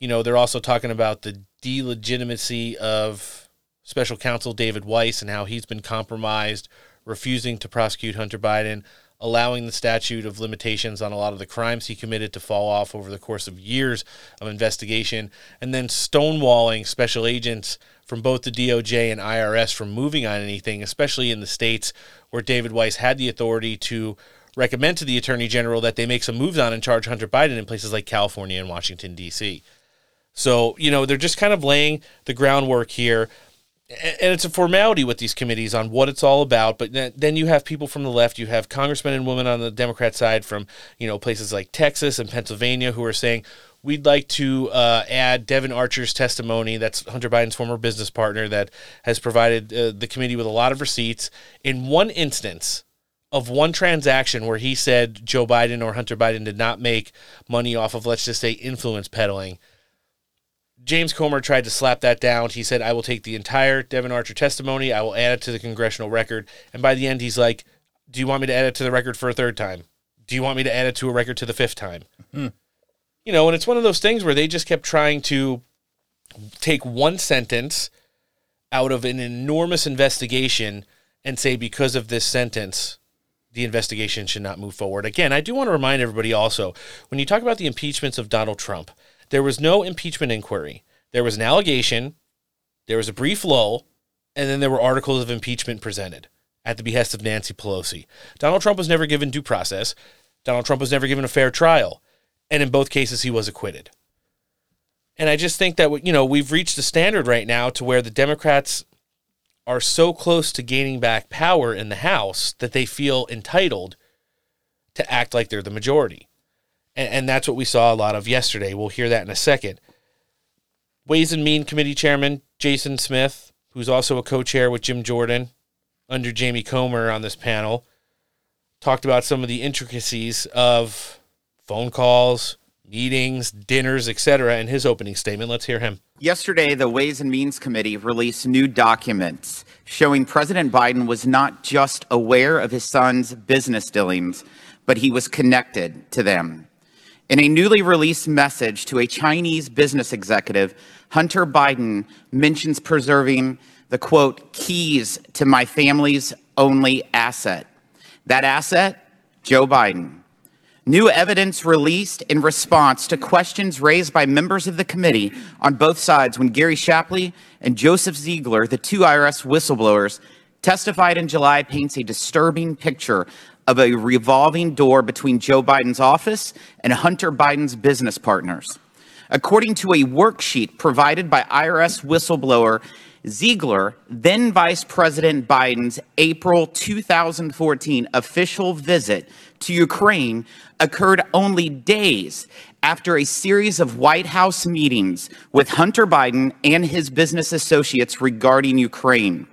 You know, they're also talking about the delegitimacy of special counsel David Weiss and how he's been compromised, refusing to prosecute Hunter Biden, allowing the statute of limitations on a lot of the crimes he committed to fall off over the course of years of investigation, and then stonewalling special agents from both the DOJ and IRS from moving on anything, especially in the states where David Weiss had the authority to recommend to the Attorney General that they make some moves on and charge Hunter Biden in places like California and Washington, D.C. So, you know, they're just kind of laying the groundwork here. And it's a formality with these committees on what it's all about. But then you have people from the left. You have congressmen and women on the Democrat side from, you know, places like Texas and Pennsylvania who are saying, we'd like to uh, add Devon Archer's testimony. That's Hunter Biden's former business partner that has provided uh, the committee with a lot of receipts. In one instance, of one transaction where he said Joe Biden or Hunter Biden did not make money off of, let's just say, influence peddling. James Comer tried to slap that down. He said, I will take the entire Devon Archer testimony, I will add it to the congressional record. And by the end, he's like, Do you want me to add it to the record for a third time? Do you want me to add it to a record to the fifth time? Hmm. You know, and it's one of those things where they just kept trying to take one sentence out of an enormous investigation and say, because of this sentence, the investigation should not move forward. Again, I do want to remind everybody also when you talk about the impeachments of Donald Trump, there was no impeachment inquiry. There was an allegation, there was a brief lull, and then there were articles of impeachment presented at the behest of Nancy Pelosi. Donald Trump was never given due process. Donald Trump was never given a fair trial. And in both cases, he was acquitted. And I just think that, you know, we've reached a standard right now to where the Democrats are so close to gaining back power in the House that they feel entitled to act like they're the majority. And, and that's what we saw a lot of yesterday. We'll hear that in a second. Ways and Mean Committee Chairman Jason Smith, who's also a co chair with Jim Jordan under Jamie Comer on this panel, talked about some of the intricacies of phone calls, meetings, dinners, etc. in his opening statement. Let's hear him. Yesterday, the Ways and Means Committee released new documents showing President Biden was not just aware of his son's business dealings, but he was connected to them. In a newly released message to a Chinese business executive, Hunter Biden mentions preserving the quote, keys to my family's only asset. That asset, Joe Biden. New evidence released in response to questions raised by members of the committee on both sides when Gary Shapley and Joseph Ziegler, the two IRS whistleblowers, testified in July paints a disturbing picture of a revolving door between Joe Biden's office and Hunter Biden's business partners. According to a worksheet provided by IRS whistleblower Ziegler, then Vice President Biden's April 2014 official visit to Ukraine occurred only days after a series of White House meetings with Hunter Biden and his business associates regarding Ukraine.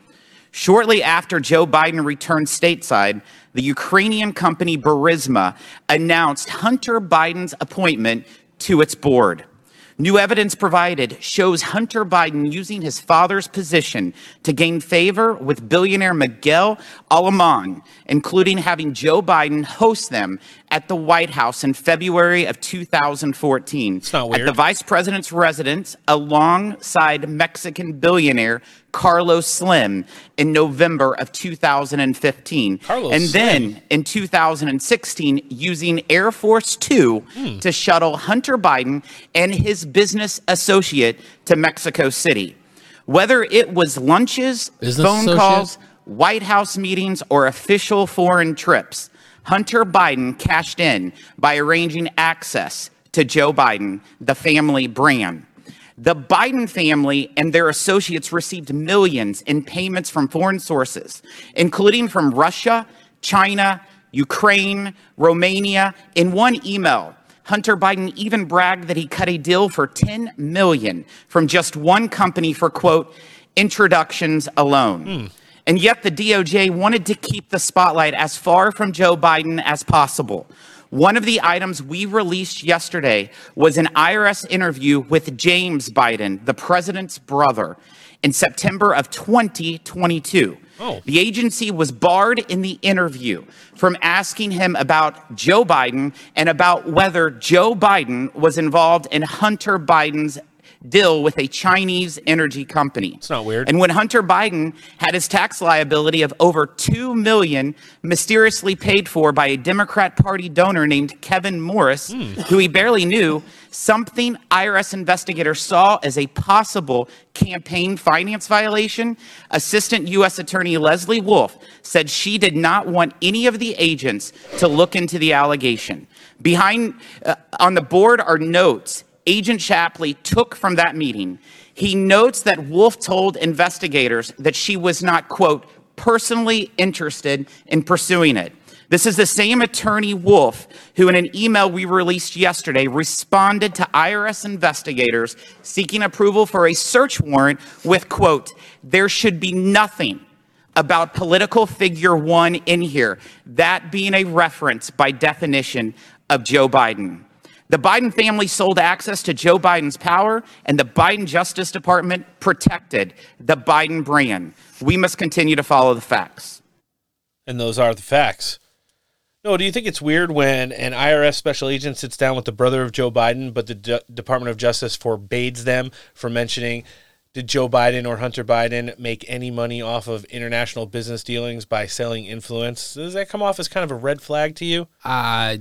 Shortly after Joe Biden returned stateside, the Ukrainian company Burisma announced Hunter Biden's appointment to its board. New evidence provided shows Hunter Biden using his father's position to gain favor with billionaire Miguel Alemán, including having Joe Biden host them at the White House in February of 2014. It's not weird. At the vice president's residence alongside Mexican billionaire Carlos Slim in November of 2015. Carlos and then in 2016 using Air Force Two Hmm. to shuttle Hunter Biden and his business associate to Mexico City. Whether it was lunches, Business phone associate? calls, White House meetings, or official foreign trips, Hunter Biden cashed in by arranging access to Joe Biden, the family brand. The Biden family and their associates received millions in payments from foreign sources, including from Russia, China, Ukraine, Romania. In one email, Hunter Biden even bragged that he cut a deal for 10 million from just one company for quote introductions alone. Hmm. And yet the DOJ wanted to keep the spotlight as far from Joe Biden as possible. One of the items we released yesterday was an IRS interview with James Biden, the president's brother, in September of 2022. Oh. The agency was barred in the interview from asking him about Joe Biden and about whether Joe Biden was involved in Hunter Biden's deal with a Chinese energy company. It's not weird. And when Hunter Biden had his tax liability of over 2 million mysteriously paid for by a Democrat Party donor named Kevin Morris, who he barely knew, something IRS investigators saw as a possible campaign finance violation, Assistant U.S. Attorney Leslie Wolf said she did not want any of the agents to look into the allegation. Behind uh, on the board are notes Agent Shapley took from that meeting. He notes that Wolf told investigators that she was not, quote, personally interested in pursuing it. This is the same attorney Wolf who, in an email we released yesterday, responded to IRS investigators seeking approval for a search warrant with, quote, there should be nothing about political figure one in here, that being a reference by definition of Joe Biden. The Biden family sold access to Joe Biden's power, and the Biden Justice Department protected the Biden brand. We must continue to follow the facts. And those are the facts. No, do you think it's weird when an IRS special agent sits down with the brother of Joe Biden, but the D- Department of Justice forbids them from mentioning did Joe Biden or Hunter Biden make any money off of international business dealings by selling influence? Does that come off as kind of a red flag to you? Uh,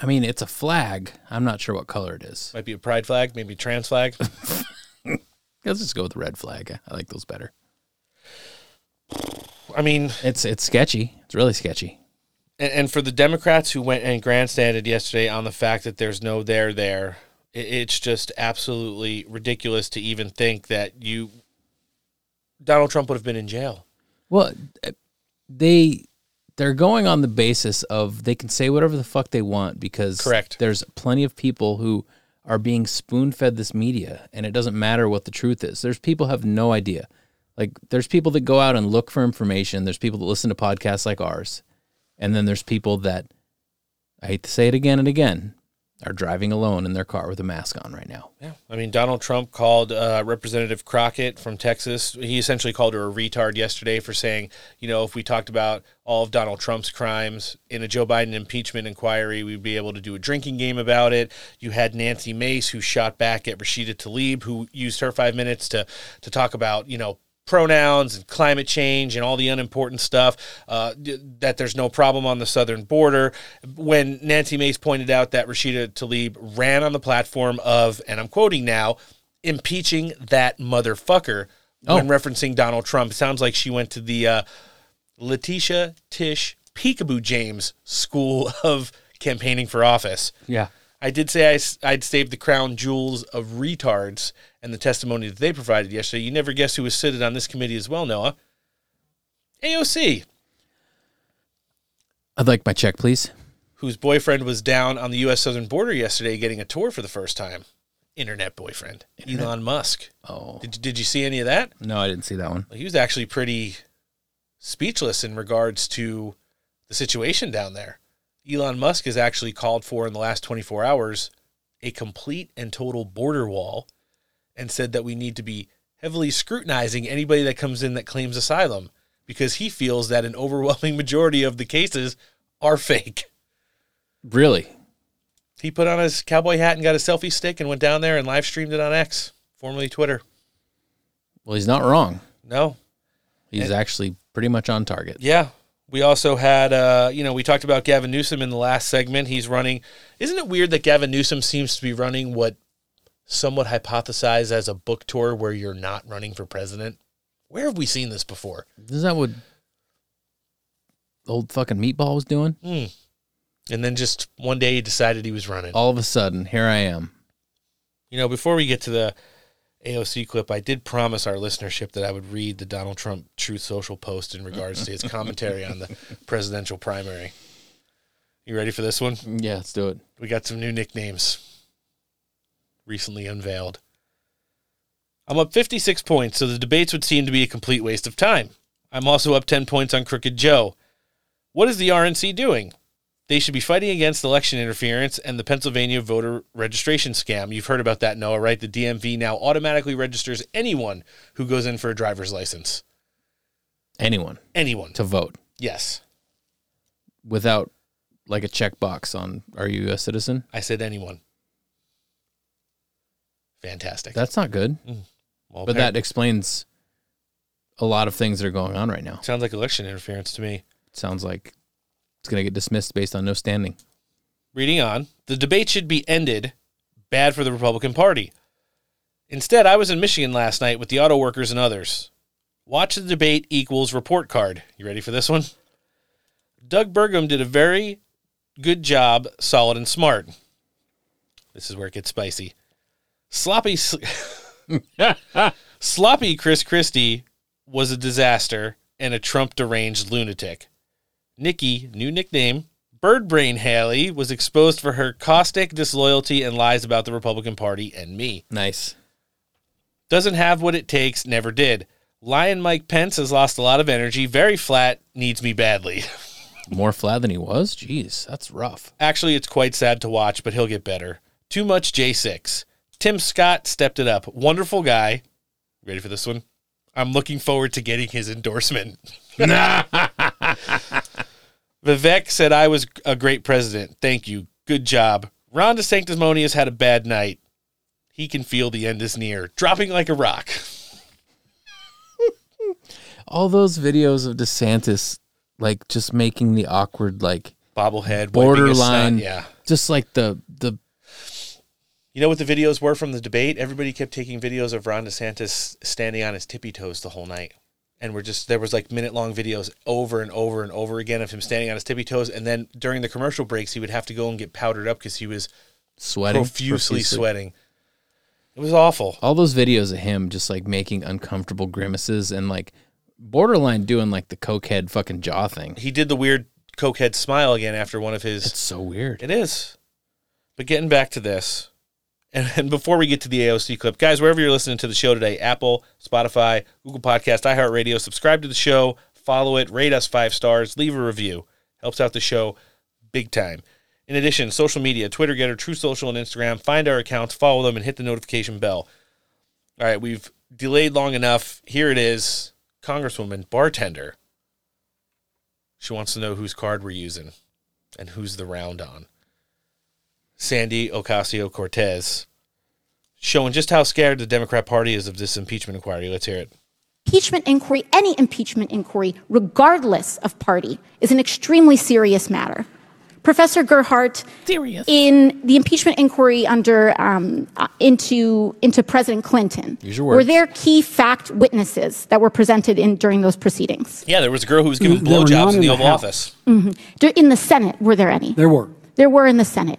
I mean, it's a flag. I'm not sure what color it is. Might be a pride flag, maybe trans flag. Let's just go with the red flag. I like those better. I mean, it's it's sketchy. It's really sketchy. And, and for the Democrats who went and grandstanded yesterday on the fact that there's no there there, it, it's just absolutely ridiculous to even think that you Donald Trump would have been in jail. Well, they they're going on the basis of they can say whatever the fuck they want because Correct. There's plenty of people who are being spoon fed this media, and it doesn't matter what the truth is. There's people have no idea. Like there's people that go out and look for information. There's people that listen to podcasts like ours, and then there's people that I hate to say it again and again are driving alone in their car with a mask on right now. Yeah. I mean, Donald Trump called uh, Representative Crockett from Texas. He essentially called her a retard yesterday for saying, you know, if we talked about all of Donald Trump's crimes in a Joe Biden impeachment inquiry, we'd be able to do a drinking game about it. You had Nancy Mace, who shot back at Rashida Tlaib, who used her five minutes to to talk about, you know, pronouns and climate change and all the unimportant stuff, uh, that there's no problem on the southern border. When Nancy Mace pointed out that Rashida Tlaib ran on the platform of, and I'm quoting now, impeaching that motherfucker when referencing Donald Trump. It sounds like she went to the uh, Letitia Tish Peekaboo James School of Campaigning for Office. Yeah. I did say I, would saved the crown jewels of retards and the testimony that they provided yesterday. You never guess who was seated on this committee as well, Noah. AOC. I'd like my check, please. Whose boyfriend was down on the U.S. southern border yesterday getting a tour for the first time. Internet boyfriend, Internet? Elon Musk. Oh. Did, did you see any of that? No, I didn't see that one. He was actually pretty speechless in regards to the situation down there. Elon Musk has actually called for in the last 24 hours a complete and total border wall and said that we need to be heavily scrutinizing anybody that comes in that claims asylum because he feels that an overwhelming majority of the cases are fake. Really? He put on his cowboy hat and got a selfie stick and went down there and live streamed it on X, formerly Twitter. Well, he's not wrong. No. He's and, actually pretty much on target. Yeah. We also had, uh, you know, we talked about Gavin Newsom in the last segment. He's running. Isn't it weird that Gavin Newsom seems to be running what somewhat hypothesized as a book tour where you're not running for president? Where have we seen this before? Is that what old fucking meatball was doing? Mm. And then just one day he decided he was running. All of a sudden, here I am. You know, before we get to the AOC clip, I did promise our listenership that I would read the Donald Trump Truth Social post in regards to his commentary on the presidential primary. You ready for this one? Yeah, let's do it. We got some new nicknames recently unveiled. I'm up 56 points, so the debates would seem to be a complete waste of time. I'm also up 10 points on Crooked Joe. What is the RNC doing? They should be fighting against election interference and the Pennsylvania voter registration scam. You've heard about that, Noah, right? The DMV now automatically registers anyone who goes in for a driver's license. Anyone. Anyone. To vote. Yes. Without like a checkbox on are you a citizen? I said anyone. Fantastic. That's not good. Mm. Well, but that explains a lot of things that are going on right now. Sounds like election interference to me. Sounds like it's going to get dismissed based on no standing. Reading on, the debate should be ended. Bad for the Republican Party. Instead, I was in Michigan last night with the auto workers and others. Watch the debate equals report card. You ready for this one? Doug Burgum did a very good job, solid and smart. This is where it gets spicy. Sloppy, sloppy Chris Christie was a disaster and a Trump deranged lunatic. Nikki, new nickname, Bird Brain Haley, was exposed for her caustic disloyalty and lies about the Republican Party and me. Nice. Doesn't have what it takes, never did. Lion Mike Pence has lost a lot of energy, very flat, needs me badly. More flat than he was? Jeez, that's rough. Actually, it's quite sad to watch, but he'll get better. Too much J6. Tim Scott stepped it up. Wonderful guy. Ready for this one? I'm looking forward to getting his endorsement. Vivek said I was a great president. Thank you. Good job. Ron DeSanctimonious had a bad night. He can feel the end is near, dropping like a rock. All those videos of DeSantis, like just making the awkward, like bobblehead, borderline, yeah, just like the the. You know what the videos were from the debate? Everybody kept taking videos of Ron DeSantis standing on his tippy toes the whole night and we're just there was like minute long videos over and over and over again of him standing on his tippy toes, and then during the commercial breaks, he would have to go and get powdered up because he was Sweating profusely, profusely. sweating. It was awful. All those videos of him just like making uncomfortable grimaces and like borderline doing like the cokehead fucking jaw thing. He did the weird cokehead smile again after one of his. It's so weird. It is. But getting back to this, and, before we get to the AOC clip, guys, wherever you're listening to the show today, Apple, Spotify, Google Podcast, iHeartRadio, subscribe to the show, follow it, rate us five stars, leave a review. Helps out the show big time. In addition, social media, Twitter, GETTR, Truth Social, and Instagram. Find our accounts, follow them, and hit the notification bell. All right, we've delayed long enough. Here it is. Congresswoman, bartender. She wants to know whose card we're using and who's the round on. Sandy Ocasio Cortez showing just how scared the Democrat Party is of this impeachment inquiry. Let's hear it. Impeachment inquiry, any impeachment inquiry, regardless of party, is an extremely serious matter. Professor Gerhardt, in the impeachment inquiry under um, uh, into into President Clinton, Use your were there key fact witnesses that were presented in during those proceedings? Yeah, there was a girl who was giving There were blowjobs in in the the Oval House. Office. hmm In the Senate, were there any? There were. There were in the Senate.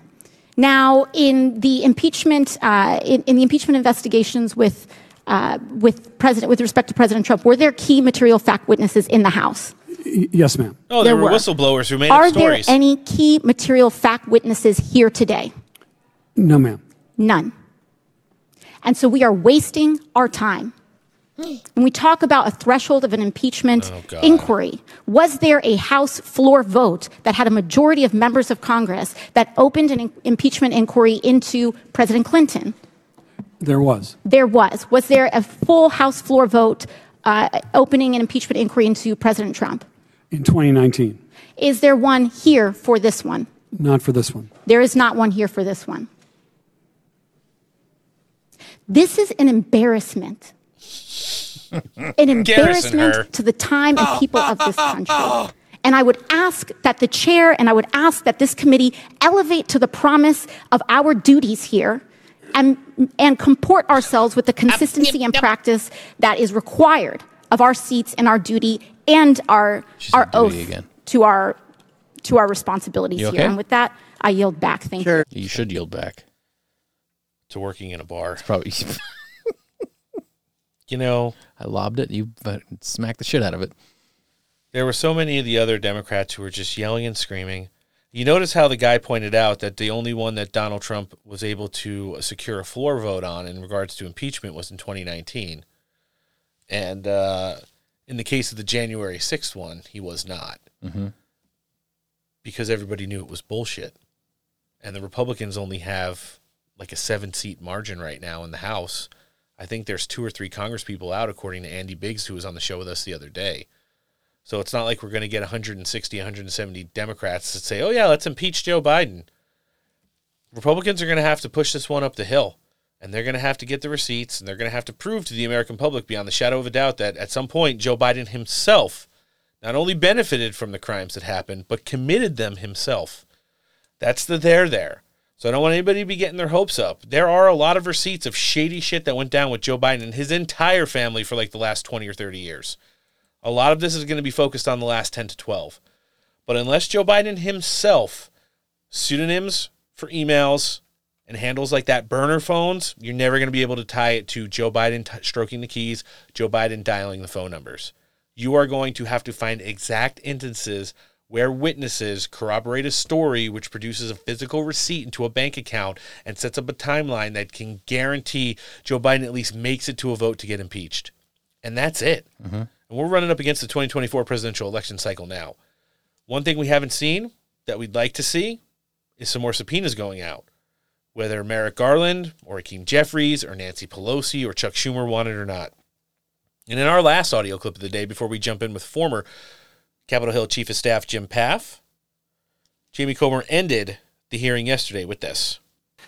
Now, in the impeachment, uh, in, in the impeachment investigations with uh, with President, with respect to President Trump, were there key material fact witnesses in the House? Yes, ma'am. Oh, there, There were were. whistleblowers who made Are up there any key material fact witnesses here today? No, ma'am. None. And so we are wasting our time. When we talk about a threshold of an impeachment Oh, inquiry, was there a House floor vote that had a majority of members of Congress that opened an in- impeachment inquiry into President Clinton? There was. There was. Was there a full House floor vote uh, opening an impeachment inquiry into President Trump? In 2019. Is there one here for this one? Not for this one. There is not one here for this one. This is an embarrassment. An embarrassment to the time and people of this country. And I would ask that the chair and I would ask that this committee elevate to the promise of our duties here and, and comport ourselves with the consistency and practice that is required of our seats and our duty and our, our oath again. to our, to our responsibilities You here. And with that, I yield back. Thank you. You should yield back. to working in a bar. Probably. You know, I lobbed it. You smacked the shit out of it. there were so many of the other Democrats who were just yelling and screaming. You notice how the guy pointed out that the only one that Donald Trump was able to secure a floor vote on in regards to impeachment was in 2019. And uh, in the case of the January 6th one, he was not Mm-hmm. because everybody knew it was bullshit. And the Republicans only have like a seven seat margin right now in the House. I think there's two or three Congress people out, according to Andy Biggs, who was on the show with us the other day. So it's not like we're going to get 160, 170 Democrats that say, oh, yeah, let's impeach Joe Biden. Republicans are going to have to push this one up the hill, and they're going to have to get the receipts, and they're going to have to prove to the American public beyond the shadow of a doubt that at some point Joe Biden himself not only benefited from the crimes that happened, but committed them himself. That's the there there. So I don't want anybody to be getting their hopes up. There are a lot of receipts of shady shit that went down with Joe Biden and his entire family for like the last 20 or 30 years. A lot of this is going to be focused on the last 10 to 12. But unless Joe Biden himself, pseudonyms for emails and handles like that, burner phones, you're never going to be able to tie it to Joe Biden t- stroking the keys, Joe Biden dialing the phone numbers. You are going to have to find exact instances where witnesses corroborate a story which produces a physical receipt into a bank account and sets up a timeline that can guarantee Joe Biden at least makes it to a vote to get impeached. And that's it. Mm-hmm. And we're running up against the 2024 presidential election cycle now. One thing we haven't seen that we'd like to see is some more subpoenas going out. Whether Merrick Garland or Hakeem Jeffries or Nancy Pelosi or Chuck Schumer want it or not. And in our last audio clip of the day, before we jump in with former Capitol Hill Chief of Staff Jim Pfaff, Jamie Comer ended the hearing yesterday with this.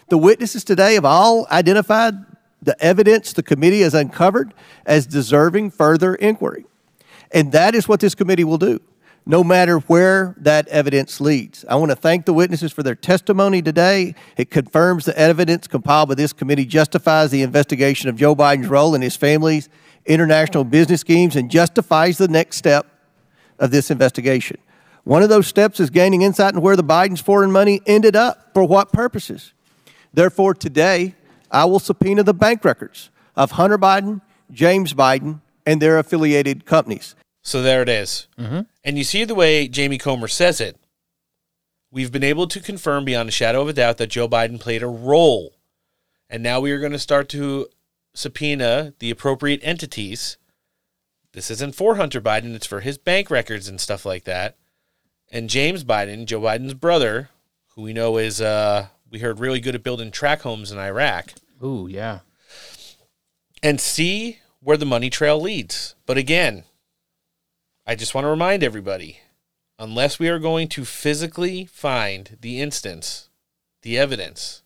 The witnesses today have all identified the evidence the committee has uncovered as deserving further inquiry. And that is what this committee will do, no matter where that evidence leads. I want to thank the witnesses for their testimony today. It confirms the evidence compiled by this committee justifies the investigation of Joe Biden's role in his family's international business schemes and justifies the next step of this investigation. One of those steps is gaining insight into where the Biden's foreign money ended up, for what purposes. Therefore, today, I will subpoena the bank records of Hunter Biden, James Biden, and their affiliated companies. So there it is. Mm-hmm. And you see the way Jamie Comer says it. We've been able to confirm beyond a shadow of a doubt that Joe Biden played a role. And now we are going to start to subpoena the appropriate entities. This isn't for Hunter Biden, it's for his bank records and stuff like that. And James Biden, Joe Biden's brother, who we know is, uh, we heard really good at building track homes in Iraq. Ooh, yeah. And see where the money trail leads. But again, I just want to remind everybody unless we are going to physically find the instance, the evidence,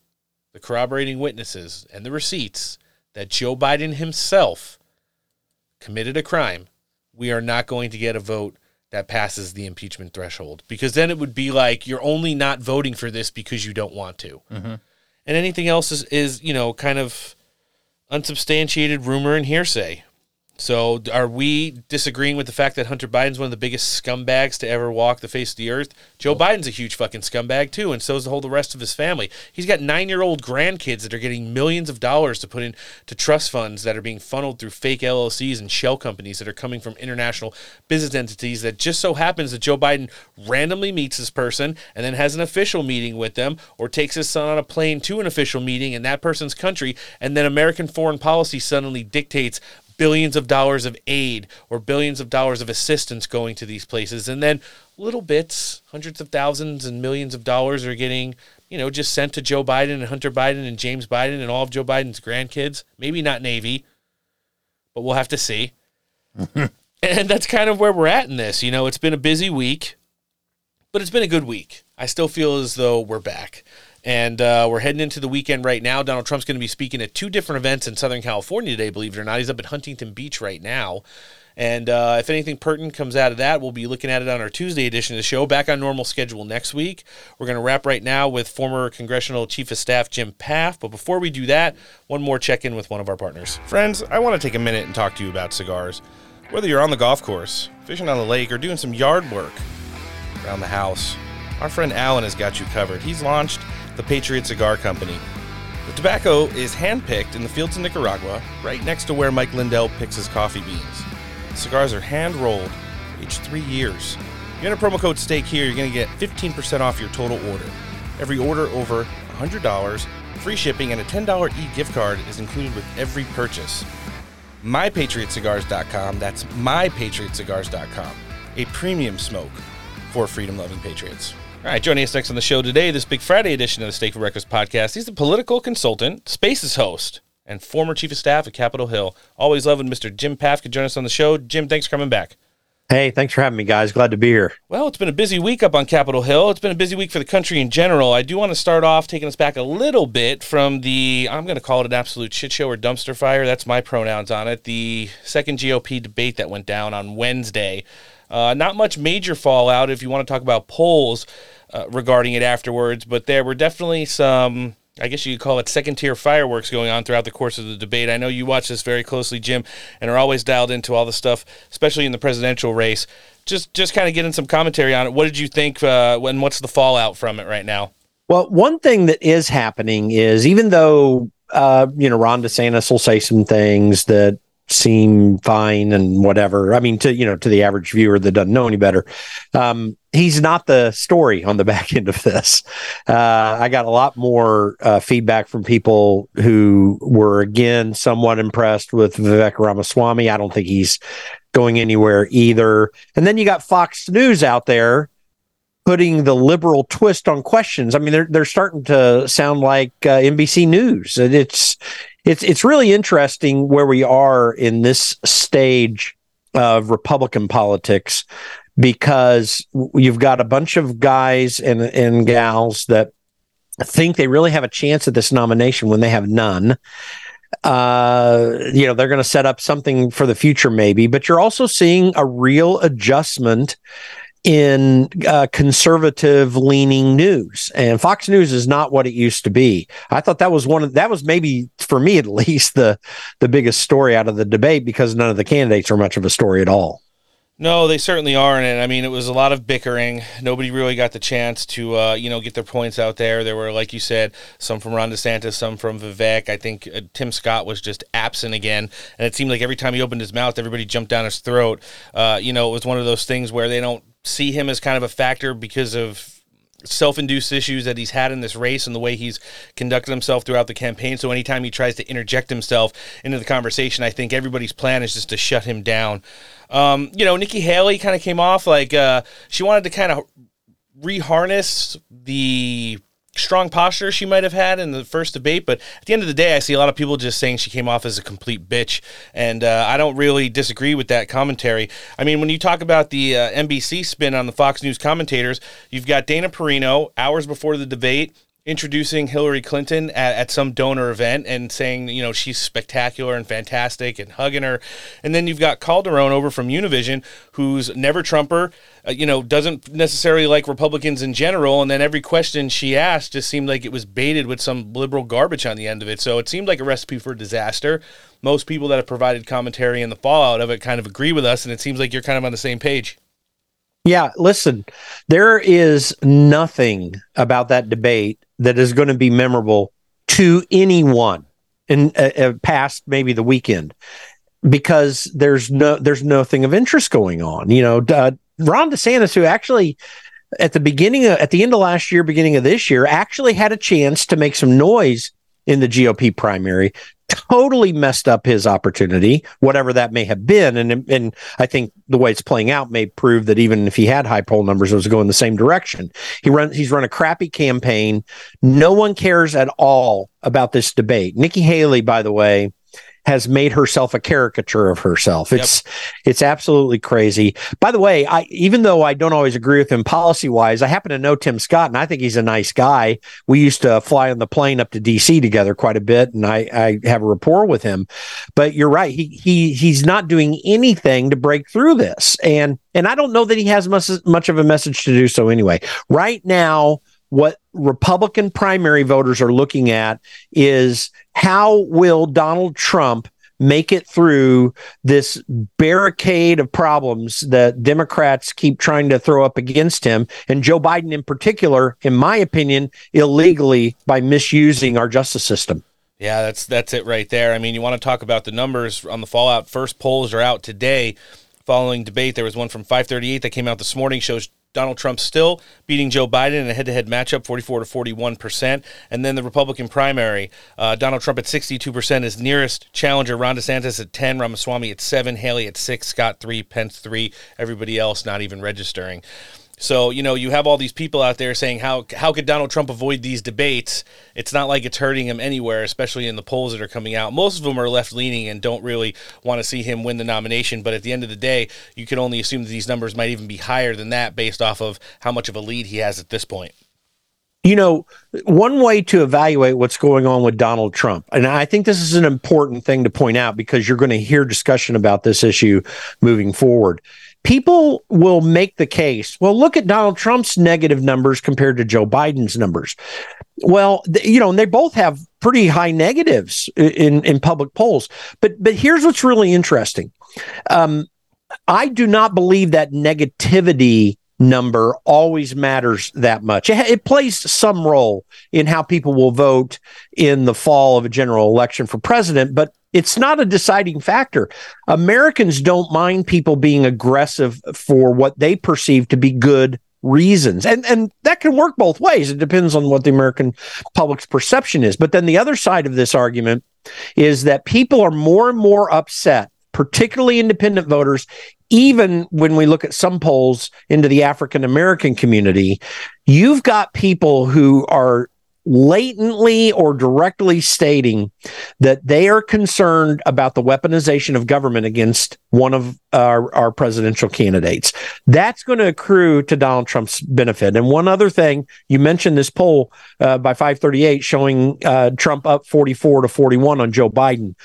the corroborating witnesses, and the receipts that Joe Biden himself committed a crime, we are not going to get a vote that passes the impeachment threshold. Because then it would be like you're only not voting for this because you don't want to. Mm-hmm. And anything else is, is, you know, kind of unsubstantiated rumor and hearsay. So are we disagreeing with the fact that Hunter Biden's one of the biggest scumbags to ever walk the face of the earth? Joe Biden's a huge fucking scumbag too, and so is the whole the rest of his family. He's got nine year old grandkids that are getting millions of dollars to put into trust funds that are being funneled through fake LLCs and shell companies that are coming from international business entities that just so happens that Joe Biden randomly meets this person and then has an official meeting with them or takes his son on a plane to an official meeting in that person's country and then American foreign policy suddenly dictates billions of dollars of aid or billions of dollars of assistance going to these places. And then little bits hundreds of thousands and millions of dollars are getting you know just sent to joe biden and hunter biden and james biden and all of joe biden's grandkids. Maybe not navy but we'll have to see. And that's kind of where we're at in this you know. It's been a busy week but it's been a good week. I still feel as though we're back and uh, we're heading into the weekend right now. Donald Trump's going to be speaking at two different events in Southern California today, believe it or not. He's up at Huntington Beach right now. And uh, if anything pertinent comes out of that, we'll be looking at it on our Tuesday edition of the show. Back on normal schedule next week. We're going to wrap right now with former Congressional Chief of Staff Jim Pfaff. But before we do that, one more check in with one of our partners. Friends, I want to take a minute and talk to you about cigars. Whether you're on the golf course, fishing on the lake, or doing some yard work around the house, our friend Alan has got you covered. He's launched the Patriot Cigar Company. The tobacco is handpicked in the fields of Nicaragua, right next to where Mike Lindell picks his coffee beans. The cigars are hand rolled, aged three years. If You enter promo code STEAK here, you're going to get 15% off your total order. Every order over $100, free shipping, and a $10 e gift card is included with every purchase. MyPatriotCigars.com, that's MyPatriotCigars.com, a premium smoke for freedom loving patriots. All right, joining us next on the show today, this Big Friday edition of the Steak for Breakfast podcast. He's a political consultant, Spaces host, and former chief of staff at Capitol Hill. Always loving Mr. Jim Pfaff could join us on the show. Jim, thanks for coming back. Hey, thanks for having me, guys. Glad to be here. Well, it's been a busy week up on Capitol Hill. It's been a busy week for the country in general. I do want to start off taking us back a little bit from the, I'm going to call it an absolute shit show or dumpster fire. That's my pronouns on it. The second GOP debate that went down on Wednesday. Uh, not much major fallout if you want to talk about polls uh, regarding it afterwards, but there were definitely some, I guess you could call it second tier fireworks going on throughout the course of the debate. I know you watch this very closely, Jim, and are always dialed into all the stuff, especially in the presidential race. Just, just kind of getting some commentary on it. What did you think? Uh, and what's the fallout from it right now? Well, one thing that is happening is even though uh, you know Ron DeSantis will say some things that seem fine and whatever. I mean, to you know, to the average viewer that doesn't know any better, um, he's not the story on the back end of this. Uh, I got a lot more uh, feedback from people who were again somewhat impressed with Vivek Ramaswamy. I don't think he's going anywhere either. And then you got Fox News out there putting the liberal twist on questions. I mean, they're they're starting to sound like uh, NBC News. It's it's it's really interesting where we are in this stage of Republican politics because you've got a bunch of guys and and gals that think they really have a chance at this nomination when they have none. Uh, you know, they're going to set up something for the future, maybe, but you're also seeing a real adjustment in uh, conservative leaning news and Fox News is not what it used to be. I thought that was one of that was maybe for me at least the the biggest story out of the debate because none of the candidates are much of a story at all. No, they certainly aren't. And I mean, it was a lot of bickering. Nobody really got the chance to, uh, you know, get their points out there. There were, like you said, some from Ron DeSantis, some from Vivek. I think uh, Tim Scott was just absent again. And it seemed like every time he opened his mouth, everybody jumped down his throat. Uh, you know, it was one of those things where they don't see him as kind of a factor because of self-induced issues that he's had in this race and the way he's conducted himself throughout the campaign. So anytime he tries to interject himself into the conversation, I think everybody's plan is just to shut him down. Um, you know, Nikki Haley kind of came off like uh, she wanted to kind of reharness the strong posture she might have had in the first debate. But at the end of the day, I see a lot of people just saying she came off as a complete bitch. And uh, I don't really disagree with that commentary. I mean, when you talk about the uh, NBC spin on the Fox News commentators, you've got Dana Perino hours before the debate introducing Hillary Clinton at, at, some donor event and saying, you know, she's spectacular and fantastic and hugging her. And then you've got Calderon over from Univision, who's never Trumper, uh, you know, doesn't necessarily like Republicans in general. And then every question she asked just seemed like it was baited with some liberal garbage on the end of it. So it seemed like a recipe for disaster. Most people that have provided commentary in the fallout of it kind of agree with us. And it seems like you're kind of on the same page. Yeah, listen, there is nothing about that debate that is going to be memorable to anyone in uh, uh, past maybe the weekend because there's no there's nothing of interest going on. You know, uh, Ron DeSantis, who actually at the beginning of, at the end of last year, beginning of this year, actually had a chance to make some noise in the GOP primary totally messed up his opportunity, whatever that may have been. And and I think the way it's playing out may prove that even if he had high poll numbers, it was going the same direction. He run he's run a crappy campaign. No one cares at all about this debate. Nikki Haley, by the way, has made herself a caricature of herself. It's yep. it's absolutely crazy. By the way, I even though I don't always agree with him policy wise, I happen to know Tim Scott and I think he's a nice guy. We used to fly on the plane up to DC together quite a bit, and I, I have a rapport with him. But you're right, he he he's not doing anything to break through this. And and I don't know that he has much much of a message to do so anyway. Right now, what Republican primary voters are looking at is how will Donald Trump make it through this barricade of problems that Democrats keep trying to throw up against him, and Joe Biden in particular, in my opinion, illegally by misusing our justice system. Yeah, that's that's it right there. I mean, you want to talk about the numbers on the fallout. First polls are out today following debate. There was one from 538 that came out this morning shows Donald Trump still beating Joe Biden in a head-to-head matchup, 44 to 41 percent. And then the Republican primary, uh, Donald Trump at 62 percent, his nearest challenger, Ron DeSantis at 10, Ramaswamy at seven, Haley at six, Scott three, Pence three, everybody else not even registering. So you know you have all these people out there saying how how could Donald Trump avoid these debates? It's not like it's hurting him anywhere, especially in the polls that are coming out. Most of them are left leaning and don't really want to see him win the nomination. But at the end of the day, you can only assume that these numbers might even be higher than that based off of how much of a lead he has at this point. You know, one way to evaluate what's going on with Donald Trump, and I think this is an important thing to point out because you're going to hear discussion about this issue moving forward people will make the case well, look at Donald Trump's negative numbers compared to Joe Biden's numbers. Well, you know, and they both have pretty high negatives in, in public polls. But but here's what's really interesting. Um, I do not believe that negativity number always matters that much. It, it, plays some role in how people will vote in the fall of a general election for president, but it's not a deciding factor. Americans don't mind people being aggressive for what they perceive to be good reasons. And and that can work both ways. It depends on what the American public's perception is. But then the other side of this argument is that people are more and more upset, particularly independent voters, even when we look at some polls into the African American community, you've got people who are latently or directly stating that they are concerned about the weaponization of government against one of our, our presidential candidates. That's going to accrue to Donald Trump's benefit. And one other thing, you mentioned this poll uh, by 538 showing uh, Trump up 44 to 41 on Joe Biden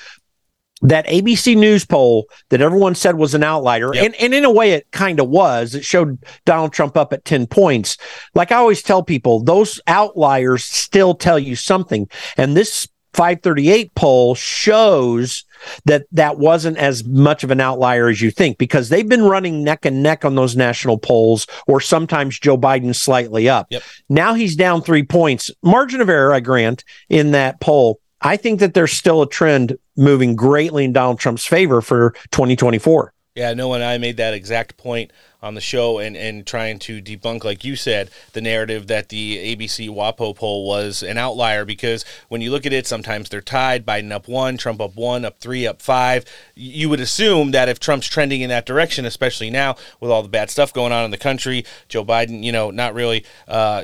that ABC News poll that everyone said was an outlier, Yep. and, and in a way it kind of was. It showed Donald Trump up at 10 points. Like I always tell people, those outliers still tell you something. And this 538 poll shows that that wasn't as much of an outlier as you think because they've been running neck and neck on those national polls, or sometimes Joe Biden slightly up. Yep. Now he's down three points. Margin of error, I grant, in that poll. I think that there's still a trend moving greatly in Donald Trump's favor for 2024. Yeah, no, and I made that exact point on the show and, and trying to debunk, like you said, the narrative that the ABC WAPO poll was an outlier because when you look at it, sometimes they're tied Biden up one, Trump up one, up three, up five. You would assume that if Trump's trending in that direction, especially now with all the bad stuff going on in the country, Joe Biden, you know, not really. Uh,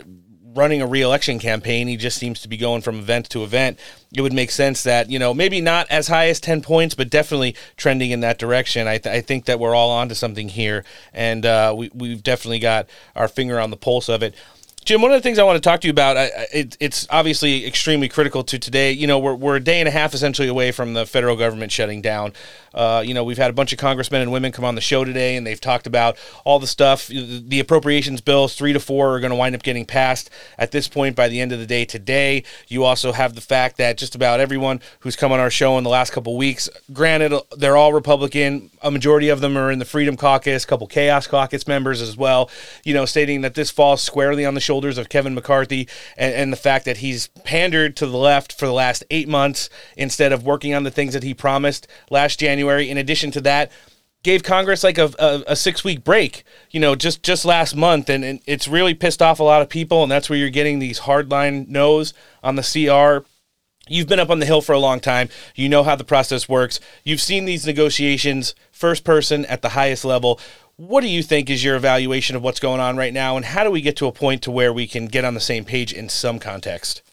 running a reelection campaign. He just seems to be going from event to event. It would make sense that, you know, maybe not as high as 10 points, but definitely trending in that direction. I, th- I think that we're all onto something here, and uh, we, we've definitely got our finger on the pulse of it. Jim, one of the things I want to talk to you about, I, it, it's obviously extremely critical to today. You know, we're, we're a day and a half essentially away from the federal government shutting down. Uh, you know, we've had a bunch of congressmen and women come on the show today, and they've talked about all the stuff. The appropriations bills, three to four, are going to wind up getting passed at this point by the end of the day today. You also have the fact that just about everyone who's come on our show in the last couple weeks, granted, they're all Republican. A majority of them are in the Freedom Caucus, a couple Chaos Caucus members as well, you know, stating that this falls squarely on the shoulders of Kevin McCarthy and, and the fact that he's pandered to the left for the last eight months instead of working on the things that he promised last January. In addition to that, gave Congress like a, a, a six week break, you know, just just last month, and, and it's really pissed off a lot of people, and that's where you're getting these hardline no's on the CR. You've been up on the hill for a long time. You know how the process works. You've seen these negotiations first person at the highest level. What do you think is your evaluation of what's going on right now, and how do we get to a point to where we can get on the same page in some context?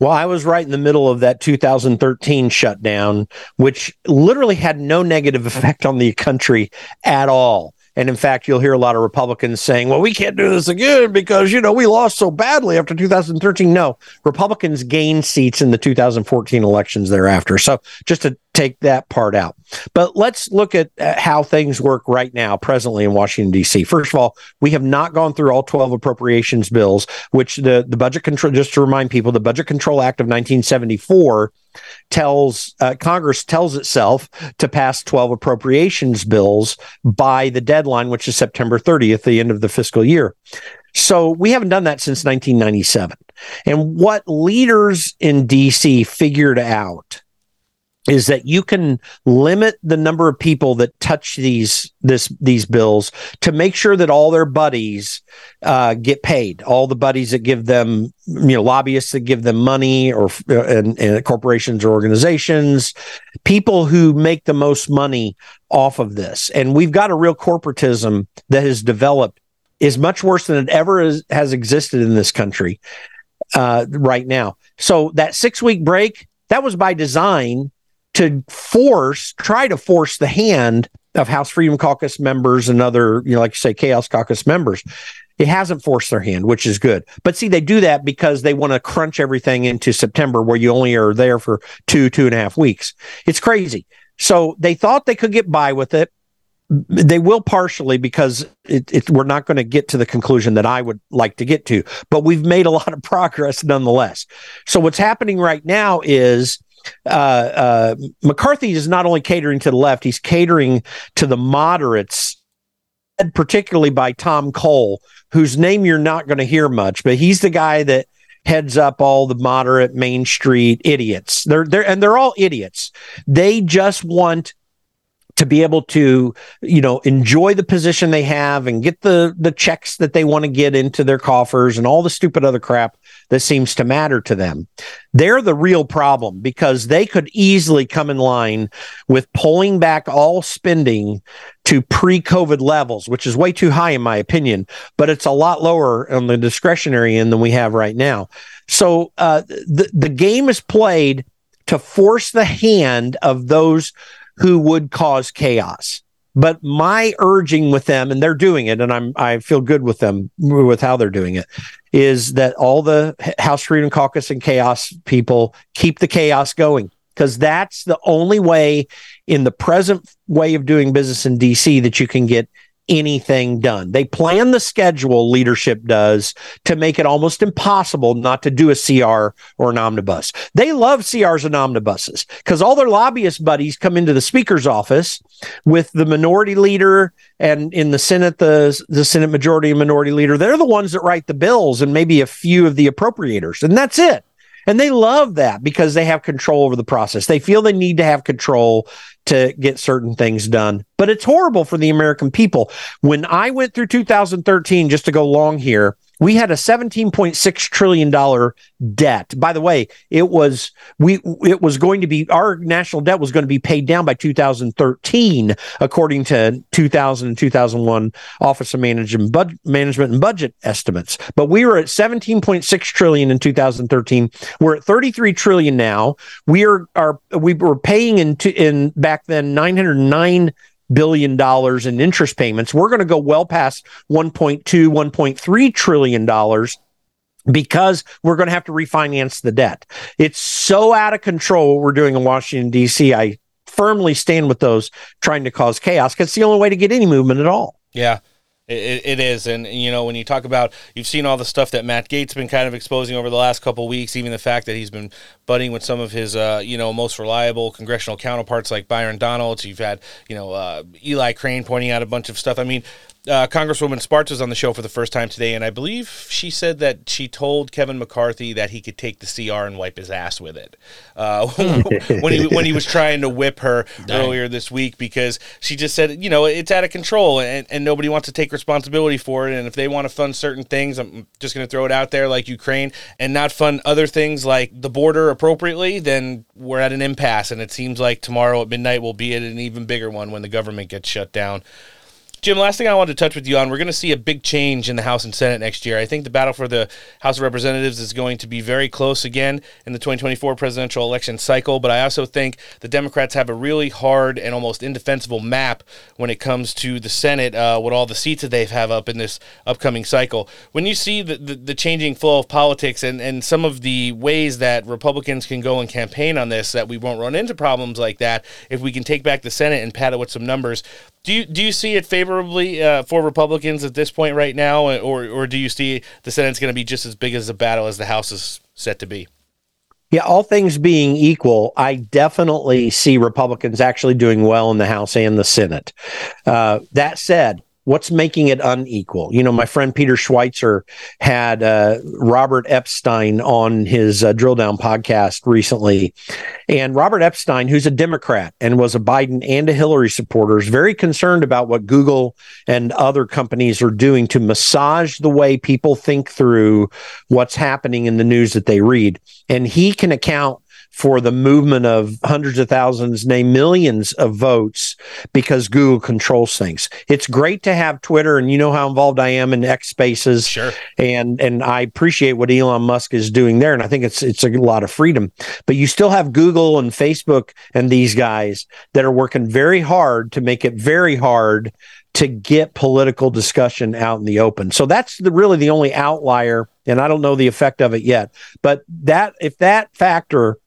Well, I was right in the middle of that 2013 shutdown, which literally had no negative effect on the country at all. And in fact, you'll hear a lot of Republicans saying, well, we can't do this again because, you know, we lost so badly after 2013. No, Republicans gained seats in the 2014 elections thereafter. So just to take that part out. But let's look at uh, how things work right now, presently in Washington, D.C. First of all, we have not gone through all 12 appropriations bills, which the, the budget control, just to remind people, the Budget Control Act of 1974 tells uh, Congress tells itself to pass 12 appropriations bills by the deadline, which is September 30th, the end of the fiscal year. So we haven't done that since 1997. And what leaders in DC figured out is that you can limit the number of people that touch these this these bills to make sure that all their buddies uh, get paid. All the buddies that give them, you know, lobbyists that give them money, or uh, and, and corporations or organizations, people who make the most money off of this. And we've got a real corporatism that has developed is much worse than it ever is, has existed in this country uh, right now. So that six week break that was by design to force, try to force the hand of House Freedom Caucus members and other, you know, like you say, Chaos Caucus members. It hasn't forced their hand, which is good. But see, they do that because they want to crunch everything into September, where you only are there for two, two and a half weeks. It's crazy. So they thought they could get by with it. They will partially because it, it, we're not going to get to the conclusion that I would like to get to, but we've made a lot of progress nonetheless. So what's happening right now is uh, uh, McCarthy is not only catering to the left, he's catering to the moderates, particularly by Tom Cole, whose name you're not going to hear much, but he's the guy that heads up all the moderate Main Street idiots. They're they're and they're all idiots. They just want to be able to you know enjoy the position they have and get the the checks that they want to get into their coffers and all the stupid other crap that seems to matter to them. They're the real problem because they could easily come in line with pulling back all spending to pre-covid levels which is way too high in my opinion but it's a lot lower on the discretionary end than we have right now. So uh, the the game is played to force the hand of those who would cause chaos. But my urging with them, and they're doing it, and I'm I feel good with them with how they're doing it, is that all the House Freedom Caucus and chaos people keep the chaos going. because that's the only way in the present way of doing business in DC that you can get anything done. They plan the schedule, leadership does, to make it almost impossible not to do a CR or an omnibus. They love CRs and omnibuses because all their lobbyist buddies come into the speaker's office with the minority leader and in the Senate, the, the Senate majority and minority leader. They're the ones that write the bills and maybe a few of the appropriators, and that's it. And they love that because they have control over the process. They feel they need to have control to get certain things done. But it's horrible for the American people. When I went through 2013, just to go long here, we had a 17.6 trillion dollar debt. By the way, it was we it was going to be our national debt was going to be paid down by 2013 according to 2000 and 2001 Office of Management Bud- Management and Budget estimates. But we were at 17.6 trillion in 2013. We're at 33 trillion now. We are are we were paying in in back then 909 billion dollars in interest payments. We're going to go well past 1.2, 1.3 trillion dollars because we're going to have to refinance the debt. It's so out of control what we're doing in Washington D.C. I firmly stand with those trying to cause chaos because it's the only way to get any movement at all. Yeah. It, it is, and you know when you talk about, you've seen all the stuff that Matt Gaetz been kind of exposing over the last couple weeks, even the fact that he's been budding with some of his, uh, you know, most reliable congressional counterparts like Byron Donalds. You've had, you know, uh, Eli Crane pointing out a bunch of stuff. I mean, uh, Congresswoman Spartz was on the show for the first time today, and I believe she said that she told Kevin McCarthy that he could take the CR and wipe his ass with it uh, when he when he was trying to whip her earlier this week because she just said, you know, it's out of control and, and nobody wants to take responsibility for it. And if they want to fund certain things, I'm just going to throw it out there like Ukraine and not fund other things like the border appropriately, then we're at an impasse. And it seems like tomorrow at midnight we'll be at an even bigger one when the government gets shut down. Jim, last thing I wanted to touch with you on, we're going to see a big change in the House and Senate next year. I think the battle for the House of Representatives is going to be very close again in the 2024 presidential election cycle, but I also think the Democrats have a really hard and almost indefensible map when it comes to the Senate uh, with all the seats that they have up in this upcoming cycle. When you see the, the, the changing flow of politics and, and some of the ways that Republicans can go and campaign on this, that we won't run into problems like that if we can take back the Senate and pad it with some numbers, do you do you see it favorably uh, for Republicans at this point right now, or or do you see the Senate's going to be just as big as a battle as the House is set to be? Yeah, all things being equal, I definitely see Republicans actually doing well in the House and the Senate. Uh, that said, what's making it unequal? You know, my friend Peter Schweizer had uh, Robert Epstein on his uh, Drill Down podcast recently. And Robert Epstein, who's a Democrat and was a Biden and a Hillary supporter, is very concerned about what Google and other companies are doing to massage the way people think through what's happening in the news that they read. And he can account for the movement of hundreds of thousands, nay, millions of votes because Google controls things. It's great to have Twitter, and you know how involved I am in X Spaces. Sure. And and I appreciate what Elon Musk is doing there, and I think it's it's a lot of freedom. But you still have Google and Facebook and these guys that are working very hard to make it very hard to get political discussion out in the open. So that's the, really the only outlier, and I don't know the effect of it yet. But that if that factor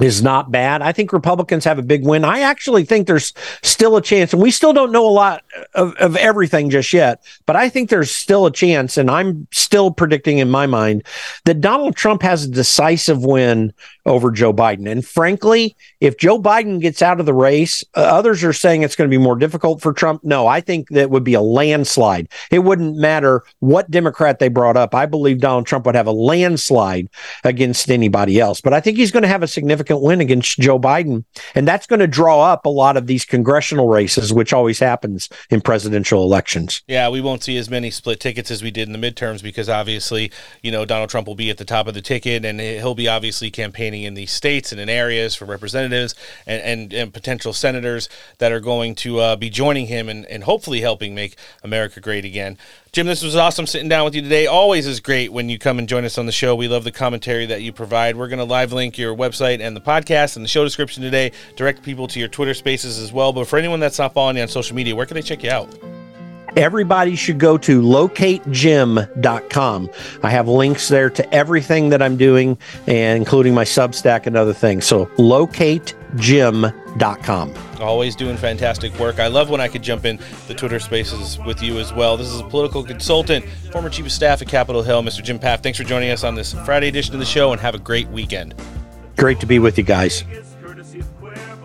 is not bad. I think Republicans have a big win. I actually think there's still a chance, and we still don't know a lot of, of everything just yet, but I think there's still a chance, and I'm still predicting in my mind that Donald Trump has a decisive win over Joe Biden. And frankly, if Joe Biden gets out of the race, uh, others are saying it's going to be more difficult for Trump. No, I think that would be a landslide. It wouldn't matter what Democrat they brought up. I believe Donald Trump would have a landslide against anybody else. But I think he's going to have a significant win against Joe Biden. And that's going to draw up a lot of these congressional races, which always happens in presidential elections. Yeah, we won't see as many split tickets as we did in the midterms because obviously, you know, Donald Trump will be at the top of the ticket and he'll be obviously campaigning in these states and in areas for representatives and, and, and potential senators that are going to uh, be joining him and, and hopefully helping make America great again. Jim, this was awesome sitting down with you today. Always is great when you come and join us on the show. We love the commentary that you provide. We're going to live link your website and the podcast and the show description today, direct people to your Twitter spaces as well. But for anyone that's not following you on social media, where can they check you out? Everybody should go to locategym.com. I have links there to everything that I'm doing, and including my Substack and other things. So locategym.com. Always doing fantastic work. I love when I could jump in the Twitter spaces with you as well. This is a political consultant, former chief of staff at Capitol Hill, Mr. Jim Pfaff. Thanks for joining us on this Friday edition of the show and have a great weekend. Great to be with you guys.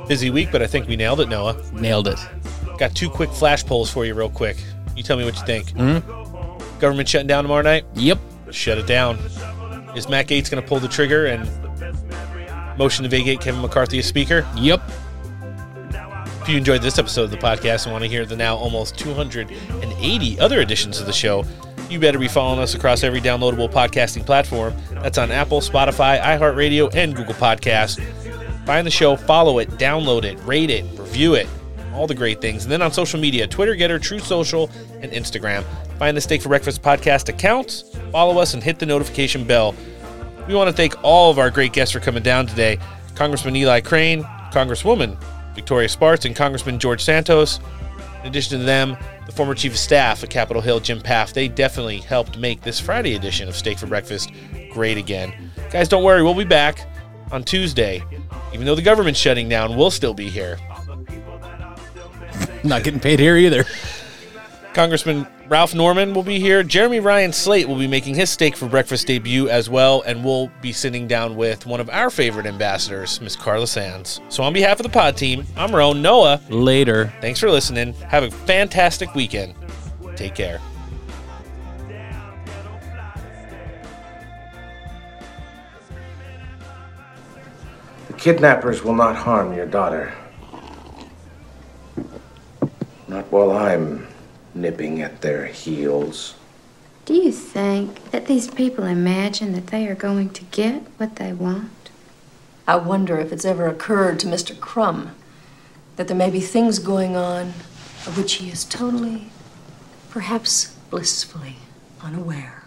Busy week, but I think we nailed it, Noah. Nailed it. Got two quick flash polls for you, real quick. You tell me what you think. Mm-hmm. Government shutting down tomorrow night? Yep. Shut it down. Is Matt Gaetz going to pull the trigger and motion to vacate Kevin McCarthy as Speaker? Yep. If you enjoyed this episode of the podcast and want to hear the now almost 280 other editions of the show, you better be following us across every downloadable podcasting platform. That's on Apple, Spotify, iHeartRadio, and Google Podcasts. Find the show, follow it, download it, rate it, review it, all the great things. And then on social media Twitter, GETTR, Truth Social, and Instagram. Find the Steak for Breakfast podcast accounts, follow us, and hit the notification bell. We want to thank all of our great guests for coming down today Congressman Eli Crane, Congresswoman Victoria Spartz, and Congressman George Santos. In addition to them, the former chief of staff at Capitol Hill, Jim Pfaff, they definitely helped make this Friday edition of Steak for Breakfast great again. Guys, don't worry, we'll be back on Tuesday. Even though the government's shutting down, we'll still be here. Not getting paid here either. Congressman Ralph Norman will be here. Jeremy Ryan Slate will be making his Steak for Breakfast debut as well, and we'll be sitting down with one of our favorite ambassadors, Miss Carla Sands. So, on behalf of the pod team, I'm Roan Noah. Later. Thanks for listening. Have a fantastic weekend. Take care. The kidnappers will not harm your daughter. Not while I'm nipping at their heels. Do you think that these people imagine that they are going to get what they want? I wonder if it's ever occurred to Mr. Crumb that there may be things going on of which he is totally, perhaps blissfully, unaware.